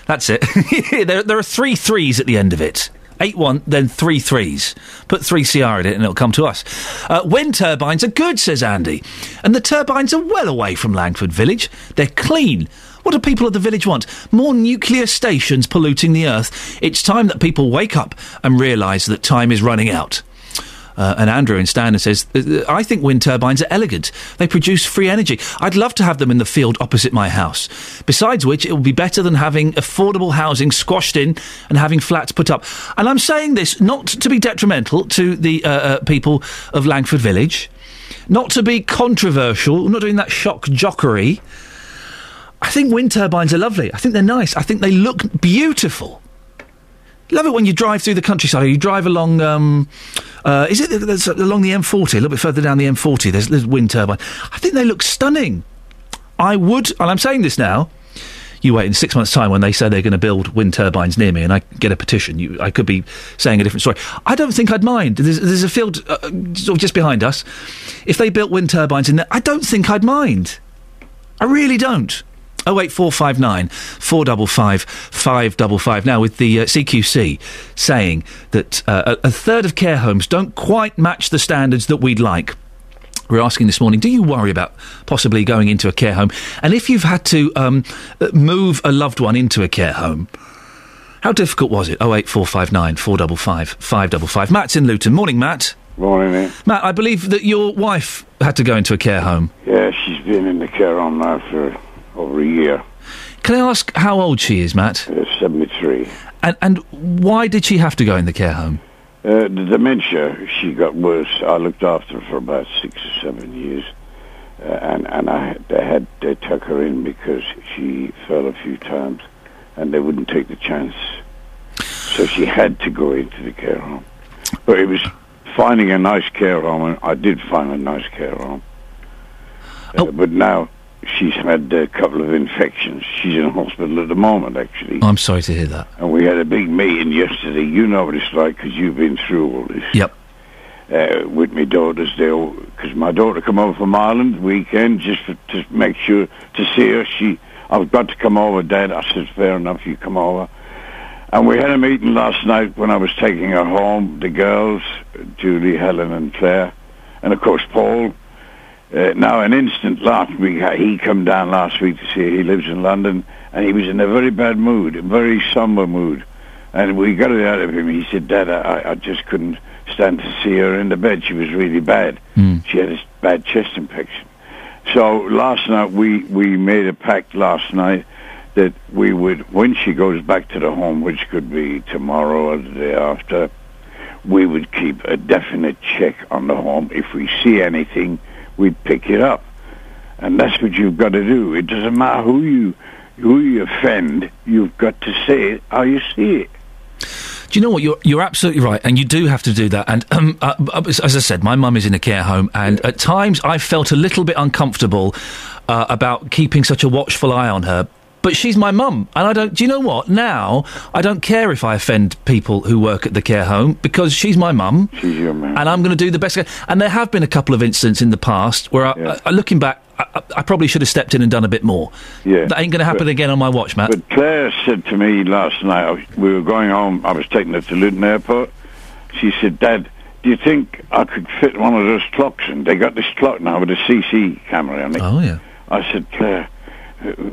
That's it. there, there are three threes at the end of it. Eight one, then three threes. Put three CR in it, and it'll come to us. Uh, wind turbines are good, says Andy, and the turbines are well away from Langford Village. They're clean. What do people of the village want? More nuclear stations polluting the earth. It's time that people wake up and realise that time is running out. Uh, and Andrew in Standard says, "Uh, I think wind turbines are elegant. They produce free energy. I'd love to have them in the field opposite my house. Besides which, it will be better than having affordable housing squashed in and having flats put up. And I'm saying this not to be detrimental to the uh, uh, people of Langford Village, not to be controversial, not doing that shock jockery. I think wind turbines are lovely. I think they're nice. I think they look beautiful. Love it when you drive through the countryside you drive along, um, uh, is it along the M40, a little bit further down the M40, there's, there's wind turbine. I think they look stunning. I would, and I'm saying this now, you wait in six months' time when they say they're going to build wind turbines near me and I get a petition, you, I could be saying a different story. I don't think I'd mind. There's, there's a field uh, sort of just behind us. If they built wind turbines in there, I don't think I'd mind. I really don't. 08459 455 555. Now, with the uh, CQC saying that uh, a, a third of care homes don't quite match the standards that we'd like. We're asking this morning, do you worry about possibly going into a care home? And if you've had to um, move a loved one into a care home, how difficult was it? 08459 455 555. Matt's in Luton. Morning, Matt. Morning. Matt, I believe that your wife had to go into a care home. Yeah, she's been in the care home now for over a year. Can I ask how old she is, Matt? Uh, 73. And, and why did she have to go in the care home? Uh, the dementia, she got worse. I looked after her for about six or seven years. Uh, and and I they had they took her in because she fell a few times, and they wouldn't take the chance. So she had to go into the care home. But it was finding a nice care home, and I did find a nice care home. Uh, But now she's had a couple of infections. She's in hospital at the moment, actually. I'm sorry to hear that. And we had a big meeting yesterday. You know what it's like because you've been through all this. Yep. Uh, with my daughters, they because my daughter come over from Ireland weekend just for, to make sure to see her. She I've got to come over, Dad. I said, fair enough, you come over. And we had a meeting last night when I was taking her home, the girls, Julie, Helen and Claire, and of course Paul. Uh, now, an instant last week, uh, he come down last week to see her. He lives in London, and he was in a very bad mood, a very somber mood. And we got it out of him. He said, Dad, I, I just couldn't stand to see her in the bed. She was really bad. She had a bad chest infection. So last night we, we made a pact last night that we would, when she goes back to the home, which could be tomorrow or the day after, we would keep a definite check on the home. If we see anything, we'd pick it up. And that's what you've got to do. It doesn't matter who you who you offend, you've got to say it how you see it. Do you know what? You're you're absolutely right, and you do have to do that. And um, uh, uh, as I said, my mum is in a care home, and at times I felt a little bit uncomfortable uh, about keeping such a watchful eye on her. But she's my mum, and I don't. Do you know what? Now I don't care if I offend people who work at the care home because she's my mum, She's your man. and I'm going to do the best. I can. And there have been a couple of incidents in the past where, I, I, looking back, I, I- probably should have stepped in and done a bit more. Yeah. That ain't going to happen But- again on my watch, Matt. But Claire said to me last night, was- we were going home, I was taking her to Luton Airport. She said, Dad, do you think I could fit one of those clocks in? They got this clock now with a CC camera on it. Oh, yeah. I said, Claire,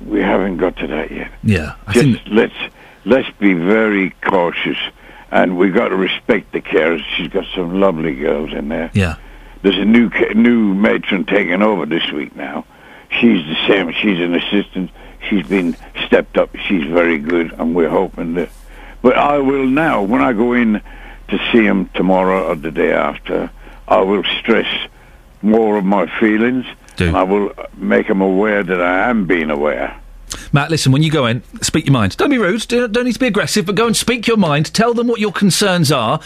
we haven't got to that yet. Yeah, I Just think let's let's be very cautious, and we've got to respect the carers. She's got some lovely girls in there. Yeah. There's a new new matron taking over this week now. She's the same. She's an assistant. She's been stepped up. She's very good, and we're hoping that. But I will now, when I go in to see him tomorrow or the day after, I will stress more of my feelings, and I will make them aware that I am being aware. Matt, listen, when you go in, speak your mind. Don't be rude, don't, don't need to be aggressive, but go and speak your mind. Tell them what your concerns are.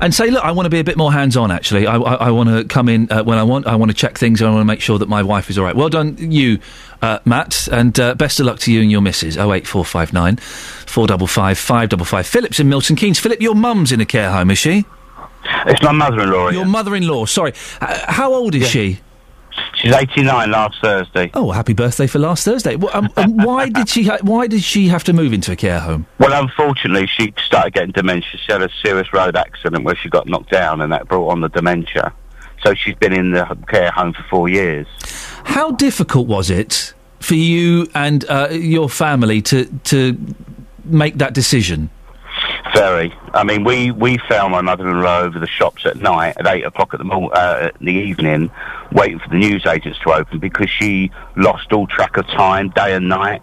And say, look, I want to be a bit more hands-on. Actually, I, I, I want to come in uh, when I want. I want to check things. I want to make sure that my wife is all right. Well done, you, uh, Matt, and uh, best of luck to you and your missus. Oh eight four five nine, four double five five double five. Philip's in Milton Keynes. Philip, your mum's in a care home, is she? It's my mother-in-law. Your mother-in-law. Sorry, uh, how old is she? She's 89 last Thursday. Oh, happy birthday for last Thursday. Wh- um, um, why did she? Ha- why did she have to move into a care home? Well, unfortunately, she started getting dementia. She had a serious road accident where she got knocked down, and that brought on the dementia. So she's been in the care home for four years. How difficult was it for you and uh, your family to to make that decision? Very. I mean, we, we found my mother-in-law over the shops at night at eight o'clock at the mor- uh, in the evening, waiting for the news agents to open because she lost all track of time, day and night.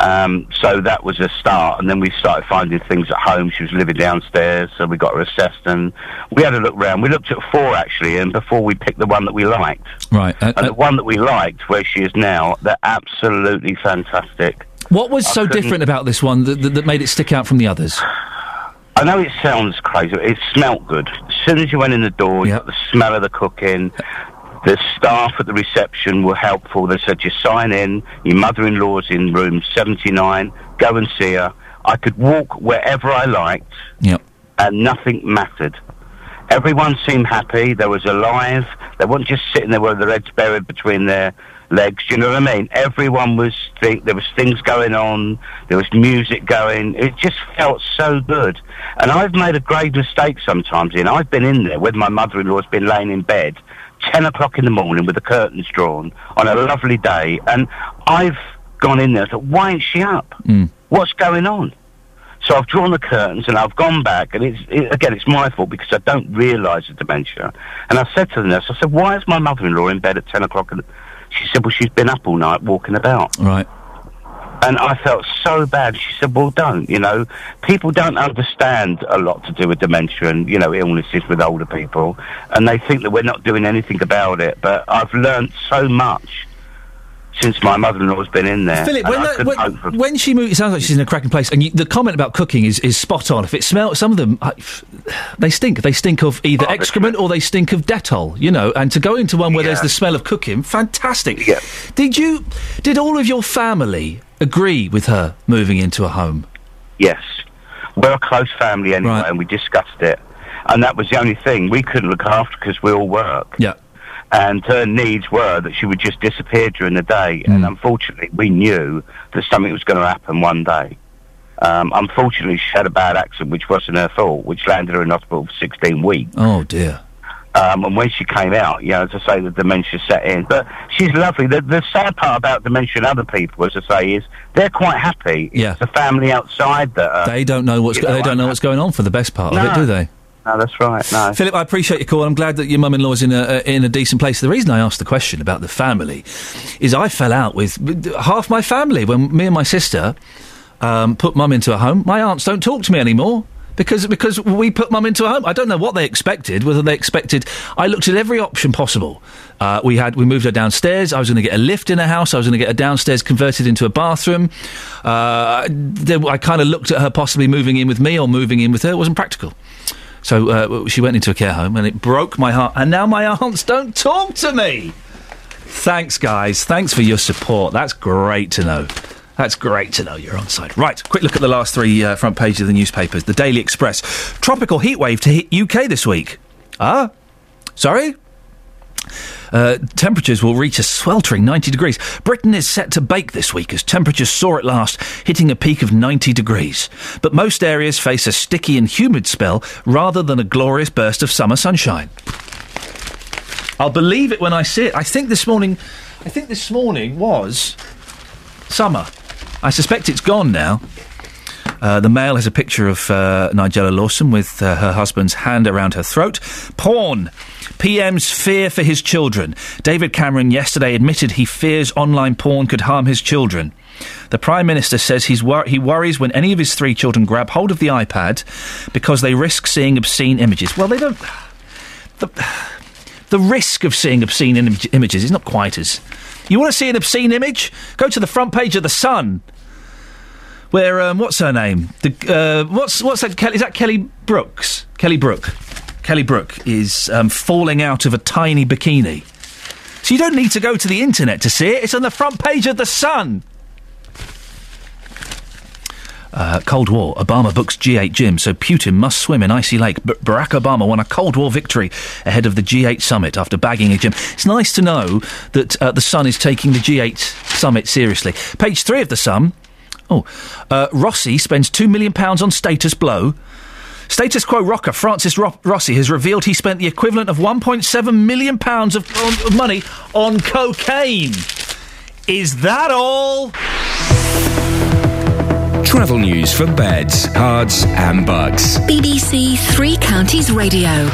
Um, so that was a start, and then we started finding things at home. She was living downstairs, so we got her assessed, and we had a look round. We looked at four actually, and before we picked the one that we liked, Right. Uh, and the one that we liked, where she is now, they're absolutely fantastic. what was I so couldn't- different about this one that, that, that made it stick out from the others? I know it sounds crazy. but It smelt good. As soon as you went in the door, you got the smell of the cooking. The staff at the reception were helpful. They said, you sign in, your mother-in-law's in room 79, go and see her. I could walk wherever I liked, Yep. and nothing mattered. Everyone seemed happy. They was alive. They weren't just sitting there with their heads buried between their legs. Do you know what I mean? Everyone was think there was things going on. There was music going. It just felt so good. And I've made a grave mistake sometimes. In I've been in there with my mother-in-law's been laying in bed, ten o'clock in the morning with the curtains drawn on a lovely day, and I've gone in there and thought, why ain't she up? Mm. What's going on? So I've drawn the curtains and I've gone back, and it's it, again, it's my fault because I don't realise the dementia. And I said to the nurse, I said, "Why is my mother-in-law in bed at ten o'clock?" She said, "Well, she's been up all night walking about." Right. And I felt so bad. She said, "Well, don't. You know, people don't understand a lot to do with dementia and you know illnesses with older people, and they think that we're not doing anything about it. But I've learned so much." Since my mother-in-law's been in there, Philip, when, that, when, for- when she moved, it sounds like she's in a cracking place. And you, the comment about cooking is, is spot on. If it smells, some of them, I, they stink. They stink of Oh, either excrement or they stink of Dettol. You know, and to go into one where there's the smell of cooking, fantastic. Did you? Did all of your family agree with her moving into a home? Yes. We're a close family anyway, and we discussed it. And that was the only thing. We couldn't look after because we all work. Yeah. And her needs were that she would just disappear during the day. And unfortunately, we knew that something was going to happen one day. Um, unfortunately, she had a bad accident, which wasn't her fault, which landed her in hospital for 16 weeks. Oh dear. Um, and when she came out, you know, as I say, the dementia set in. But she's lovely. The, the sad part about dementia and other people, as I say, is they're quite happy. Yeah. It's the family outside that are, They don't know what's go- know, they don't know what's going on for the best part of it, do they? No, that's right. No. Philip, I appreciate your call. I'm glad that your mum-in-law's in a uh, in a decent place. The reason I asked the question about the family is I fell out with half my family when me and my sister um, put mum into a home. My aunts don't talk to me anymore. Because because we put mum into a home, I don't know what they expected. Whether they expected, I looked at every option possible. Uh, we had we moved her downstairs. I was going to get a lift in a house. I was going to get her downstairs converted into a bathroom. Uh, then I kind of looked at her possibly moving in with me or moving in with her. It wasn't practical. So uh, she went into a care home, and it broke my heart. And now my aunts don't talk to me. Thanks, guys. Thanks for your support. That's great to know. That's great to know you're on side. Right, quick look at the last three uh, front pages of the newspapers. The Daily Express. Tropical heatwave to hit UK this week. Ah? Sorry? Uh, temperatures will reach a sweltering 90 degrees. Britain is set to bake this week as temperatures soar at last, hitting a peak of 90 degrees. But most areas face a sticky and humid spell rather than a glorious burst of summer sunshine. I'll believe it when I see it. I think this morning, I think this morning was summer. I suspect it's gone now. Uh, the Mail has a picture of uh, Nigella Lawson with uh, her husband's hand around her throat. Porn. PM's fear for his children. David Cameron yesterday admitted he fears online porn could harm his children. The Prime Minister says he's wor- he worries when any of his three children grab hold of the iPad because they risk seeing obscene images. Well, they don't. The, the risk of seeing obscene im- images is not quite as. You want to see an obscene image? Go to the front page of the Sun, where um, what's her name? The uh, what's what's that? Kelly, is that Kelly Brooks? Kelly Brook. Kelly Brook is um, falling out of a tiny bikini. So you don't need to go to the internet to see it. It's on the front page of the Sun. Uh, Cold War. Obama books G8 gym, so Putin must swim in icy lake. B- Barack Obama won a Cold War victory ahead of the G8 summit after bagging a gym. It's nice to know that uh, the Sun is taking the G8 summit seriously. Page three of the Sun. Oh, uh, Rossi spends two million pounds on status blow. Status quo rocker Francis Ro- Rossi has revealed he spent the equivalent of 1.7 million pounds of, of money on cocaine. Is that all? Travel news for beds, Herts, and bucks. BBC Three Counties Radio.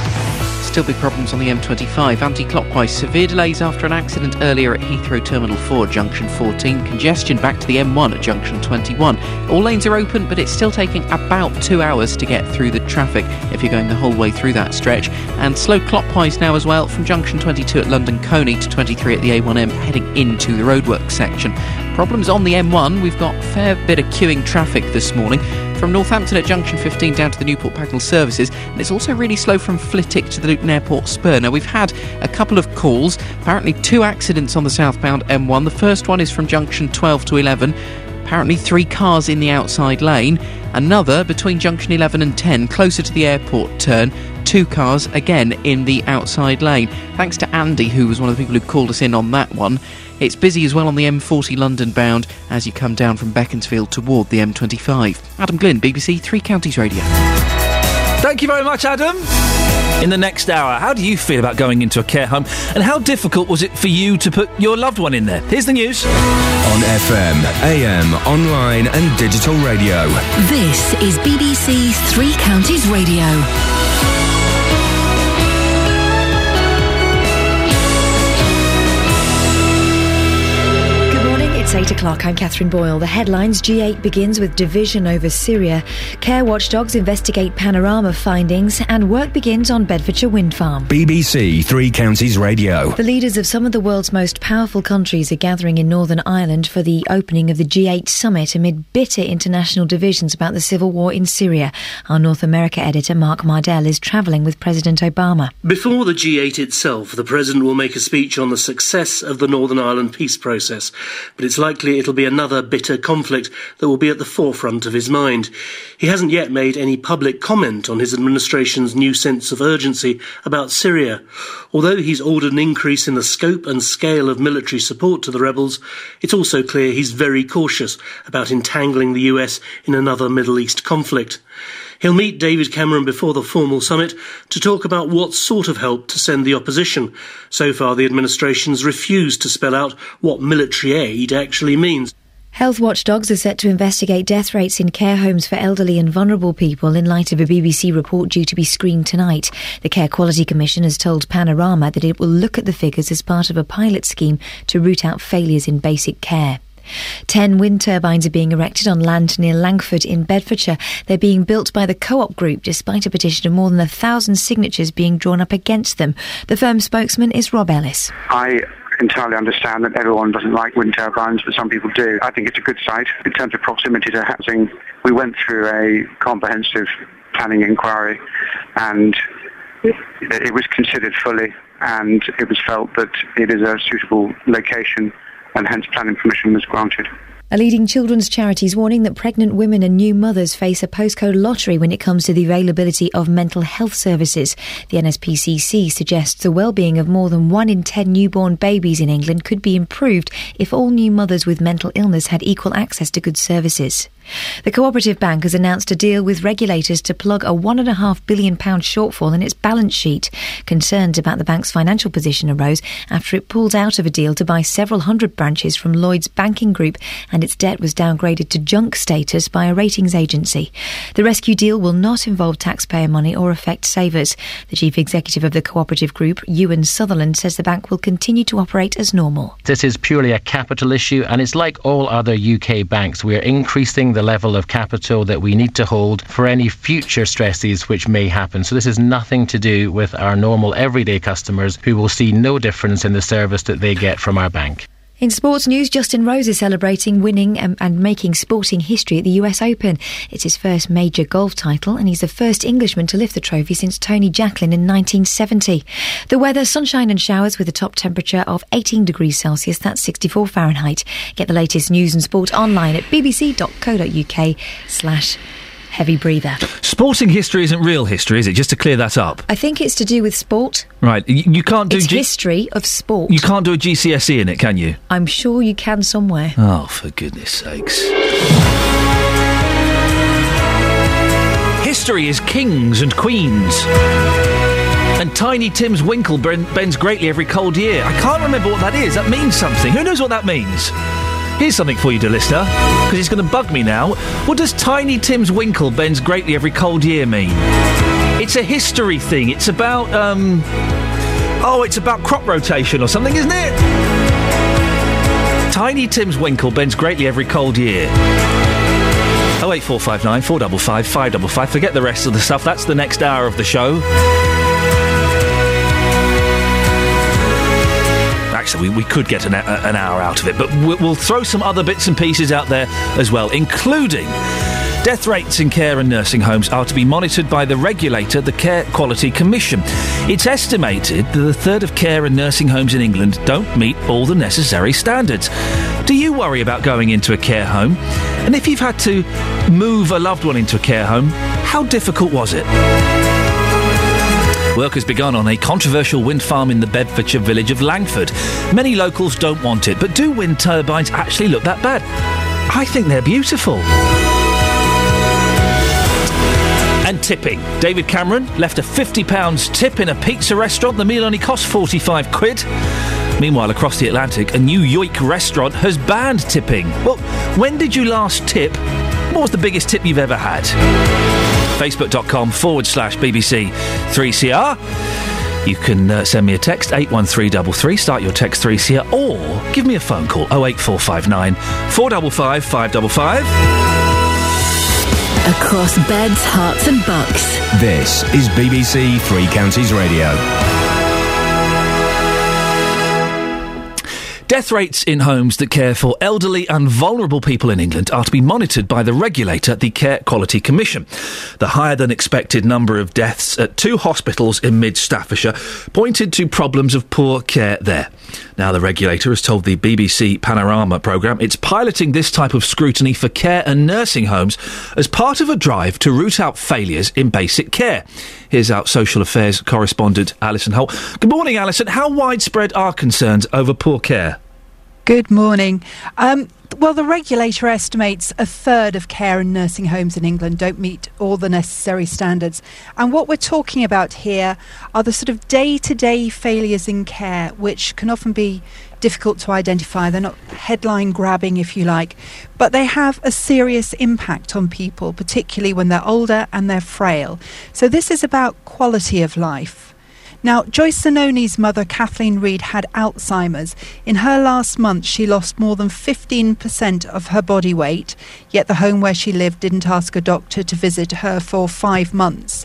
Still big problems on the M25. Anti-clockwise, severe delays after an accident earlier at Heathrow Terminal 4, Junction 14. Congestion back to the M1 at Junction 21. All lanes are open, but it's still taking about two hours to get through the traffic if you're going the whole way through that stretch. And slow clockwise now as well from Junction 22 at London Colney to 23 at the A1M heading into the roadworks section. Problems on the M1. We've got a fair bit of queuing traffic this morning from Northampton at Junction 15 down to the Newport Pagnell services, and it's also really slow from Flitwick to the Luton Airport spur. Now, we've had a couple of calls, apparently two accidents on the southbound M1. The first one is from Junction 12 to 11. Apparently, three cars in the outside lane. Another between Junction 11 and 10, closer to the airport turn. Two cars again in the outside lane. Thanks to Andy, who was one of the people who called us in on that one. It's busy as well on the M40 London bound as you come down from Beaconsfield toward the M25. Adam Glynn, BBC Three Counties Radio. Thank you very much, Adam. In the next hour, how do you feel about going into a care home and how difficult was it for you to put your loved one in there? Here's the news. On FM, AM, online, and digital radio. This is BBC Three Counties Radio. It's 8 o'clock. I'm Catherine Boyle. The headlines G8 begins with division over Syria. Care watchdogs investigate panorama findings, and work begins on Bedfordshire wind farm. BBC Three Counties Radio. The leaders of some of the world's most powerful countries are gathering in Northern Ireland for the opening of the G8 summit amid bitter international divisions about the civil war in Syria. Our North America editor Mark Mardell is travelling with President Obama. Before the G8 itself, the President will make a speech on the success of the Northern Ireland peace process. But it's likely it'll be another bitter conflict that will be at the forefront of his mind. He hasn't yet made any public comment on his administration's new sense of urgency about Syria. Although he's ordered an increase in the scope and scale of military support to the rebels, it's also clear he's very cautious about entangling the US in another Middle East conflict. He'll meet David Cameron before the formal summit to talk about what sort of help to send the opposition. So far, the administration's refused to spell out what military aid actually means. Health watchdogs are set to investigate death rates in care homes for elderly and vulnerable people in light of a BBC report due to be screened tonight. The Care Quality Commission has told Panorama that it will look at the figures as part of a pilot scheme to root out failures in basic care. Ten wind turbines are being erected on land near Langford in Bedfordshire. They're being built by the Co-op Group despite a petition of more than a thousand signatures being drawn up against them. The firm's spokesman is Rob Ellis. I entirely understand that everyone doesn't like wind turbines, but some people do. I think it's a good site. In terms of proximity to housing, we went through a comprehensive planning inquiry and it was considered fully and it was felt that it is a suitable location and hence planning permission was granted. A leading children's charity is warning that pregnant women and new mothers face a postcode lottery when it comes to the availability of mental health services. The NSPCC suggests the well-being of more than one in ten newborn babies in England could be improved if all new mothers with mental illness had equal access to good services. The Cooperative Bank has announced a deal with regulators to plug a £1.5 billion shortfall in its balance sheet. Concerns about the bank's financial position arose after it pulled out of a deal to buy several hundred branches from Lloyds Banking Group and its debt was downgraded to junk status by a ratings agency. The rescue deal will not involve taxpayer money or affect savers. The chief executive of the Cooperative Group, Euan Sutherland, says the bank will continue to operate as normal. This is purely a capital issue and it's like all other UK banks. We're increasing the level of capital that we need to hold for any future stresses which may happen. So this is nothing to do with our normal everyday customers who will see no difference in the service that they get from our bank. In sports news, Justin Rose is celebrating winning and, and, making sporting history at the US Open. It's his first major golf title, and he's the first Englishman to lift the trophy since Tony Jacklin in 1970. The weather, sunshine and showers with a top temperature of 18 degrees Celsius, that's 64 Fahrenheit. Get the latest news and sport online at bbc.co.uk slash heavy breather. Sporting history isn't real history, is it? Just to clear that up. I think it's to do with sport. Right. You, you can't do it's G- history of sport. You can't do a GCSE in it, can you? I'm sure you can somewhere. Oh, for goodness sakes. History is kings and queens. And Tiny Tim's winkle bends greatly every cold year. I can't remember what that is. That means something. Who knows what that means? Here's something for you, dear listener, because it's going to bug me now. What does Tiny Tim's winkle bends greatly every cold year mean? It's a history thing. It's about, um. Oh, it's about crop rotation or something, isn't it? Tiny Tim's winkle bends greatly every cold year. 08459 455 555. Forget the rest of the stuff. That's the next hour of the show. Actually, we, we could get an, an, hour out of it, but we'll, we'll throw some other bits and pieces out there as well, including. Death rates in care and nursing homes are to be monitored by the regulator, the Care Quality Commission. It's estimated that a third of care and nursing homes in England don't meet all the necessary standards. Do you worry about going into a care home? And if you've had to move a loved one into a care home, how difficult was it? Work has begun on a controversial wind farm in the Bedfordshire village of Langford. Many locals don't want it, but do wind turbines actually look that bad? I think they're beautiful. And tipping. David Cameron left a £50 tip in a pizza restaurant. The meal only cost 45 quid. Meanwhile, across the Atlantic, a New York restaurant has banned tipping. Well, when did you last tip? What was the biggest tip you've ever had? Facebook.com forward slash BBC 3CR. You can uh, send me a text, 81333, start your text 3CR, or give me a phone call, 08459 455 555. Across beds, Herts, and bucks. This is BBC Three Counties Radio. Death rates in homes that care for elderly and vulnerable people in England are to be monitored by the regulator, the Care Quality Commission. The higher than expected number of deaths at two hospitals in mid Staffordshire pointed to problems of poor care there. Now, the regulator has told the BBC Panorama programme it's piloting this type of scrutiny for care and nursing homes as part of a drive to root out failures in basic care. Here's our social affairs correspondent, Alison Holt. Good morning, Alison. How widespread are concerns over poor care? Good morning. Um, well, the regulator estimates a third of care and nursing homes in England don't meet all the necessary standards. And what we're talking about here are the sort of day to day failures in care, which can often be difficult to identify. They're not headline grabbing, if you like, but they have a serious impact on people, particularly when they're older and they're frail. So, this is about quality of life. Now, Joyce Zanoni's mother, Kathleen Reed, had Alzheimer's. In her last month, she lost more than 15% of her body weight, yet the home where she lived didn't ask a doctor to visit her for five months.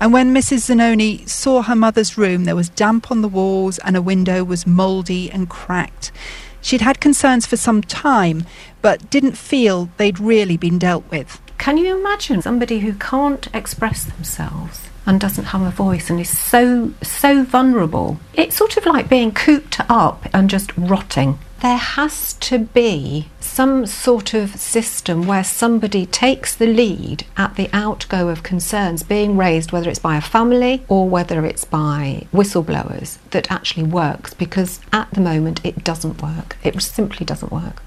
And when Mrs. Zanoni saw her mother's room, there was damp on the walls and a window was mouldy and cracked. She'd had concerns for some time, but didn't feel they'd really been dealt with. Can you imagine somebody who can't express themselves and doesn't have a voice and is so so vulnerable? It's sort of like being cooped up and just rotting. There has to be some sort of system where somebody takes the lead at the outgo of concerns being raised, whether it's by a family or whether it's by whistleblowers, that actually works because at the moment it doesn't work. It simply doesn't work.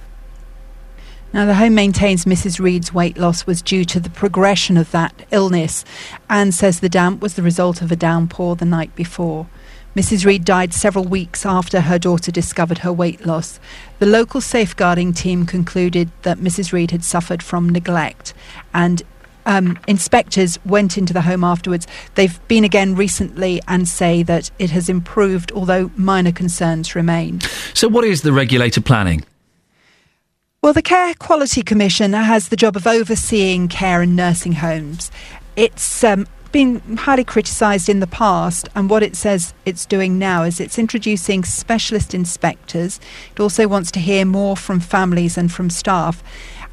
Now, the home maintains Mrs. Reed's weight loss was due to the progression of that illness and says the damp was the result of a downpour the night before. Mrs. Reed died several weeks after her daughter discovered her weight loss. The local safeguarding team concluded that Mrs. Reed had suffered from neglect and um, inspectors went into the home afterwards. They've been again recently and say that it has improved, although minor concerns remain. So, what is the regulator planning? Well, the Care Quality Commission has the job of overseeing care in nursing homes. It's um, been highly criticised in the past, and what it says it's doing now is it's introducing specialist inspectors. It also wants to hear more from families and from staff.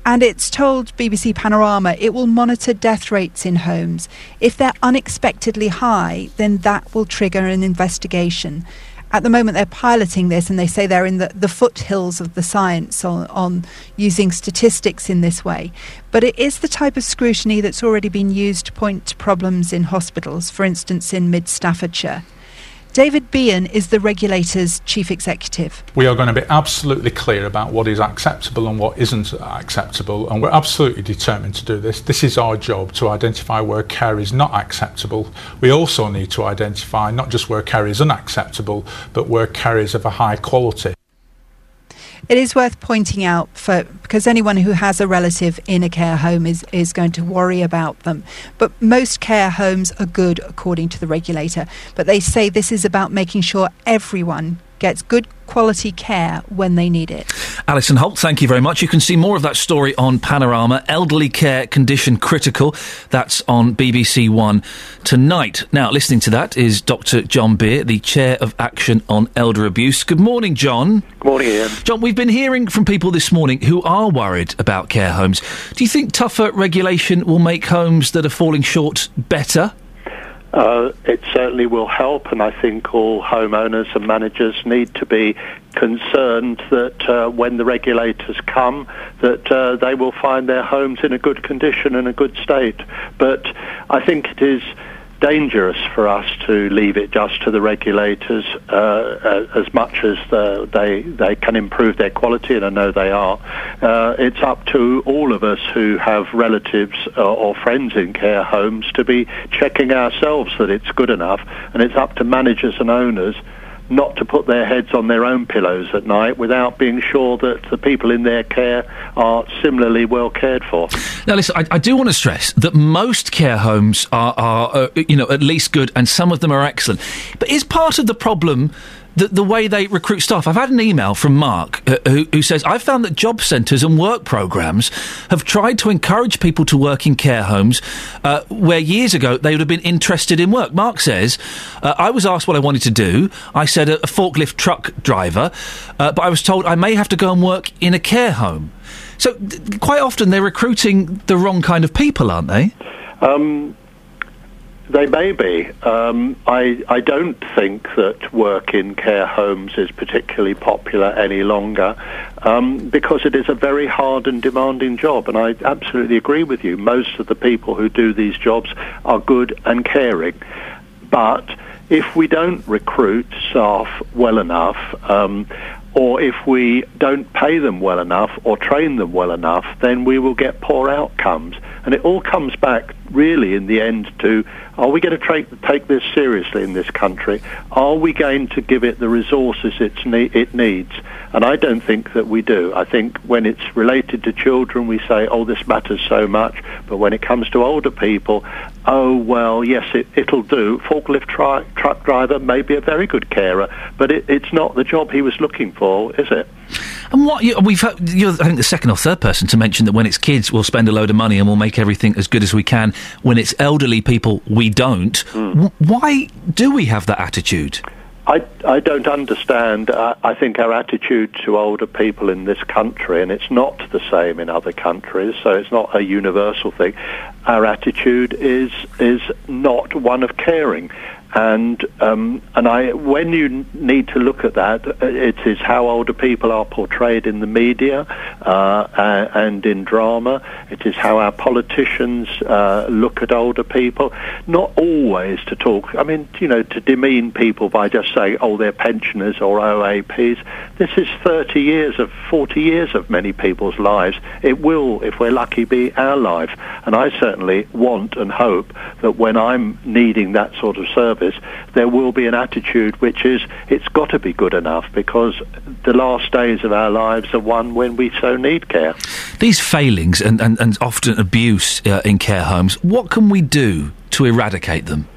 And it's told BBC Panorama it will monitor death rates in homes. If they're unexpectedly high, then that will trigger an investigation at the moment they're piloting this and they say they're in the, the foothills of the science on, on using statistics in this way. But it is the type of scrutiny that's already been used to point to problems in hospitals, for instance, in mid Staffordshire. David Behan is the regulator's chief executive. We are going to be absolutely clear about what is acceptable and what isn't acceptable, and we're absolutely determined to do this. This is our job to identify where care is not acceptable. We also need to identify not just where care is unacceptable, but where care is of a high quality. It is worth pointing out for because anyone who has a relative in a care home is, is going to worry about them. But most care homes are good according to the regulator. But they say this is about making sure everyone gets good quality care when they need it. Alison Holt, thank you very much. You can see more of that story on Panorama. Elderly care condition critical. That's on BBC One tonight. Now, listening to that is Dr. John Beer, the Chair of Action on Elder Abuse. Good morning, John. Good morning, Iain. John, we've been hearing from people this morning who are worried about care homes. Do you think tougher regulation will make homes that are falling short better? Uh, it certainly will help, and I think all homeowners and managers need to be concerned that uh, when the regulators come, that uh, they will find their homes in a good condition and a good state. But I think it is dangerous for us to leave it just to the regulators uh, uh, as much as the, they they can improve their quality, and I know they are. Uh, it's up to all of us who have relatives uh, or friends in care homes to be checking ourselves that it's good enough, and it's up to managers and owners not to put their heads on their own pillows at night without being sure that the people in their care are similarly well cared for. Now, listen, I, I do want to stress that most care homes are, are uh, you know, at least good, and some of them are excellent. But is part of the problem the, the way they recruit staff. I've had an email from Mark uh, who, who says, I've found that job centres and work programmes have tried to encourage people to work in care homes uh, where years ago they would have been interested in work. Mark says, uh, I was asked what I wanted to do. I said a, a forklift truck driver, uh, but I was told I may have to go and work in a care home. So th- quite often they're recruiting the wrong kind of people, aren't they? Um, they may be. Um, I, I don't think that work in care homes is particularly popular any longer um, because it is a very hard and demanding job. And I absolutely agree with you. Most of the people who do these jobs are good and caring. But if we don't recruit staff well enough, um, or if we don't pay them well enough or train them well enough, then we will get poor outcomes. And it all comes back really in the end to are we going to take, take this seriously in this country? Are we going to give it the resources it's ne- it needs? And I don't think that we do. I think when it's related to children, we say, oh, this matters so much. But when it comes to older people, oh, well, yes, it, it'll do. Forklift tri- truck driver may be a very good carer, but it, it's not the job he was looking for, is it? And what you, we've, heard- you're, I think, the second or third person to mention that when it's kids, we'll spend a load of money and we'll make everything as good as we can. When it's elderly people, we don't. W- why do we have that attitude? I, I don't understand. Uh, I think our attitude to older people in this country, and it's not the same in other countries, so it's not a universal thing. Our attitude is is not one of caring, and um, and I when you need to look at that, uh, it is how older people are portrayed in the media uh, and in drama. It is how our politicians uh, look at older people. Not always to talk. I mean, you know, to demean people by just saying, "Oh, they're pensioners or OAPs." This is 30 years of 40 years of many people's lives. It will, if we're lucky, be our life. And I certainly want and hope that when I'm needing that sort of service, there will be an attitude which is it's got to be good enough because the last days of our lives are one when we so need care. These failings and, and, and often abuse uh, in care homes, what can we do to eradicate them?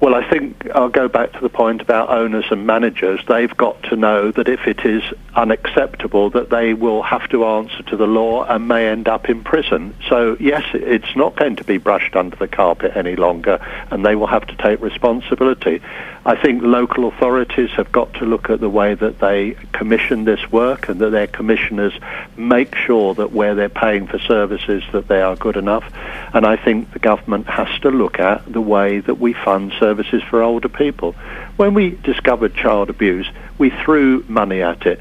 Well, I think I'll go back to the point about owners and managers. They've got to know that if it is unacceptable, that they will have to answer to the law and may end up in prison. So, yes, it's not going to be brushed under the carpet any longer, and they will have to take responsibility. I think local authorities have got to look at the way that they commission this work and that their commissioners make sure that where they're paying for services that they are good enough. And I think the government has to look at the way that we fund services for older people. When we discovered child abuse, we threw money at it.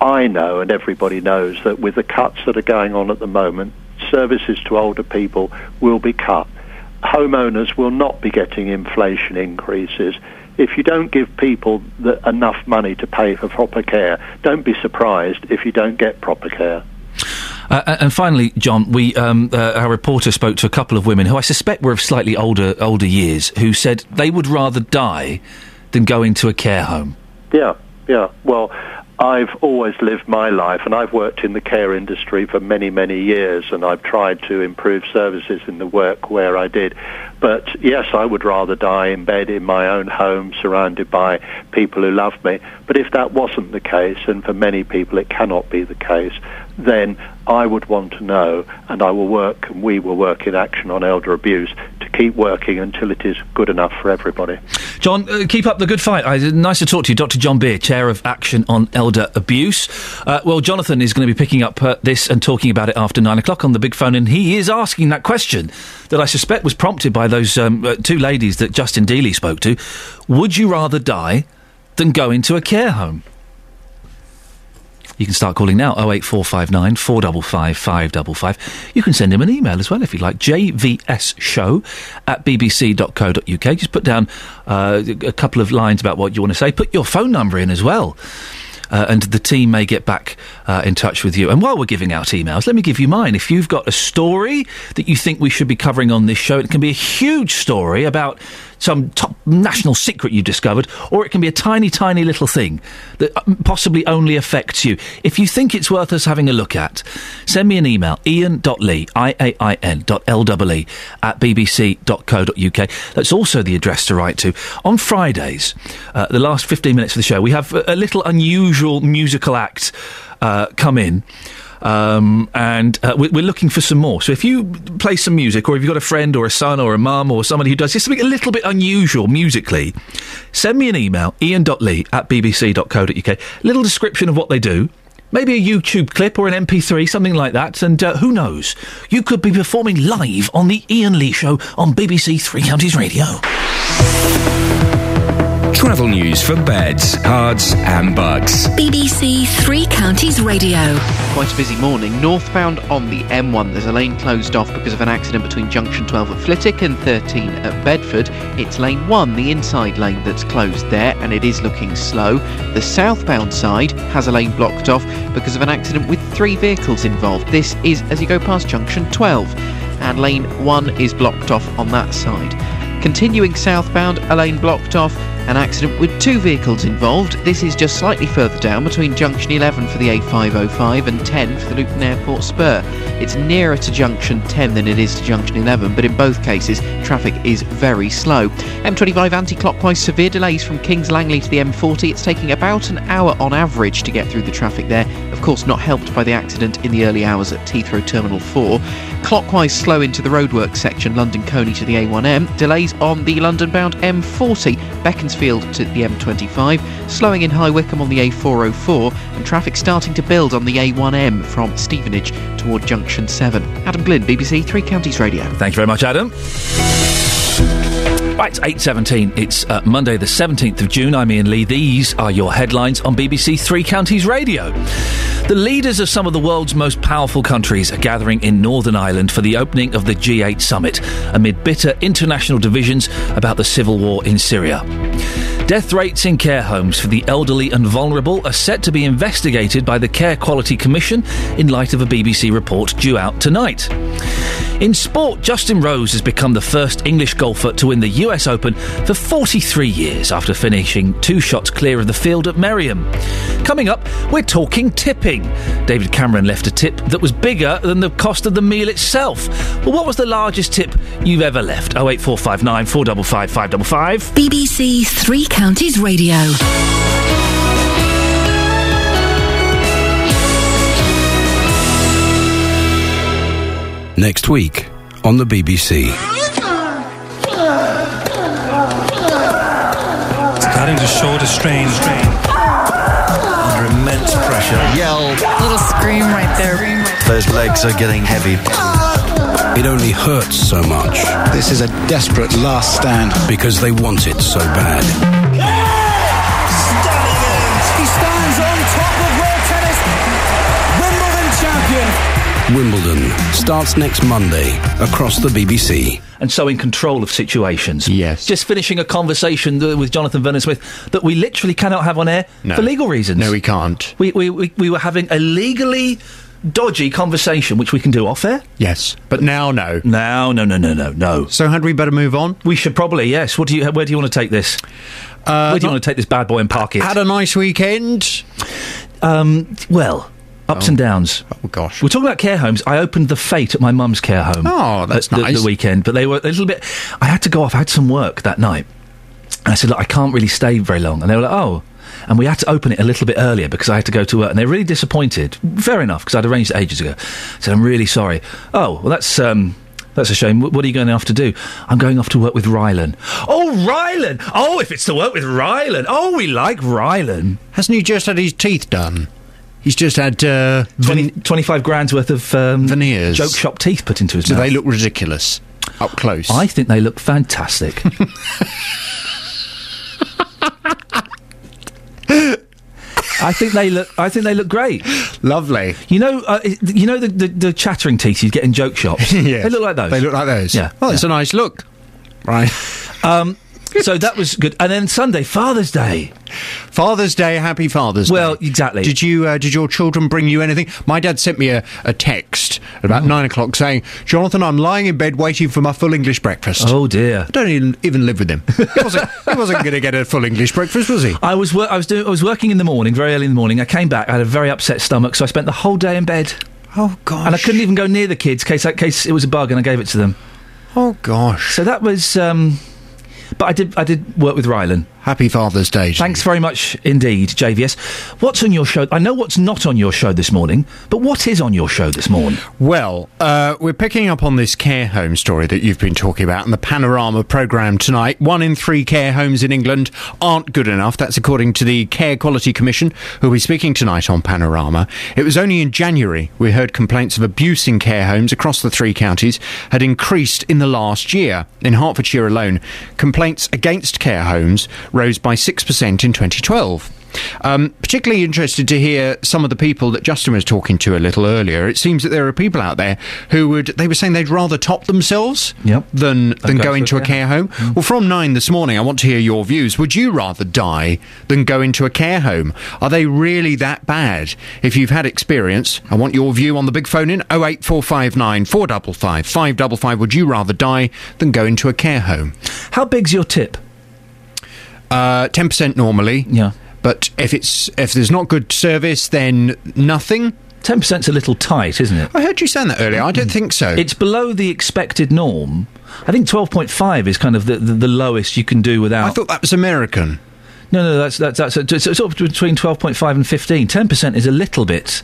I know and everybody knows that with the cuts that are going on at the moment, services to older people will be cut. Homeowners will not be getting inflation increases. If you don't give people the, enough money to pay for proper care, don't be surprised if you don't get proper care. Uh, and finally, John, we um, uh, our reporter spoke to a couple of women who I suspect were of slightly older older years, who said they would rather die than go into a care home. Yeah, yeah. Well, I've always lived my life, and I've worked in the care industry for many, many years, and I've tried to improve services in the work where I did. But yes, I would rather die in bed in my own home, surrounded by people who love me. But if that wasn't the case, and for many people it cannot be the case, then I would want to know, and I will work, and we will work in action on elder abuse to keep working until it is good enough for everybody. John, uh, keep up the good fight. Nice to talk to you, Dr. John Beer, Chair of Action on Elder Abuse. Uh, well, Jonathan is going to be picking up uh, this and talking about it after nine o'clock on the big phone, and he is asking that question that I suspect was prompted by those um, uh, two ladies that Justin Dealey spoke to. Would you rather die than go into a care home? You can start calling now 08459 455 555. You can send him an email as well if you'd like. jvsshow at bbc.co.uk. Just put down uh, a couple of lines about what you want to say. Put your phone number in as well. Uh, and the team may get back uh, in touch with you. And while we're giving out emails, let me give you mine. If you've got a story that you think we should be covering on this show, it can be a huge story about some top national secret you've discovered, or it can be a tiny, tiny little thing that uh, possibly only affects you. If you think it's worth us having a look at, send me an email, iain.lee, I-A-I-N dot L-E-E, at bbc.co.uk. That's also the address to write to. On Fridays, uh, the last 15 minutes of the show, we have a, a little unusual musical act uh, come in. Um, and uh, we- we're looking for some more. So if you play some music, or if you've got a friend or a son or a mum or somebody who does just something a little bit unusual musically, send me an email, iain.lee at bbc.co.uk. Little description of what they do. Maybe a YouTube clip or an MP3, something like that. And uh, who knows? You could be performing live on the Iain Lee Show on BBC Three Counties Radio. Travel news for beds, cards, and bucks. BBC Three Counties Radio. Quite a busy morning. Northbound on the M1, there's a lane closed off because of an accident between junction 12 at Flitwick and 13 at Bedford. It's lane 1, the inside lane, that's closed there, and it is looking slow. The southbound side has a lane blocked off because of an accident with three vehicles involved. This is as you go past junction 12, and lane 1 is blocked off on that side. Continuing southbound, a lane blocked off, an accident with two vehicles involved. This is just slightly further down between junction 11 for the A505 and 10 for the Luton Airport Spur. It's nearer to junction 10 than it is to junction 11, but in both cases, traffic is very slow. M25 anti clockwise, severe delays from Kings Langley to the M40. It's taking about an hour on average to get through the traffic there. Of course, not helped by the accident in the early hours at Heathrow Terminal 4. Clockwise slow into the roadworks section, London Colney to the A1M. Delays on the London bound M40, Beaconsfield to the M25. Slowing in High Wycombe on the A404, and traffic starting to build on the A1M from Stevenage toward Junction 7. Adam Glynn, BBC Three Counties Radio. Thank you very much, Adam. Right, 8.17. It's uh, Monday the 17th of June. I'm Iain Lee. These are your headlines on BBC Three Counties Radio. The leaders of some of the world's most powerful countries are gathering in Northern Ireland for the opening of the G8 summit amid bitter international divisions about the civil war in Syria. Death rates in care homes for the elderly and vulnerable are set to be investigated by the Care Quality Commission in light of a BBC report due out tonight. In sport, Justin Rose has become the first English golfer to win the US Open for 43 years after finishing two shots clear of the field at Merion. Coming up, we're talking tipping. David Cameron left a tip that was bigger than the cost of the meal itself. Well, what was the largest tip you've ever left? 08459 455 555. BBC Three Counties Radio. Next week on the BBC. Starting to shoulder strain. Under immense pressure. Yell. Little scream right there. Those legs are getting heavy. It only hurts so much. This is a desperate last stand. Because they want it so bad. Wimbledon starts next Monday across the BBC. and so in control of situations. Yes. Just finishing a conversation th- with Jonathan Vernon Smith that we literally cannot have on air No. for legal reasons. No, we can't. We, we, we, we were having a legally dodgy conversation, which we can do off air. Yes, but now no. No, no, no, no, no, no. So had we better move on? We should probably, yes. What do you? Where do you want to take this? Uh, where do you not- want to take this bad boy and park it? Had a nice weekend. Um, well, ups Oh. and downs. Oh gosh. We're talking about care homes. I opened the fete at my mum's care home. Oh, that's at the, nice. The weekend, but they were a little bit. I had to go off. I had some work that night. And I said, look, I can't really stay very long. And they were like, oh. And we had to open it a little bit earlier because I had to go to work. And they were really disappointed. Fair enough, because I'd arranged it ages ago. I said, I'm really sorry. Oh, well, that's. Um, that's a shame. Wh- What are you going off to do? I'm going off to work with Rylan. Oh, Rylan! Oh, if it's to work with Rylan. Oh, we like Rylan. Hasn't he just had his teeth done? He's just had uh, 20, 25 grand's worth of um, veneers, joke shop teeth put into his Do mouth. they look ridiculous up close? I think they look fantastic. I think they look. I think they look great. Lovely. You know. Uh, you know the, the the chattering teeth you get in joke shops. Yes. They look like those. They look like those. Yeah. Oh, it's a nice look. Right. Um, so that was good. And then Sunday, Father's Day. Father's Day, happy Father's Well, Day. Well, exactly. Did you? Uh, did your children bring you anything? My dad sent me a, a text at about nine o'clock saying, "Jonathan, I'm lying in bed waiting for my full English breakfast." Oh dear. I don't even, even live with him. He wasn't, wasn't going to get a full English breakfast, was he? I was wor- I was doing I was working in the morning, very early in the morning. I came back, I had a very upset stomach, so I spent the whole day in bed. Oh gosh. And I couldn't even go near the kids, case case it was a bug, and I gave it to them. Oh gosh. So that was. Um, but I did I did work with Rylan. Happy Father's Day. Thanks very much indeed, JVS. What's on your show? I know what's not on your show this morning, but what is on your show this morning? Well, uh, we're picking up on this care home story that you've been talking about and the Panorama programme tonight. One in three care homes in England aren't good enough. That's according to the Care Quality Commission, who will be speaking tonight on Panorama. It was only in January we heard complaints of abuse in care homes across the three counties had increased in the last year. In Hertfordshire alone, complaints against care homes rose by 6% in 2012. Um, particularly interested to hear some of the people that Justin was talking to a little earlier. It seems that there are people out there who would they were saying they'd rather top themselves Yep. than than go into a care home. Well, from nine this morning, I want to hear your views. Would you rather die than go into a care home? Are they really that bad? If you've had experience, I want your view on the big phone in 08459 455 555. Would you rather die than go into a care home? How big's your tip? Uh, 10% normally. Yeah. But if it's if there's not good service, then nothing. Ten percent's a little tight, isn't it? I heard you saying that earlier. I don't think so. It's below the expected norm. I think twelve point five is kind of the, the, the lowest you can do without. I thought that was American. No, no, that's that's that's it's sort of between twelve point five and fifteen. Ten percent is a little bit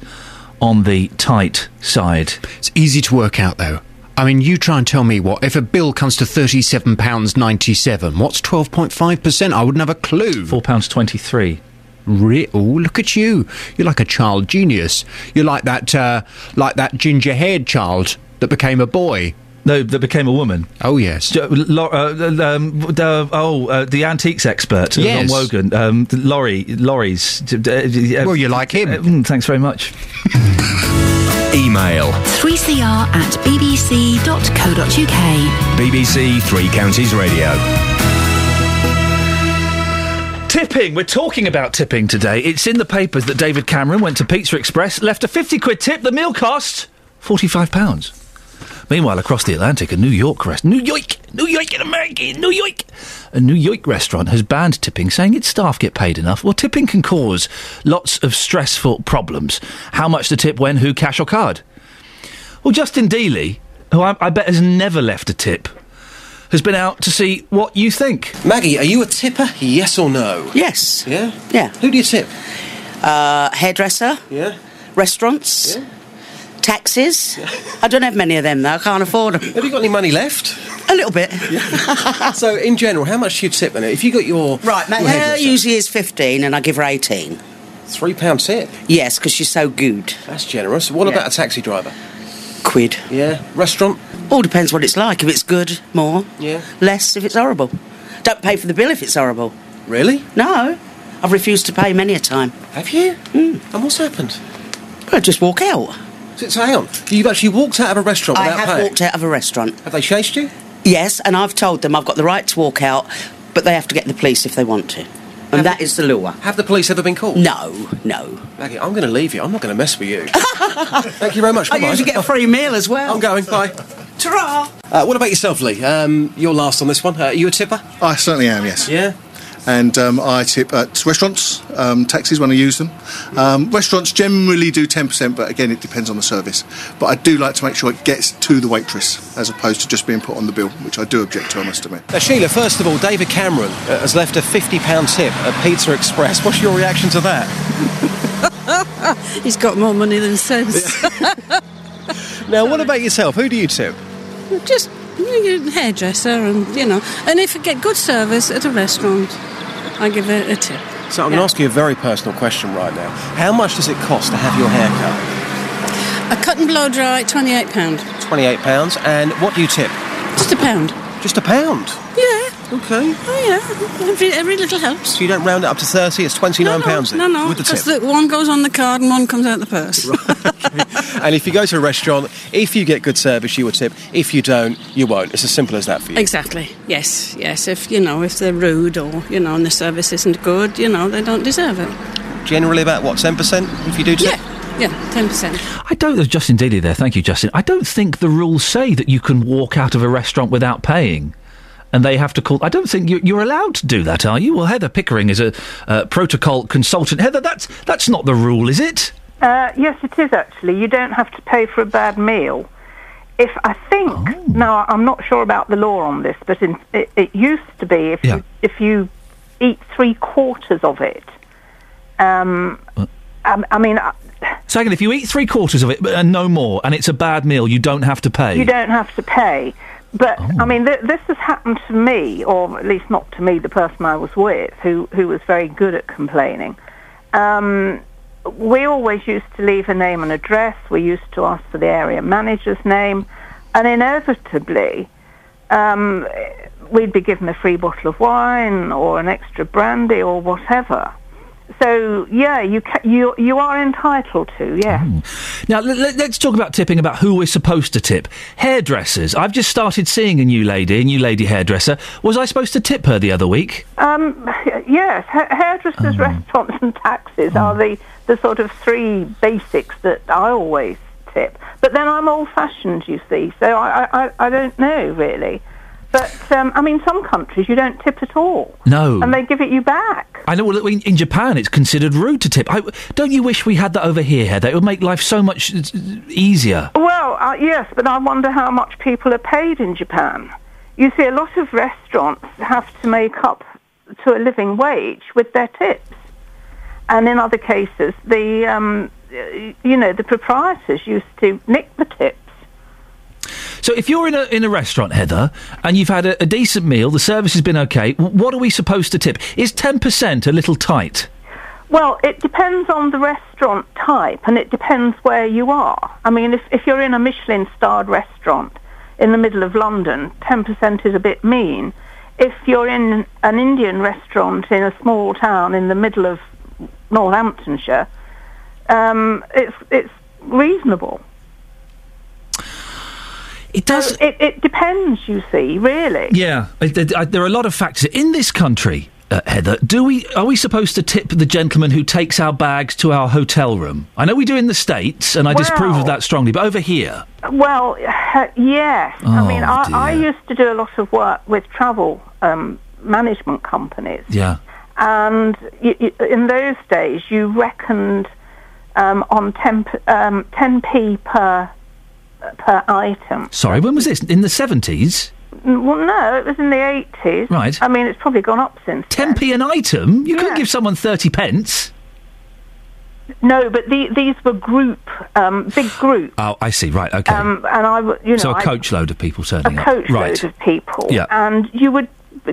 on the tight side. It's easy to work out though. I mean, you try and tell me what if a bill comes to thirty-seven pounds ninety-seven. What's twelve point five percent? I wouldn't have a clue. Four pounds twenty-three. Re- oh, look at you! You're like a child genius. You're like that, uh, like that ginger-haired child that became a boy. No, that became a woman. Oh yes. Jo- Lo- uh, um, the, oh, uh, the antiques expert, uh, Yes. Ron Wogan. Um, Laurie, Laurie's. Well, you like him. mm, thanks very much. Email 3cr at bbc.co.uk. BBC Three Counties Radio. Tipping. We're talking about tipping today. It's in the papers that David Cameron went to Pizza Express, left a 50 quid tip. The meal cost £45. Meanwhile, across the Atlantic, a New York rest New York, New York in America, New York, a New York restaurant has banned tipping, saying its staff get paid enough. Well, tipping can cause lots of stressful problems. How much to tip, when, who, cash or card? Well, Justin Dealey, who I, I bet has never left a tip, has been out to see what you think. Maggie, are you a tipper? Yes or no? Yes. Yeah? Yeah. Who do you tip? Uh, hairdresser. Yeah. Restaurants. Yeah. Taxis. Yeah. I don't have many of them though. I can't afford them. Have you got any money left? A little bit. Yeah. so, in general, how much do you tip then? If you got your. Right, my your hair hairdresser- usually is 15 and I give her 18. Three pound tip? Yes, because she's so good. That's generous. What Yeah. about a taxi driver? Quid. Yeah. Restaurant? All depends what it's like. If it's good, more. Yeah. Less if it's horrible. Don't pay for the bill if it's horrible. Really? No. I've refused to pay many a time. Have you? Mm. And what's happened? Well, just walk out. Sit on. You've actually walked out of a restaurant I without have paying? walked out of a restaurant. Have they chased you? Yes, and I've told them I've got the right to walk out, but they have to get the police if they want to. And that is the lure. Have the police ever been called? No, no. Maggie, I'm going to leave you. I'm not going to mess with you. Thank you very much. I usually get a free meal as well. I'm going. Bye. Ta-ra! Uh, what about yourself, Lee? Um, you're last on this one. Uh, are you a tipper? I certainly am, yes. Yeah. And um, I tip at restaurants, um, taxis when I use them. Um, restaurants generally do 10%, but again, it depends on the service. But I do like to make sure it gets to the waitress as opposed to just being put on the bill, which I do object to, I must admit. Now, Sheila, first of all, David Cameron uh, has left a £50 tip at Pizza Express. What's your reaction to that? He's got more money than sense. Now, what about yourself? Who do you tip? Just you know, hairdresser, and you know, and if I get good service at a restaurant, I give a, a tip. So, I'm going to ask you a very personal question right now. How much does it cost to have your hair cut? A cut and blow dry, twenty-eight pound. £28. And what do you tip? Just a pound. Just a pound? Yeah. Okay. Oh yeah, every, every little helps. So you don't round it up to 30, it's £29 pounds No, no, with the because tip. the one goes on the card and one comes out the purse. And if you go to a restaurant, if you get good service, you will tip. If you don't, you won't. It's as simple as that for you. Exactly. Yes, yes. If you know, if they're rude or you know, and the service isn't good, you know, they don't deserve it. Generally about, what, 10% if you do tip? Yeah, ten percent. I don't. There's Justin Dealey there. Thank you, Justin. I don't think the rules say that you can walk out of a restaurant without paying. And they have to call. I don't think you're, you're allowed to do that, are you? Well, Heather Pickering is a uh, protocol consultant. Heather, that's that's not the rule, is it? Uh, yes, it is actually. You don't have to pay for a bad meal. If I think Oh. now, I'm not sure about the law on this, but in, it, it used to be if you if you eat three quarters of it. Um, I, I mean, uh, Second, if you eat three quarters of it and no more, and it's a bad meal, you don't have to pay. you don't have to pay. But Oh. I mean, th- this has happened to me, or at least not to me, the person I was with, who who was very good at complaining. Um, we always used to leave a name and address. We used to ask for the area manager's name, and inevitably, um, we'd be given a free bottle of wine or an extra brandy or whatever. So yeah, you ca- you you are entitled to yeah. Now, let, us talk about tipping, about who we're supposed to tip. Hairdressers. I've just started seeing a new lady, a new lady hairdresser. Was I supposed to tip her the other week? Um, yes, ha- hairdressers, restaurants, and taxis are the, the sort of three basics that I always tip. But then I'm old-fashioned, you see, so I, I- I don't know really. But um, I mean, some countries you don't tip at all, No. and they give it you back. I know. Well, in, in Japan, it's considered rude to tip. I, don't you wish we had that over here, Heather? It would make life so much uh, easier. Well, uh, yes, but I wonder how much people are paid in Japan. You see, a lot of restaurants have to make up to a living wage with their tips, and in other cases, the um, you know the proprietors used to nick the tips. So, if you're in a in a restaurant, Heather, and you've had a, a decent meal, the service has been okay. What are we supposed to tip? Is ten percent a little tight? Well, it depends on the restaurant type, and it depends where you are. I mean, if if you're in a Michelin-starred restaurant in the middle of London, ten percent is a bit mean. If you're in an Indian restaurant in a small town in the middle of Northamptonshire, um, it's it's reasonable. It does. it, it depends, you see, really. Yeah, I- I- I- there are a lot of factors in this country. Uh, Heather, do we are we supposed to tip the gentleman who takes our bags to our hotel room? I know we do in the states, and I disapprove Well- of that strongly. But over here, Well, yes. I Oh, mean, I, I used to do a lot of work with travel um, management companies. yeah, and y y in those days you reckoned um, on 10, p- um, 10p per per item. sorry, when was this? In the seventies? Well, no, it was in the 80s. Right. I mean, it's probably gone up since. 10p an item? You couldn't give someone thirty pence. No, but the, these were group, um, big group. Oh, I see. Right. Okay. Um, and I, w- you know, so a coach load of people a turning up. coach right. load of people, Yeah. and you would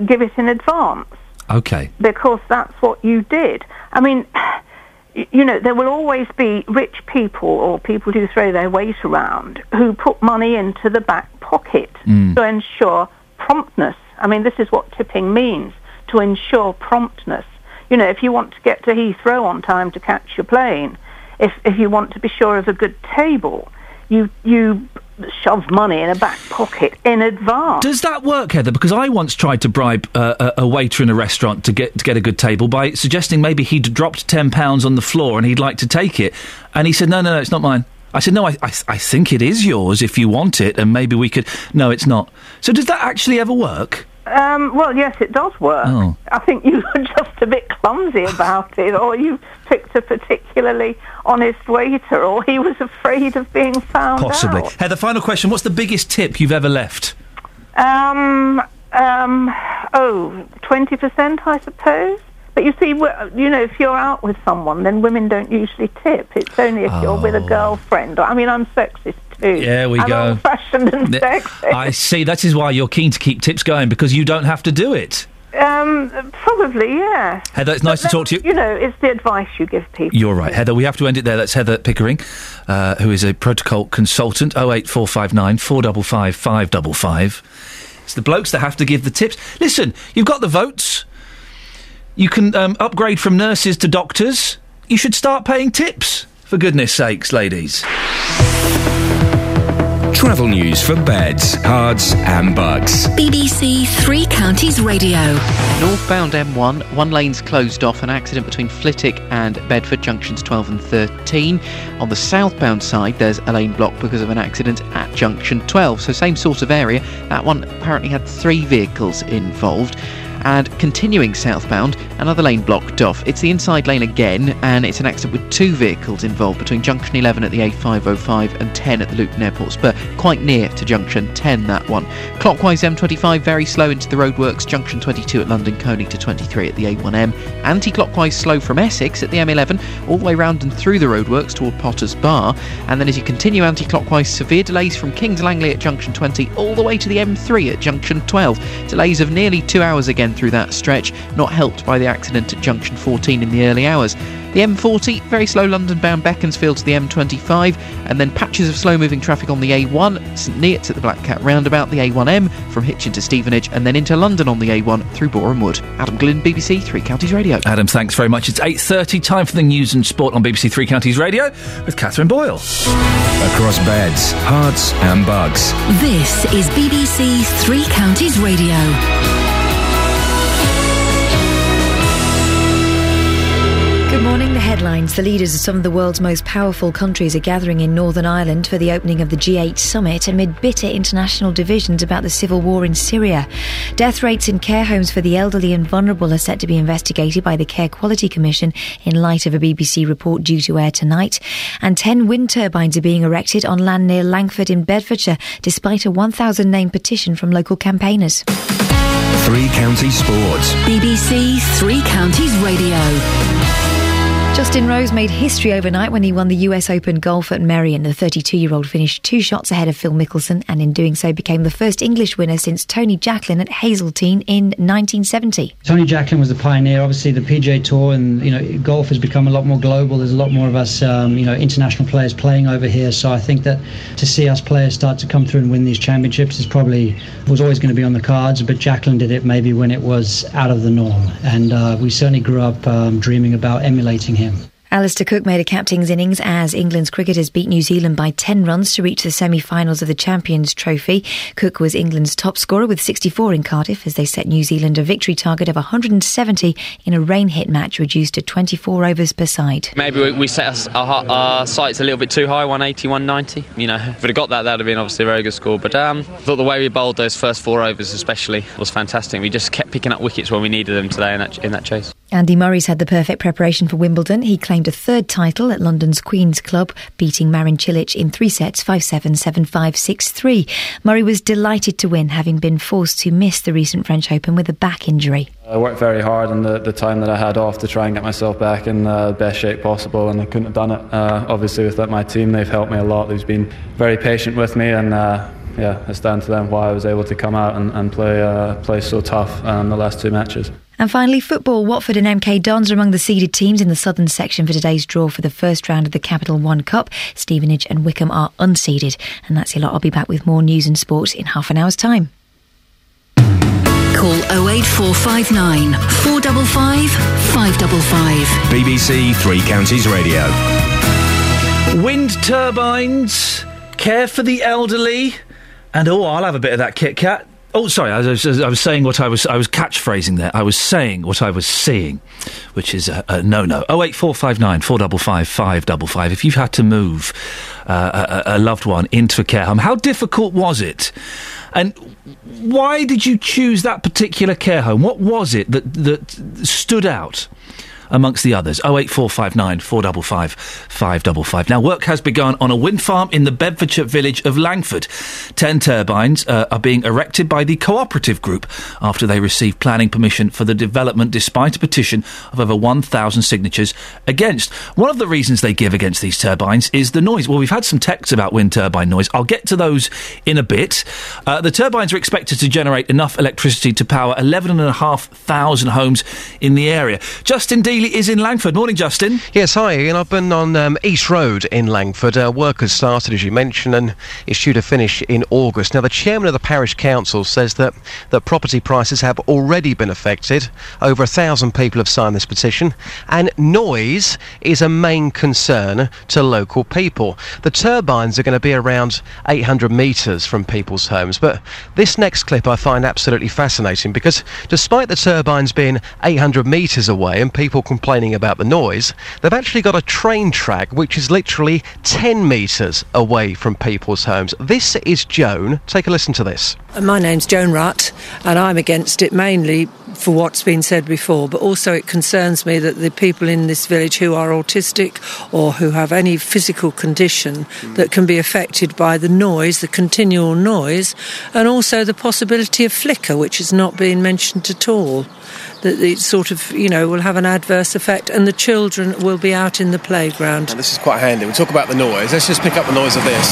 give it in advance. Okay. because that's what you did. I mean, you know, there will always be rich people or people who throw their weight around who put money into the back pocket Mm. to ensure promptness. I mean, this is what tipping means to ensure promptness. You know, if you want to get to Heathrow on time to catch your plane, if if you want to be sure of a good table, you you shove money in a back pocket in advance. Does that work, Heather? Because I once tried to bribe uh, a, waiter in a restaurant to get to get a good table by suggesting maybe he'd dropped ten pounds on the floor and he'd like to take it, and he said, "No, no, no, it's not mine." I said, "No, I, I, I think it is yours if you want it, and maybe we could." No, it's not. So does that actually ever work? Um, well, yes, it does work. Oh. I think you were just a bit clumsy about it, or you picked a particularly honest waiter, or he was afraid of being found Possibly. out. Heather, final question: What's the biggest tip you've ever left? Um, um, oh, 20%, I suppose. But you see, you know, if you're out with someone, then women don't usually tip. It's only if you're with a girlfriend. I mean, I'm sexist too. Yeah, Oh. we I'm go. old-fashioned and Th- sexy. I see. That is why you're keen to keep tips going because you don't have to do it. Um, probably, yeah. Heather, it's nice to talk to you. You know, it's the advice you give people. You're right, Heather. We have to end it there. That's Heather Pickering, uh, who is a protocol consultant. Oh eight four five nine four double five five double five. It's the blokes that have to give the tips. Listen, you've got the votes. You can um, upgrade from nurses to doctors. You should start paying tips, for goodness sakes, ladies. Travel news for beds, cards, and bucks. BBC Three Counties Radio. Northbound M1, one lane's closed off, an accident between Flitwick and Bedford, junctions 12 and 13. On the southbound side, there's a lane blocked because of an accident at junction 12, so same sort of area. That one apparently had three vehicles involved. And continuing southbound, another lane blocked off. It's the inside lane again, and it's an accident with two vehicles involved between junction 11 at the A505 and 10 at the Luton Airport Spur, quite near to junction 10, that one. Clockwise M25, very slow into the roadworks, junction 22 at London Colney to 23 at the A1M. Anti clockwise slow from Essex at the M11, all the way round and through the roadworks toward Potter's Bar. And then as you continue anti clockwise, severe delays from Kings Langley at junction 20 all the way to the M3 at junction 12. Delays of nearly two hours again through that stretch, not helped by the accident at junction 14 in the early hours. The M40, very slow London bound Beaconsfield to the M25, and then patches of slow moving traffic on the A1, St Neots at the Black Cat roundabout, the A1M from Hitchin to Stevenage, and then into London on the A1 through Boreham Wood. Adam Glynn, BBC Three Counties Radio. Adam, thanks very much. It's 8.30, time for the news and sport on BBC Three Counties Radio with Catherine Boyle. Across beds, Herts, and bucks. This is BBC Three Counties Radio. Headlines. The leaders of some of the world's most powerful countries are gathering in Northern Ireland for the opening of the G8 summit amid bitter international divisions about the civil war in Syria. Death rates in care homes for the elderly and vulnerable are set to be investigated by the Care Quality Commission in light of a BBC report due to air tonight. And 10 wind turbines are being erected on land near Langford in Bedfordshire, despite a 1,000 name petition from local campaigners. Three Counties Sports. BBC Three Counties Radio. Justin Rose made history overnight when he won the US Open golf at Merion. The 32 year old finished two shots ahead of Phil Mickelson and in doing so became the first English winner since Tony Jacklin at Hazeltine in 1970. Tony Jacklin was the pioneer. Obviously, the PGA Tour and you know golf has become a lot more global. There's a lot more of us, um, you know, international players playing over here. So I think that to see us players start to come through and win these championships is probably was always going to be on the cards. But Jacklin did it maybe when it was out of the norm, and uh, we certainly grew up um, dreaming about emulating him. Alastair Cook made a captain's innings as England's cricketers beat New Zealand by 10 runs to reach the semi-finals of the Champions Trophy. Cook was England's top scorer with 64 in Cardiff as they set New Zealand a victory target of 170 in a rain-hit match reduced to 24 overs per side. Maybe we, we set us, our, our sights a little bit too high, 180, 190. You know, if we'd have got that, that'd have been obviously a very good score. But um, I thought the way we bowled those first four overs, especially, was fantastic. We just kept picking up wickets when we needed them today in that in that chase. Andy Murray's had the perfect preparation for Wimbledon. He claimed a third title at London's Queen's Club, beating Marin Cilic in three sets 5 7, 7 5, 6 3. Murray was delighted to win, having been forced to miss the recent French Open with a back injury. I worked very hard in the, the time that I had off to try and get myself back in the best shape possible, and I couldn't have done it. Uh, obviously, with my team, they've helped me a lot. They've been very patient with me, and uh, yeah, it's down to them why I was able to come out and, and play uh, play so tough um, the last two matches. And finally, football. Watford and MK Dons are among the seeded teams in the southern section for today's draw for the first round of the Capital One Cup. Stevenage and Wycombe are unseeded. And that's your lot. I'll be back with more news and sports in half an hour's time. Call 08459 455 555. BBC Three Counties Radio. Wind turbines, care for the elderly, and oh, I'll have a bit of that Kit Kat. Oh, sorry, I was, I was saying what I was. I was catchphrasing there. I was saying what I was seeing, which is a, a no-no. Oh eight four five nine four double five five double five. If you've had to move uh, a, a loved one into a care home, how difficult was it? And why did you choose that particular care home? What was it that that stood out? Amongst the others. 08459 455 555. Now, work has begun on a wind farm in the Bedfordshire village of Langford. Ten turbines uh, are being erected by the cooperative group after they received planning permission for the development despite a petition of over 1,000 signatures against. One of the reasons they give against these turbines is the noise. Well, we've had some texts about wind turbine noise. I'll get to those in a bit. Uh, the turbines are expected to generate enough electricity to power 11,500 homes in the area. Justin D Is in Langford. Morning, Justin. Yes, hi, Iain. I've been on um, East Road in Langford. Uh, work has started, as you mentioned, and it's due to finish in August. Now, the chairman of the parish council says that, that property prices have already been affected. Over a thousand people have signed this petition, and noise is a main concern to local people. The turbines are going to be around 800 metres from people's homes, but this next clip I find absolutely fascinating because despite the turbines being 800 metres away and people complaining about the noise, they've actually got a train track which is literally 10 metres away from people's homes. This is Joan. Take a listen to this. My name's Joan Rutt, and I'm against it mainly for what's been said before, but also it concerns me that the people in this village who are autistic or who have any physical condition that can be affected by the noise, the continual noise, and also the possibility of flicker, which has not been mentioned at all. That it sort of, you know, will have an adverse effect, and the children will be out in the playground. Now, this is quite handy. We talk about the noise. Let's just pick up the noise of this.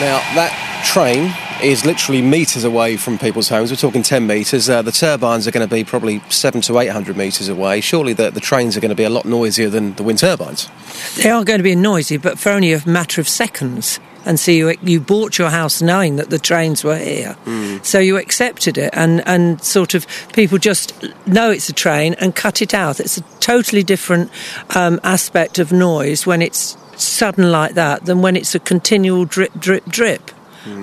Now, that train is literally metres away from people's homes. We're talking 10 metres. Uh, the turbines are going to be probably 7 to 800 metres away. Surely the, the trains are going to be a lot noisier than the wind turbines. They are going to be noisy, but for only a matter of seconds. And so you you bought your house knowing that the trains were here, so you accepted it, and and sort of people just know it's a train and cut it out. It's a totally different um, aspect of noise when it's sudden like that than when it's a continual drip, drip, drip.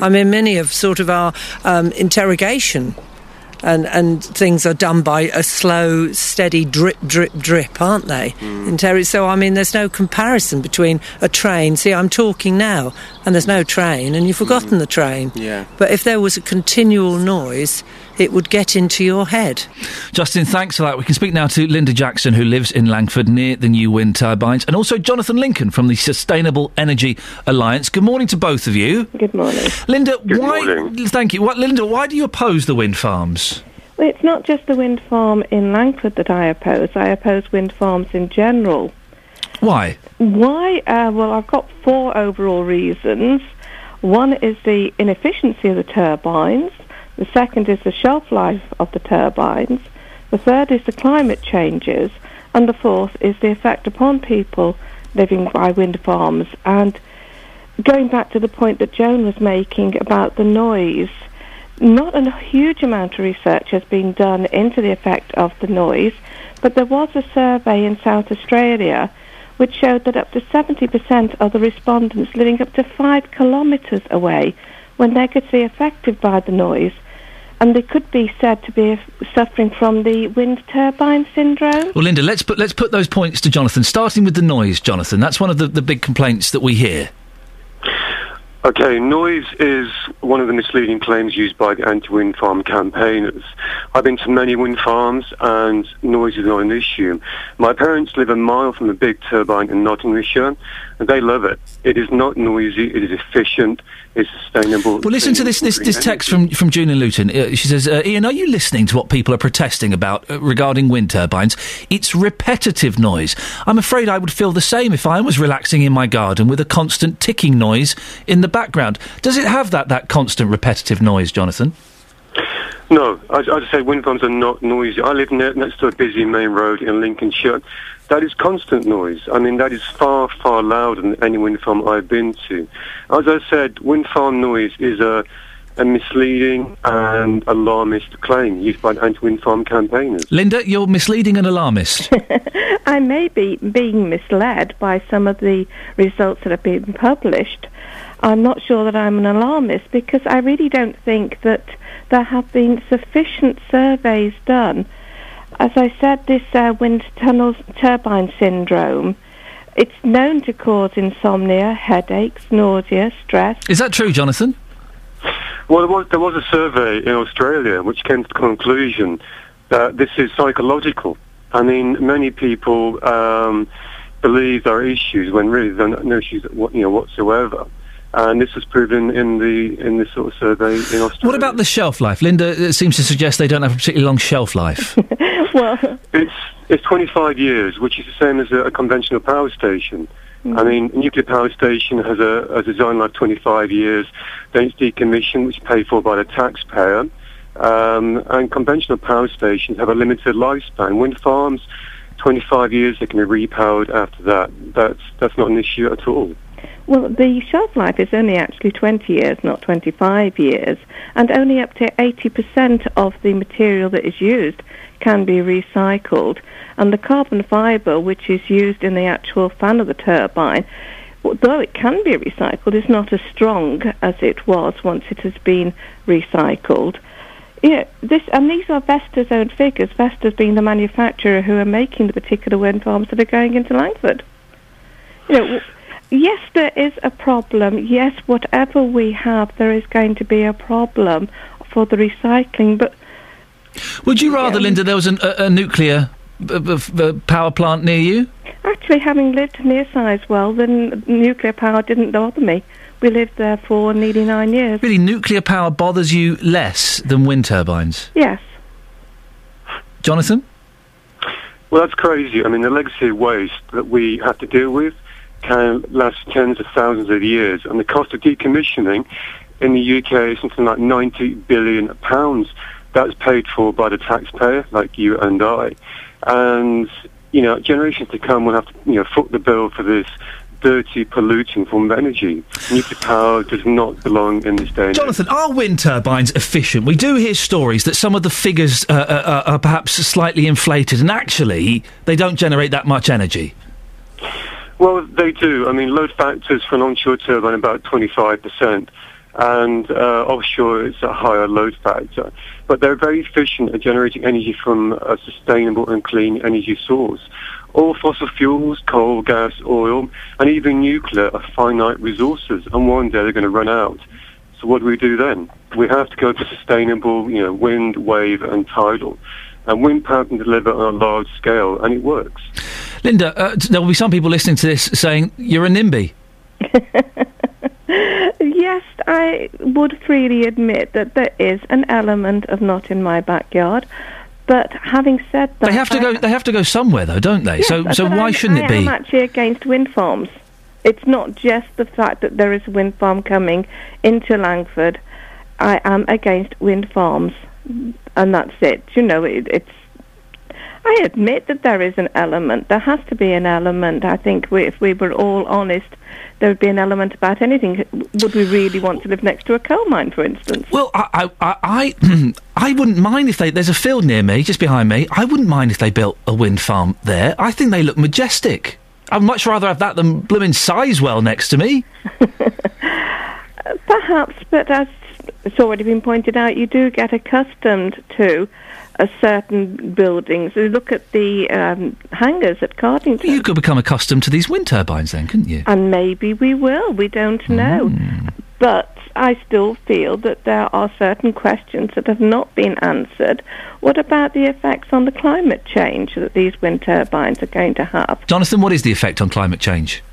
I mean, many of sort of our um, interrogation and and things are done by a slow, steady drip, drip, drip, aren't they? Hmm. in terry so I mean, there's no comparison between a train. See, I'm talking now, and there's no train, and you've forgotten hmm. the train. Yeah. But if there was a continual noise, it would get into your head. Justin, thanks for that. We can speak now to Linda Jackson, who lives in Langford near the new wind turbines, and also Jonathan Lincoln from the Sustainable Energy Alliance. Good morning to both of you. Good morning. Linda, Good why? morning. Thank you. What, Linda, why do you oppose the wind farms? Well, it's not just the wind farm in Langford that I oppose. I oppose wind farms in general. Why? Why? Uh, well, I've got four overall reasons. One is the inefficiency of the turbines. The second is the shelf life of the turbines. The third is the climate changes. And the fourth is the effect upon people living by wind farms. And going back to the point that Joan was making about the noise, not a huge amount of research has been done into the effect of the noise, but there was a survey in South Australia which showed that up to 70% of the respondents living up to five kilometres away were negatively affected by the noise, and they could be said to be suffering from the wind turbine syndrome. Well, Linda, let's put let's put those points to Jonathan. Starting with the noise, Jonathan. That's one of the, the big complaints that we hear. Okay, noise is one of the misleading claims used by the anti-wind farm campaigners. I've been to many wind farms and noise is not an issue. My parents live a mile from a big turbine in Nottinghamshire and they love it. It is not noisy, it is efficient, it's sustainable. Well, listen to this this, this text from from Julian Luton. Uh, she says, uh, "Iain, are you listening to what people are protesting about uh, regarding wind turbines? It's repetitive noise. I'm afraid I would feel the same if I was relaxing in my garden with a constant ticking noise in the background. Does it have that that constant repetitive noise, Jonathan?" No, I, I'd say wind farms are not noisy. I live ne- next to a busy main road in Lincolnshire. That is constant noise. I mean, that is far, far louder than any wind farm I've been to. As I said, wind farm noise is a, a misleading and alarmist claim used by anti-wind farm campaigners. Linda, you're misleading and alarmist. I may be being misled by some of the results that have been published. I'm not sure that I'm an alarmist because I really don't think that there have been sufficient surveys done. As I said, this uh, wind tunnel turbine syndrome, it's known to cause insomnia, headaches, nausea, stress. Is that true, Jonathan? Well, there was, there was a survey in Australia which came to the conclusion that this is psychological. I mean, many people um, believe there are issues when really there are no issues you know, whatsoever. And this was proven in the in this sort of survey in Australia. What about the shelf life? Linda uh, seems to suggest they don't have a particularly long shelf life. well, It's it's 25 years, which is the same as a, a conventional power station. I mean, a nuclear power station has a a design life 25 years. Then it's decommissioned, which is paid for by the taxpayer. Um, and conventional power stations have a limited lifespan. Wind farms, 25 years, they can be repowered after that. That's, that's not an issue at all. Well, the shelf life is only actually 20 years, not 25 years, and only up to 80% of the material that is used can be recycled. And the carbon fibre, which is used in the actual fan of the turbine, though it can be recycled, is not as strong as it was once it has been recycled. Yeah, this and these are Vestas' own figures. Vestas being the manufacturer who are making the particular wind farms that are going into Langford. You know, yes, there is a problem. Yes, whatever we have, there is going to be a problem for the recycling. But Would you rather, Linda, there was an, a, a nuclear uh, uh, power plant near you? actually, having lived near Sizewell, then nuclear power didn't bother me. We lived there for nearly nine years. Really, nuclear power bothers you less than wind turbines? Yes. Jonathan? Well, that's crazy. I mean, the legacy of waste that we have to deal with can last tens of thousands of years, and the cost of decommissioning in the UK is something like 90 billion pounds. That's paid for by the taxpayer, like you and I. And, you know, generations to come will have to, you know, foot the bill for this dirty, polluting form of energy. Nuclear power does not belong in this day. Jonathan, are wind turbines efficient? We do hear stories that some of the figures uh, uh, are perhaps slightly inflated, and actually, they don't generate that much energy. Well, they do. I mean, load factors for an onshore turbine about 25%, and uh, offshore it's a higher load factor. But they're very efficient at generating energy from a sustainable and clean energy source. All fossil fuels, coal, gas, oil, and even nuclear are finite resources, and one day they're going to run out. So what do we do then? We have to go for sustainable, you know, wind, wave, and tidal. And wind power can deliver on a large scale, and it works. Linda, uh, there will be some people listening to this saying, you're a NIMBY. Yes, I would freely admit that there is an element of not in my backyard. But having said that, They have to I- go. They have to go somewhere, though, don't they? Yes, so, so why I'm- shouldn't I it be? I'm actually against wind farms. It's not just the fact that there is a wind farm coming into Langford. I am against wind farms, and that's it. You know, it, it's. I admit that there is an element. There has to be an element. I think we, if we were all honest, there would be an element about anything. Would we really want to live next to a coal mine, for instance? Well, I, I, I, I, wouldn't mind if they. There's a field near me, just behind me. I wouldn't mind if they built a wind farm there. I think they look majestic. I'd much rather have that than blooming Sizewell next to me. Perhaps, but as it's already been pointed out, you do get accustomed to certain buildings. You look at the um, hangars at Cardington. You could become accustomed to these wind turbines, then, couldn't you? And maybe we will. We don't know. But I still feel that there are certain questions that have not been answered. What about the effects on the climate change that these wind turbines are going to have? Jonathan, what is the effect on climate change?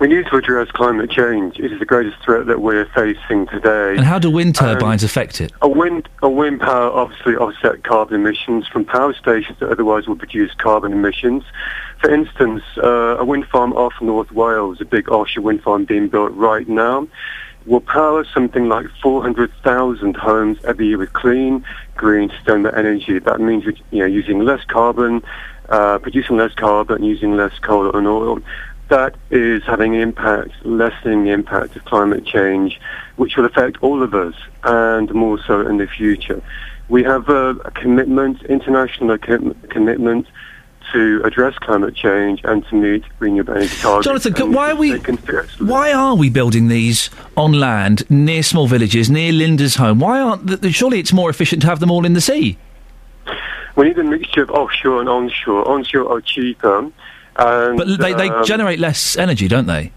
We need to address climate change. It is the greatest threat that we're facing today. And how do wind Um, turbines affect it? A wind, a wind power obviously offset carbon emissions from power stations that otherwise would produce carbon emissions. For instance, uh, a wind farm off North Wales, a big offshore wind farm being built right now, will power something like 400,000 homes every year with clean, green, sustainable energy. That means you know, using less carbon, uh, producing less carbon, using less coal and oil. That is having an impact, lessening the impact of climate change, which will affect all of us, and more so in the future. We have a, a commitment, international com- commitment, to address climate change and to meet renewable energy targets. Jonathan, why are we why are we building these on land near small villages near Linda's home? Why aren't th- th- surely it's more efficient to have them all in the sea? We need a mixture of offshore and onshore. Onshore are cheaper. And, But they, they um, generate less energy, don't they?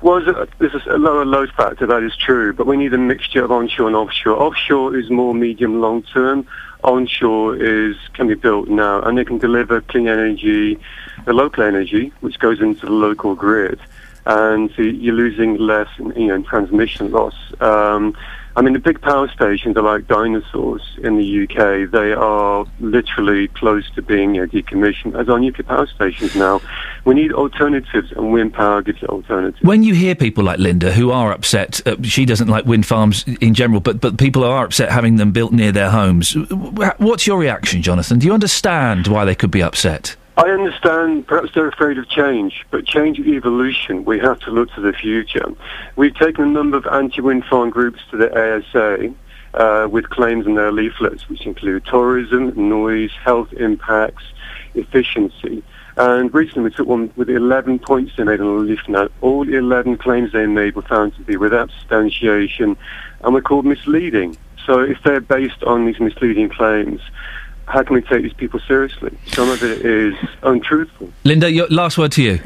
Well, there's a, lower load factor, that is true, but we need a mixture of onshore and offshore. Offshore is more medium long term. Onshore is can be built now, and they can deliver clean energy, the local energy, which goes into the local grid, and so you're losing less, in, you know, in transmission loss. Um, I mean, the big power stations are like dinosaurs in the UK. They are literally close to being uh, decommissioned, as are nuclear power stations now. We need alternatives, and wind power gives alternatives. When you hear people like Linda who are upset, uh, she doesn't like wind farms in general, but but people are upset having them built near their homes. What's your reaction, Jonathan? Do you understand why they could be upset? I understand perhaps they're afraid of change, but change is evolution. We have to look to the future. We've taken a number of anti-wind farm groups to the ASA uh, with claims in their leaflets, which include tourism, noise, health impacts, efficiency. And recently we took one with 11 points they made on the leaflet. All the 11 claims they made were found to be without substantiation and were called misleading. So if they're based on these misleading claims, how can we take these people seriously? Some of it is untruthful. Linda, your last word to you.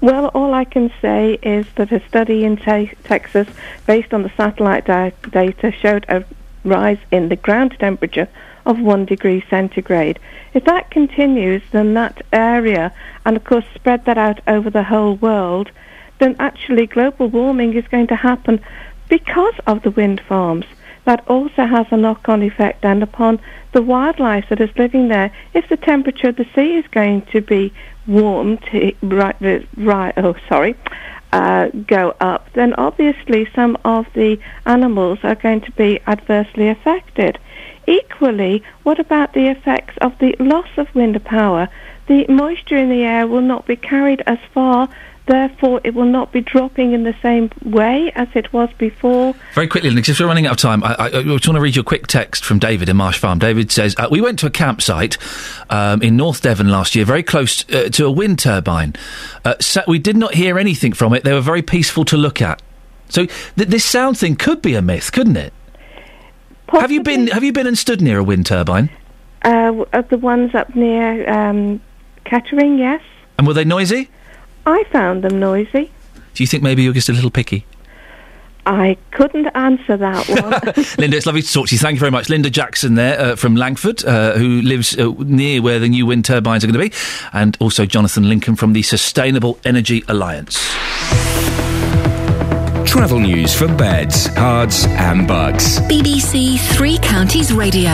Well, all I can say is that a study in te- Texas, based on the satellite da- data, showed a rise in the ground temperature of one degree centigrade. If that continues, then that area, and of course spread that out over the whole world, then actually global warming is going to happen because of the wind farms. That also has a knock-on effect then upon the wildlife that is living there. If the temperature of the sea is going to be warm, to, right, right, oh sorry, uh, go up, then obviously some of the animals are going to be adversely affected. Equally, what about the effects of the loss of wind power? The moisture in the air will not be carried as far, therefore it will not be dropping in the same way as it was before. Very quickly, Linda, because we're running out of time, I, I, I just want to read you a quick text from David in Marsh Farm. David says, uh, We went to a campsite um, in North Devon last year, very close uh, to a wind turbine. Uh, so we did not hear anything from it. They were very peaceful to look at. So th- this sound thing could be a myth, couldn't it? Have you been Have you been and stood near a wind turbine? Uh, uh, the ones up near um, Kettering, yes. And were they noisy? I found them noisy. Do you think maybe you're just a little picky? I couldn't answer that one. Linda, it's lovely to talk to you. Thank you very much. Linda Jackson there uh, from Langford, uh, who lives uh, near where the new wind turbines are going to be, and also Jonathan Lincoln from the Sustainable Energy Alliance. Travel news for beds, Herts, and bucks. BBC Three Counties Radio.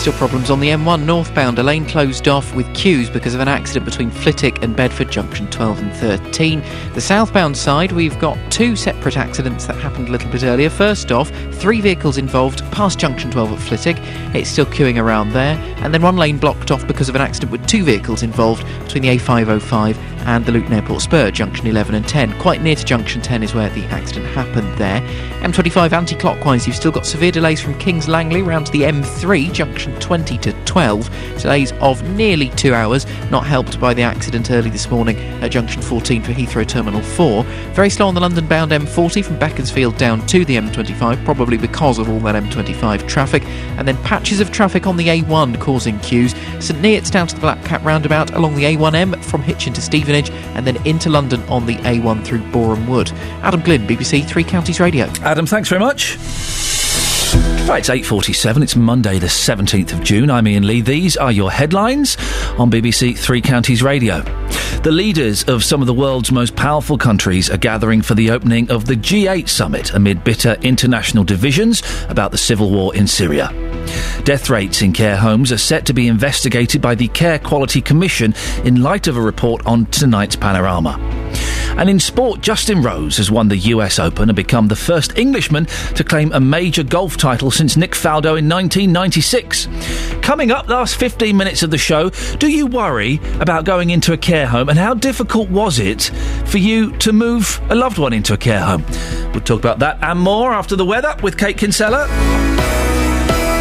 Still problems on the M1 northbound. A lane closed off with queues because of an accident between Flitwick and Bedford Junction 12 and 13. The southbound side, we've got two separate accidents that happened a little bit earlier. First off, three vehicles involved past Junction 12 at Flitwick. It's still queuing around there. And then one lane blocked off because of an accident with two vehicles involved between the A505 and the Luton Airport Spur, Junction 11 and 10. Quite near to Junction 10 is where the accident happened there. M25 anti clockwise, you've still got severe delays from Kings Langley round to the M3, Junction 20 to 12. Delays of nearly two hours, not helped by the accident early this morning at Junction 14 for Heathrow Terminal 4. Very slow on the London bound M40 from Beaconsfield down to the M25, probably because of all that M25 traffic. And then patches of traffic on the A1 causing queues. St Neots down to the Black Cat roundabout along the A1M from Hitchin to Stevenage and then into London on the A1 through Boreham Wood. Adam Glynn, BBC Three Counties Radio. Adam, thanks very much. Right, it's 8.47. It's Monday the 17th of June. I'm Iain Lee. These are your headlines on BBC Three Counties Radio. The leaders of some of the world's most powerful countries are gathering for the opening of the G8 summit amid bitter international divisions about the civil war in Syria. Death rates in care homes are set to be investigated by the Care Quality Commission in light of a report on tonight's panorama. And in sport, Justin Rose has won the US Open and become the first Englishman to claim a major golf title since Nick Faldo in 1996. Coming up, last 15 minutes of the show, do you worry about going into a care home and how difficult was it for you to move a loved one into a care home? We'll talk about that and more after the weather with Kate Kinsella.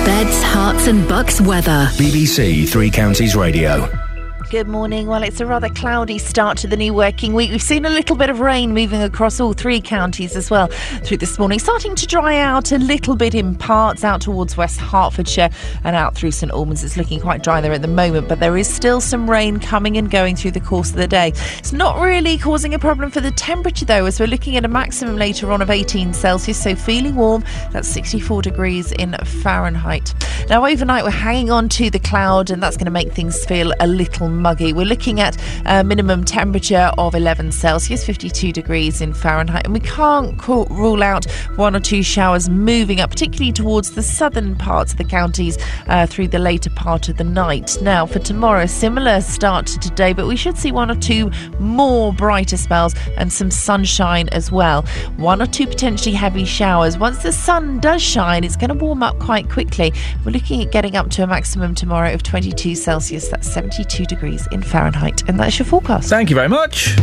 Beds, Herts, and bucks weather. BBC Three Counties Radio. Good morning. Well, it's a rather cloudy start to the new working week. We've seen a little bit of rain moving across all three counties as well through this morning, starting to dry out a little bit in parts out towards West Hertfordshire and out through St Albans. It's looking quite dry there at the moment, but there is still some rain coming and going through the course of the day. It's not really causing a problem for the temperature though, as we're looking at a maximum later on of 18 Celsius, so feeling warm. That's 64 degrees in Fahrenheit. Now, overnight, we're hanging on to the cloud, and that's going to make things feel a little muggy. We're looking at a minimum temperature of 11 Celsius, 52 degrees in Fahrenheit, and we can't co- rule out one or two showers moving up, particularly towards the southern parts of the counties uh, through the later part of the night. Now, for tomorrow, similar start to today, but we should see one or two more brighter spells and some sunshine as well. One or two potentially heavy showers. Once the sun does shine, it's going to warm up quite quickly. We're looking at getting up to a maximum tomorrow of 22 Celsius. That's 72 degrees in Fahrenheit. And that's your forecast. Thank you very much.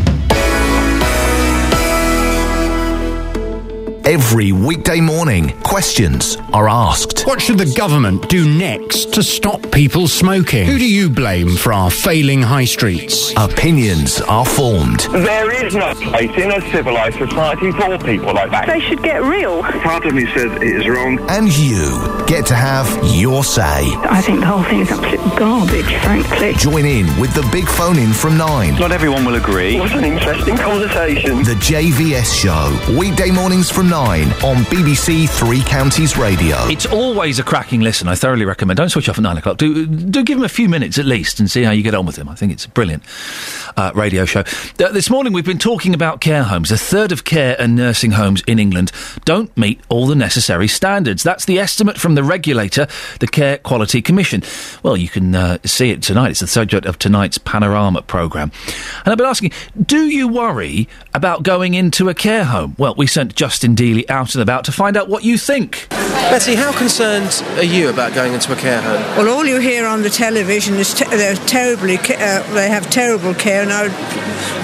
Every weekday morning, questions are asked. What should the government do next to stop people smoking? Who do you blame for our failing high streets? Opinions are formed. There is no place in a civilised society for people like that. They should get real. Part of me says it is wrong. And you get to have your say. I think the whole thing is absolute garbage, frankly. Join in with the big phone in from 9. Not everyone will agree. What an interesting conversation. The JVS Show. Weekday mornings from 9 on BBC Three Counties Radio. It's always a cracking listen. I thoroughly recommend. Don't switch off at nine o'clock. Do do give him a few minutes at least and see how you get on with him. I think it's a brilliant uh, radio show. This morning we've been talking about care homes. A third of care and nursing homes in England don't meet all the necessary standards. That's the estimate from the regulator, the Care Quality Commission. Well, you can uh, see it tonight. It's the subject of tonight's Panorama programme. And I've been asking, do you worry about going into a care home? Well, we sent Justin Dealey out and about to find out what you think. Betty, how concerned are you about going into a care home? Well, all you hear on the television is te- they're terribly, ca- uh, they have terrible care, and I'd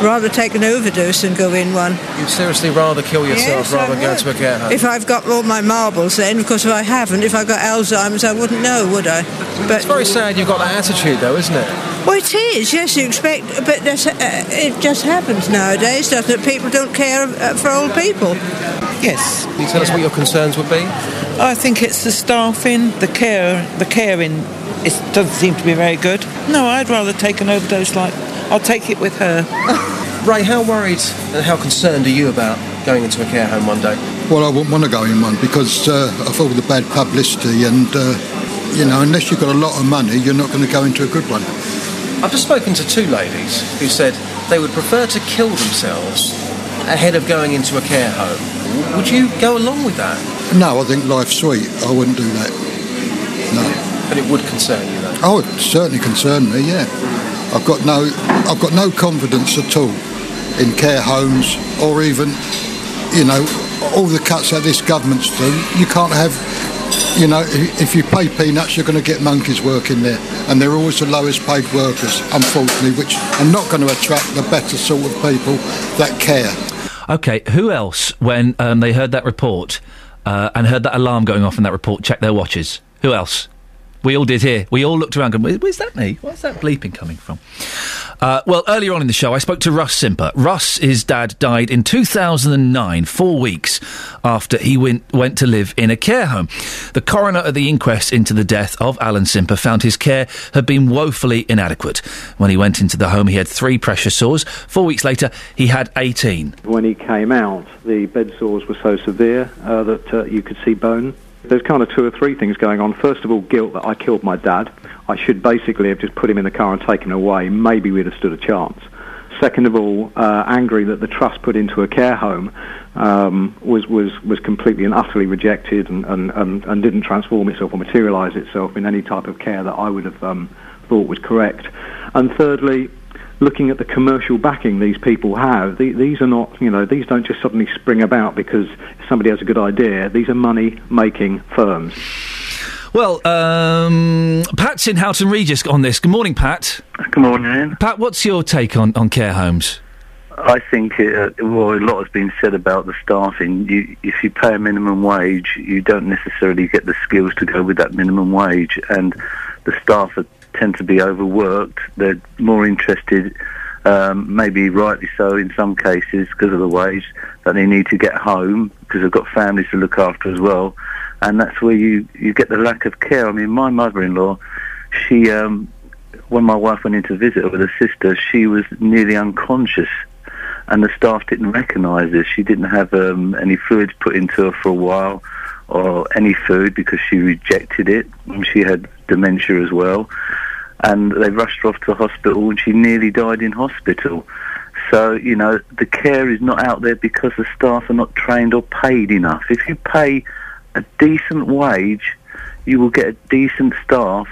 rather take an overdose than go in one. You'd seriously rather kill yourself Yes, I rather than go would. into a care home? If I've got all my marbles, then, of course if I haven't, if I got Alzheimer's, I wouldn't know, would I? But it's very sad you've got that attitude, though, isn't it? well, it is. Yes, you expect, but that's, uh, it just happens nowadays, doesn't it? People don't care uh, for old people. Yes. Can you tell us what your concerns would be? I think it's the staffing, the care, the caring. It doesn't seem to be very good. No, I'd rather take an overdose. Like I'll take it with her. Ray, how worried and how concerned are you about going into a care home one day? Well, I wouldn't want to go in one because uh, of all the bad publicity, and uh, you know, unless you've got a lot of money, you're not going to go into a good one. I've just spoken to two ladies who said they would prefer to kill themselves ahead of going into a care home. Would you go along with that? No, I think life's sweet. I wouldn't do that. No. But it would concern you, though. Oh, it certainly concerned me. Yeah, I've got no, I've got no confidence at all in care homes or even, you know, all the cuts that this government's do. You can't have, you know, if you pay peanuts, you're going to get monkeys working there, and they're always the lowest paid workers, unfortunately, which are not going to attract the better sort of people that care. Okay, who else, when um, they heard that report uh, and heard that alarm going off in that report, checked their watches? Who else? We all did here. We all looked around going, where's that me? Where's that bleeping coming from? Uh, well, earlier on in the show, I spoke to Russ Simper. Russ, his dad, died in 2009, four weeks after he went, went to live in a care home. The coroner at the inquest into the death of Alan Simper found his care had been woefully inadequate. When he went into the home, he had three pressure sores. Four weeks later, he had 18. When he came out, the bed sores were so severe uh, that uh, you could see bone. There's kind of two or three things going on. First of all, guilt that I killed my dad. I should basically have just put him in the car and taken him away. Maybe we'd have stood a chance. Second of all, uh, angry that the trust put into a care home um, was, was, was completely and utterly rejected and, and, and, and didn't transform itself or materialise itself in any type of care that I would have um, thought was correct. And thirdly, looking at the commercial backing these people have, the, these are not, you know, these don't just suddenly spring about because somebody has a good idea. These are money-making firms. Well, um, Pat's in Houghton Regis on this. Good morning, Pat. Good morning, Iain. Pat, what's your take on, on care homes? I think uh, well, a lot has been said about the staffing. You, if you pay a minimum wage, you don't necessarily get the skills to go with that minimum wage, and the staff are, tend to be overworked. They're more interested, um, maybe rightly so in some cases, because of the wage that they need to get home because they've got families to look after as well, and that's where you you get the lack of care. I mean, my mother-in-law, she um, when my wife went in to visit her with her sister, she was nearly unconscious and the staff didn't recognise this. She didn't have um, any fluids put into her for a while, or any food because she rejected it. She had dementia as well, and they rushed her off to hospital, and she nearly died in hospital. So, you know, the care is not out there because the staff are not trained or paid enough. If you pay a decent wage, you will get a decent staff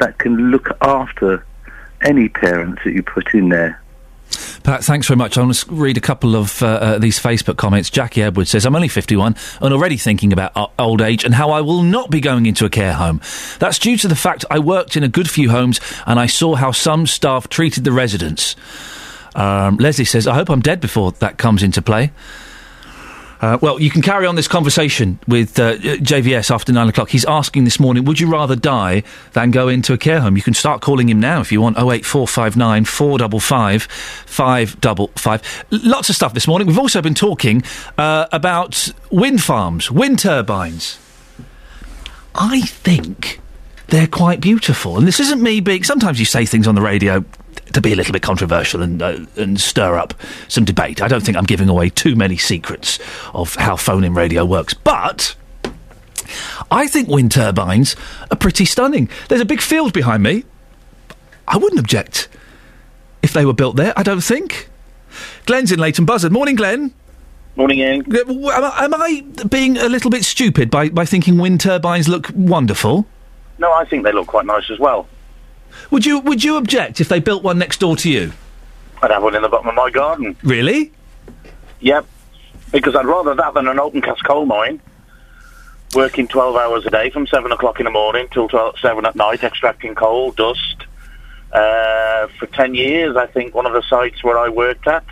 that can look after any parents that you put in there. Pat, thanks very much. I want to read a couple of uh, uh, these Facebook comments. Jackie Edwards says, I'm only 51 and already thinking about old age and how I will not be going into a care home. That's due to the fact I worked in a good few homes and I saw how some staff treated the residents. Um, Leslie says, I hope I'm dead before that comes into play. Uh, well, you can carry on this conversation with uh, JVS after nine o'clock. He's asking this morning, would you rather die than go into a care home? You can start calling him now if you want. 08459 455 555. Lots of stuff this morning. We've also been talking uh, about wind farms, wind turbines. I think they're quite beautiful. And this isn't me being. Sometimes you say things on the radio to be a little bit controversial and uh, and stir up some debate. I don't think I'm giving away too many secrets of how phone-in radio works, but. I think wind turbines are pretty stunning. There's a big field behind me. I wouldn't object if they were built there, I don't think. Glenn's in Leighton Buzzard. Morning, Glenn. Morning, Iain. Am I, am I being a little bit stupid by, by thinking wind turbines look wonderful? No, I think they look quite nice as well. Would you would you object if they built one next door to you? I'd have one in the bottom of my garden. Really? Yep. Because I'd rather that than an open cast coal mine. Working 12 hours a day from 7 o'clock in the morning till 12, 7 at night, extracting coal, dust. Uh, for 10 years, I think one of the sites where I worked at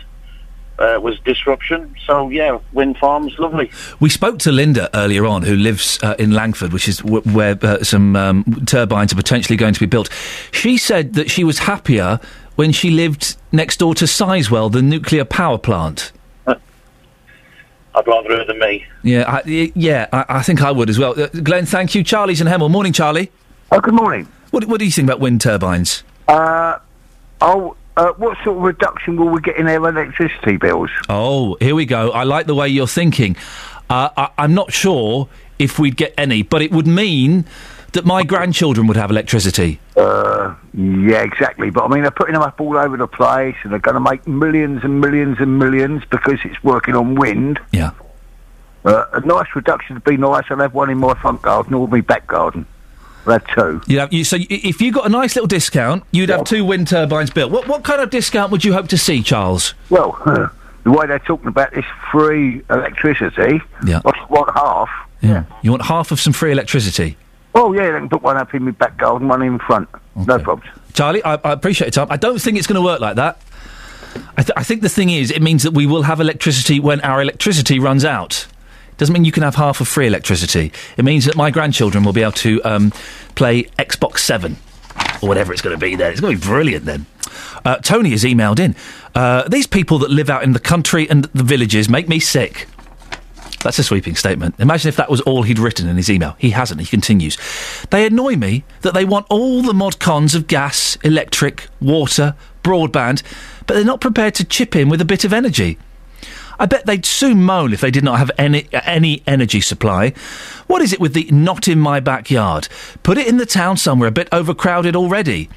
uh, was disruption. So, yeah, wind farms, lovely. We spoke to Linda earlier on, who lives uh, in Langford, which is w- where uh, some um, turbines are potentially going to be built. She said that she was happier when she lived next door to Sizewell, the nuclear power plant. I'd rather her than me. Yeah, I, y- yeah, I, I think I would as well. Uh, Glenn, thank you. Charlie's in Hemel. Morning, Charlie. Oh, good morning. What, what do you think about wind turbines? Uh, oh, uh, what sort of reduction will we get in our electricity bills? Oh, here we go. I like the way you're thinking. Uh, I, I'm not sure if we'd get any, but it would mean that my grandchildren would have electricity. Uh, yeah, exactly. But I mean, they're putting them up all over the place, and they're going to make millions and millions and millions because it's working on wind. Yeah. Uh, a nice reduction would be nice. I'll have one in my front garden or my back garden. I'd have two. You have, you, so if you got a nice little discount, you'd have two wind turbines built. What, what kind of discount would you hope to see, Charles? Well, the way they're talking about this free electricity, Yeah. I want half. Yeah. You want half of some free electricity? Oh, yeah, they can put one up in my back garden, one in front. No problems. Charlie, I, I appreciate your time. I don't think it's going to work like that. I, th- I think the thing is, it means that we will have electricity when our electricity runs out. Doesn't mean you can have half of free electricity. It means that my grandchildren will be able to um, play Xbox Seven or whatever it's going to be. There, it's going to be brilliant. Then, uh, Tony has emailed in. Uh, these people that live out in the country and the villages make me sick. That's a sweeping statement. Imagine if that was all he'd written in his email. He hasn't. He continues. They annoy me that they want all the mod cons of gas, electric, water, broadband, but they're not prepared to chip in with a bit of energy. I bet they'd soon moan if they did not have any any energy supply. What is it with the not in my backyard? Put it in the town somewhere a bit overcrowded already.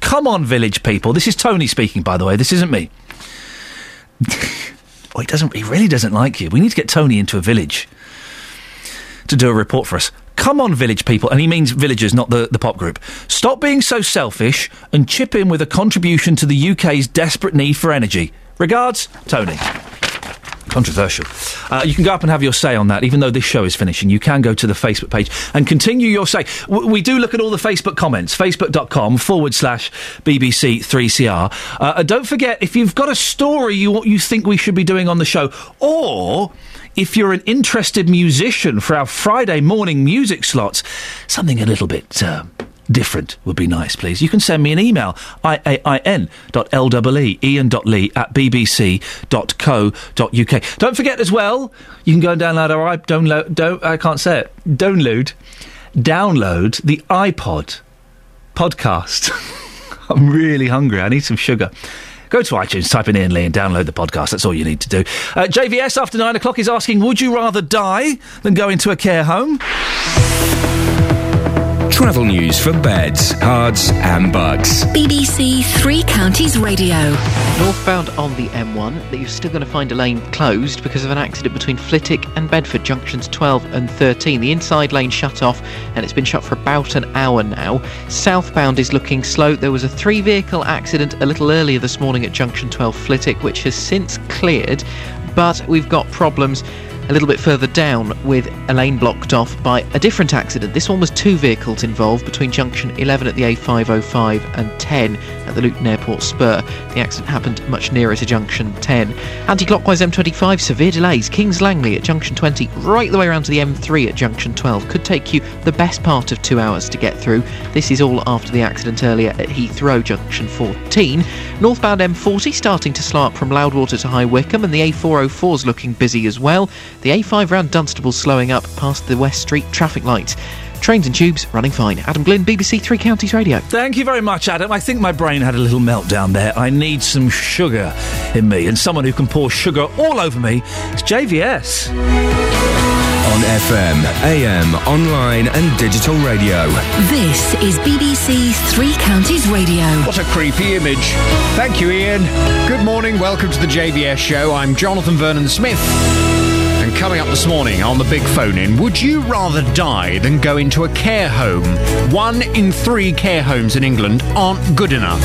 Come on, village people. This is Tony speaking, by the way. This isn't me. oh, he doesn't. He really doesn't like you. We need to get Tony into a village to do a report for us. Come on, village people, and he means villagers, not the, the pop group. Stop being so selfish and chip in with a contribution to the UK's desperate need for energy. Regards, Tony. Controversial. Uh, you can go up and have your say on that, even though this show is finishing. You can go to the Facebook page and continue your say. W- we do look at all the Facebook comments, facebook.com forward slash BBC3CR. Uh, don't forget, if you've got a story you, you think we should be doing on the show, or if you're an interested musician for our Friday morning music slots, something a little bit uh, different would be nice, please. You can send me an email, iain dot l-e-e, iain.lee at bbc.co.uk. Don't forget as well, you can go and download our don't, I can't say it, download, download the iPod podcast. I'm really hungry. I need some sugar. Go to iTunes, type in Iain Lee and download the podcast. That's all you need to do. Uh, JVS after nine o'clock is asking, would you rather die than go into a care home? Travel news for beds, Herts, and bucks. BBC Three Counties Radio. Northbound on the M1, that you're still going to find a lane closed because of an accident between Flitwick and Bedford, junctions 12 and 13. The inside lane shut off and it's been shut for about an hour now. Southbound is looking slow. There was a three vehicle accident a little earlier this morning at junction 12 Flitwick, which has since cleared, but we've got problems a little bit further down with a lane blocked off by a different accident. This one was two vehicles involved between junction 11 at the A505 and 10 at the Luton Airport Spur. The accident happened much nearer to junction 10. Anti-clockwise M25, severe delays. Kings Langley at junction 20, right the way around to the M3 at junction 12. Could take you the best part of two hours to get through. This is all after the accident earlier at Heathrow, junction 14. Northbound M40 starting to slow up from Loudwater to High Wycombe, and the A404 is looking busy as well. The A5 round Dunstable slowing up past the West Street traffic light. Trains and tubes running fine. Adam Glynn, BBC Three Counties Radio. Thank you very much, Adam. I think my brain had a little meltdown there. I need some sugar in me, and someone who can pour sugar all over me is JVS. On FM, AM, online, and digital radio. This is BBC Three Counties Radio. What a creepy image. Thank you, Iain. Good morning. Welcome to the JVS show. I'm Jonathan Vernon Smith. Coming up this morning on the big phone in, would you rather die than go into a care home? One in three care homes in England aren't good enough.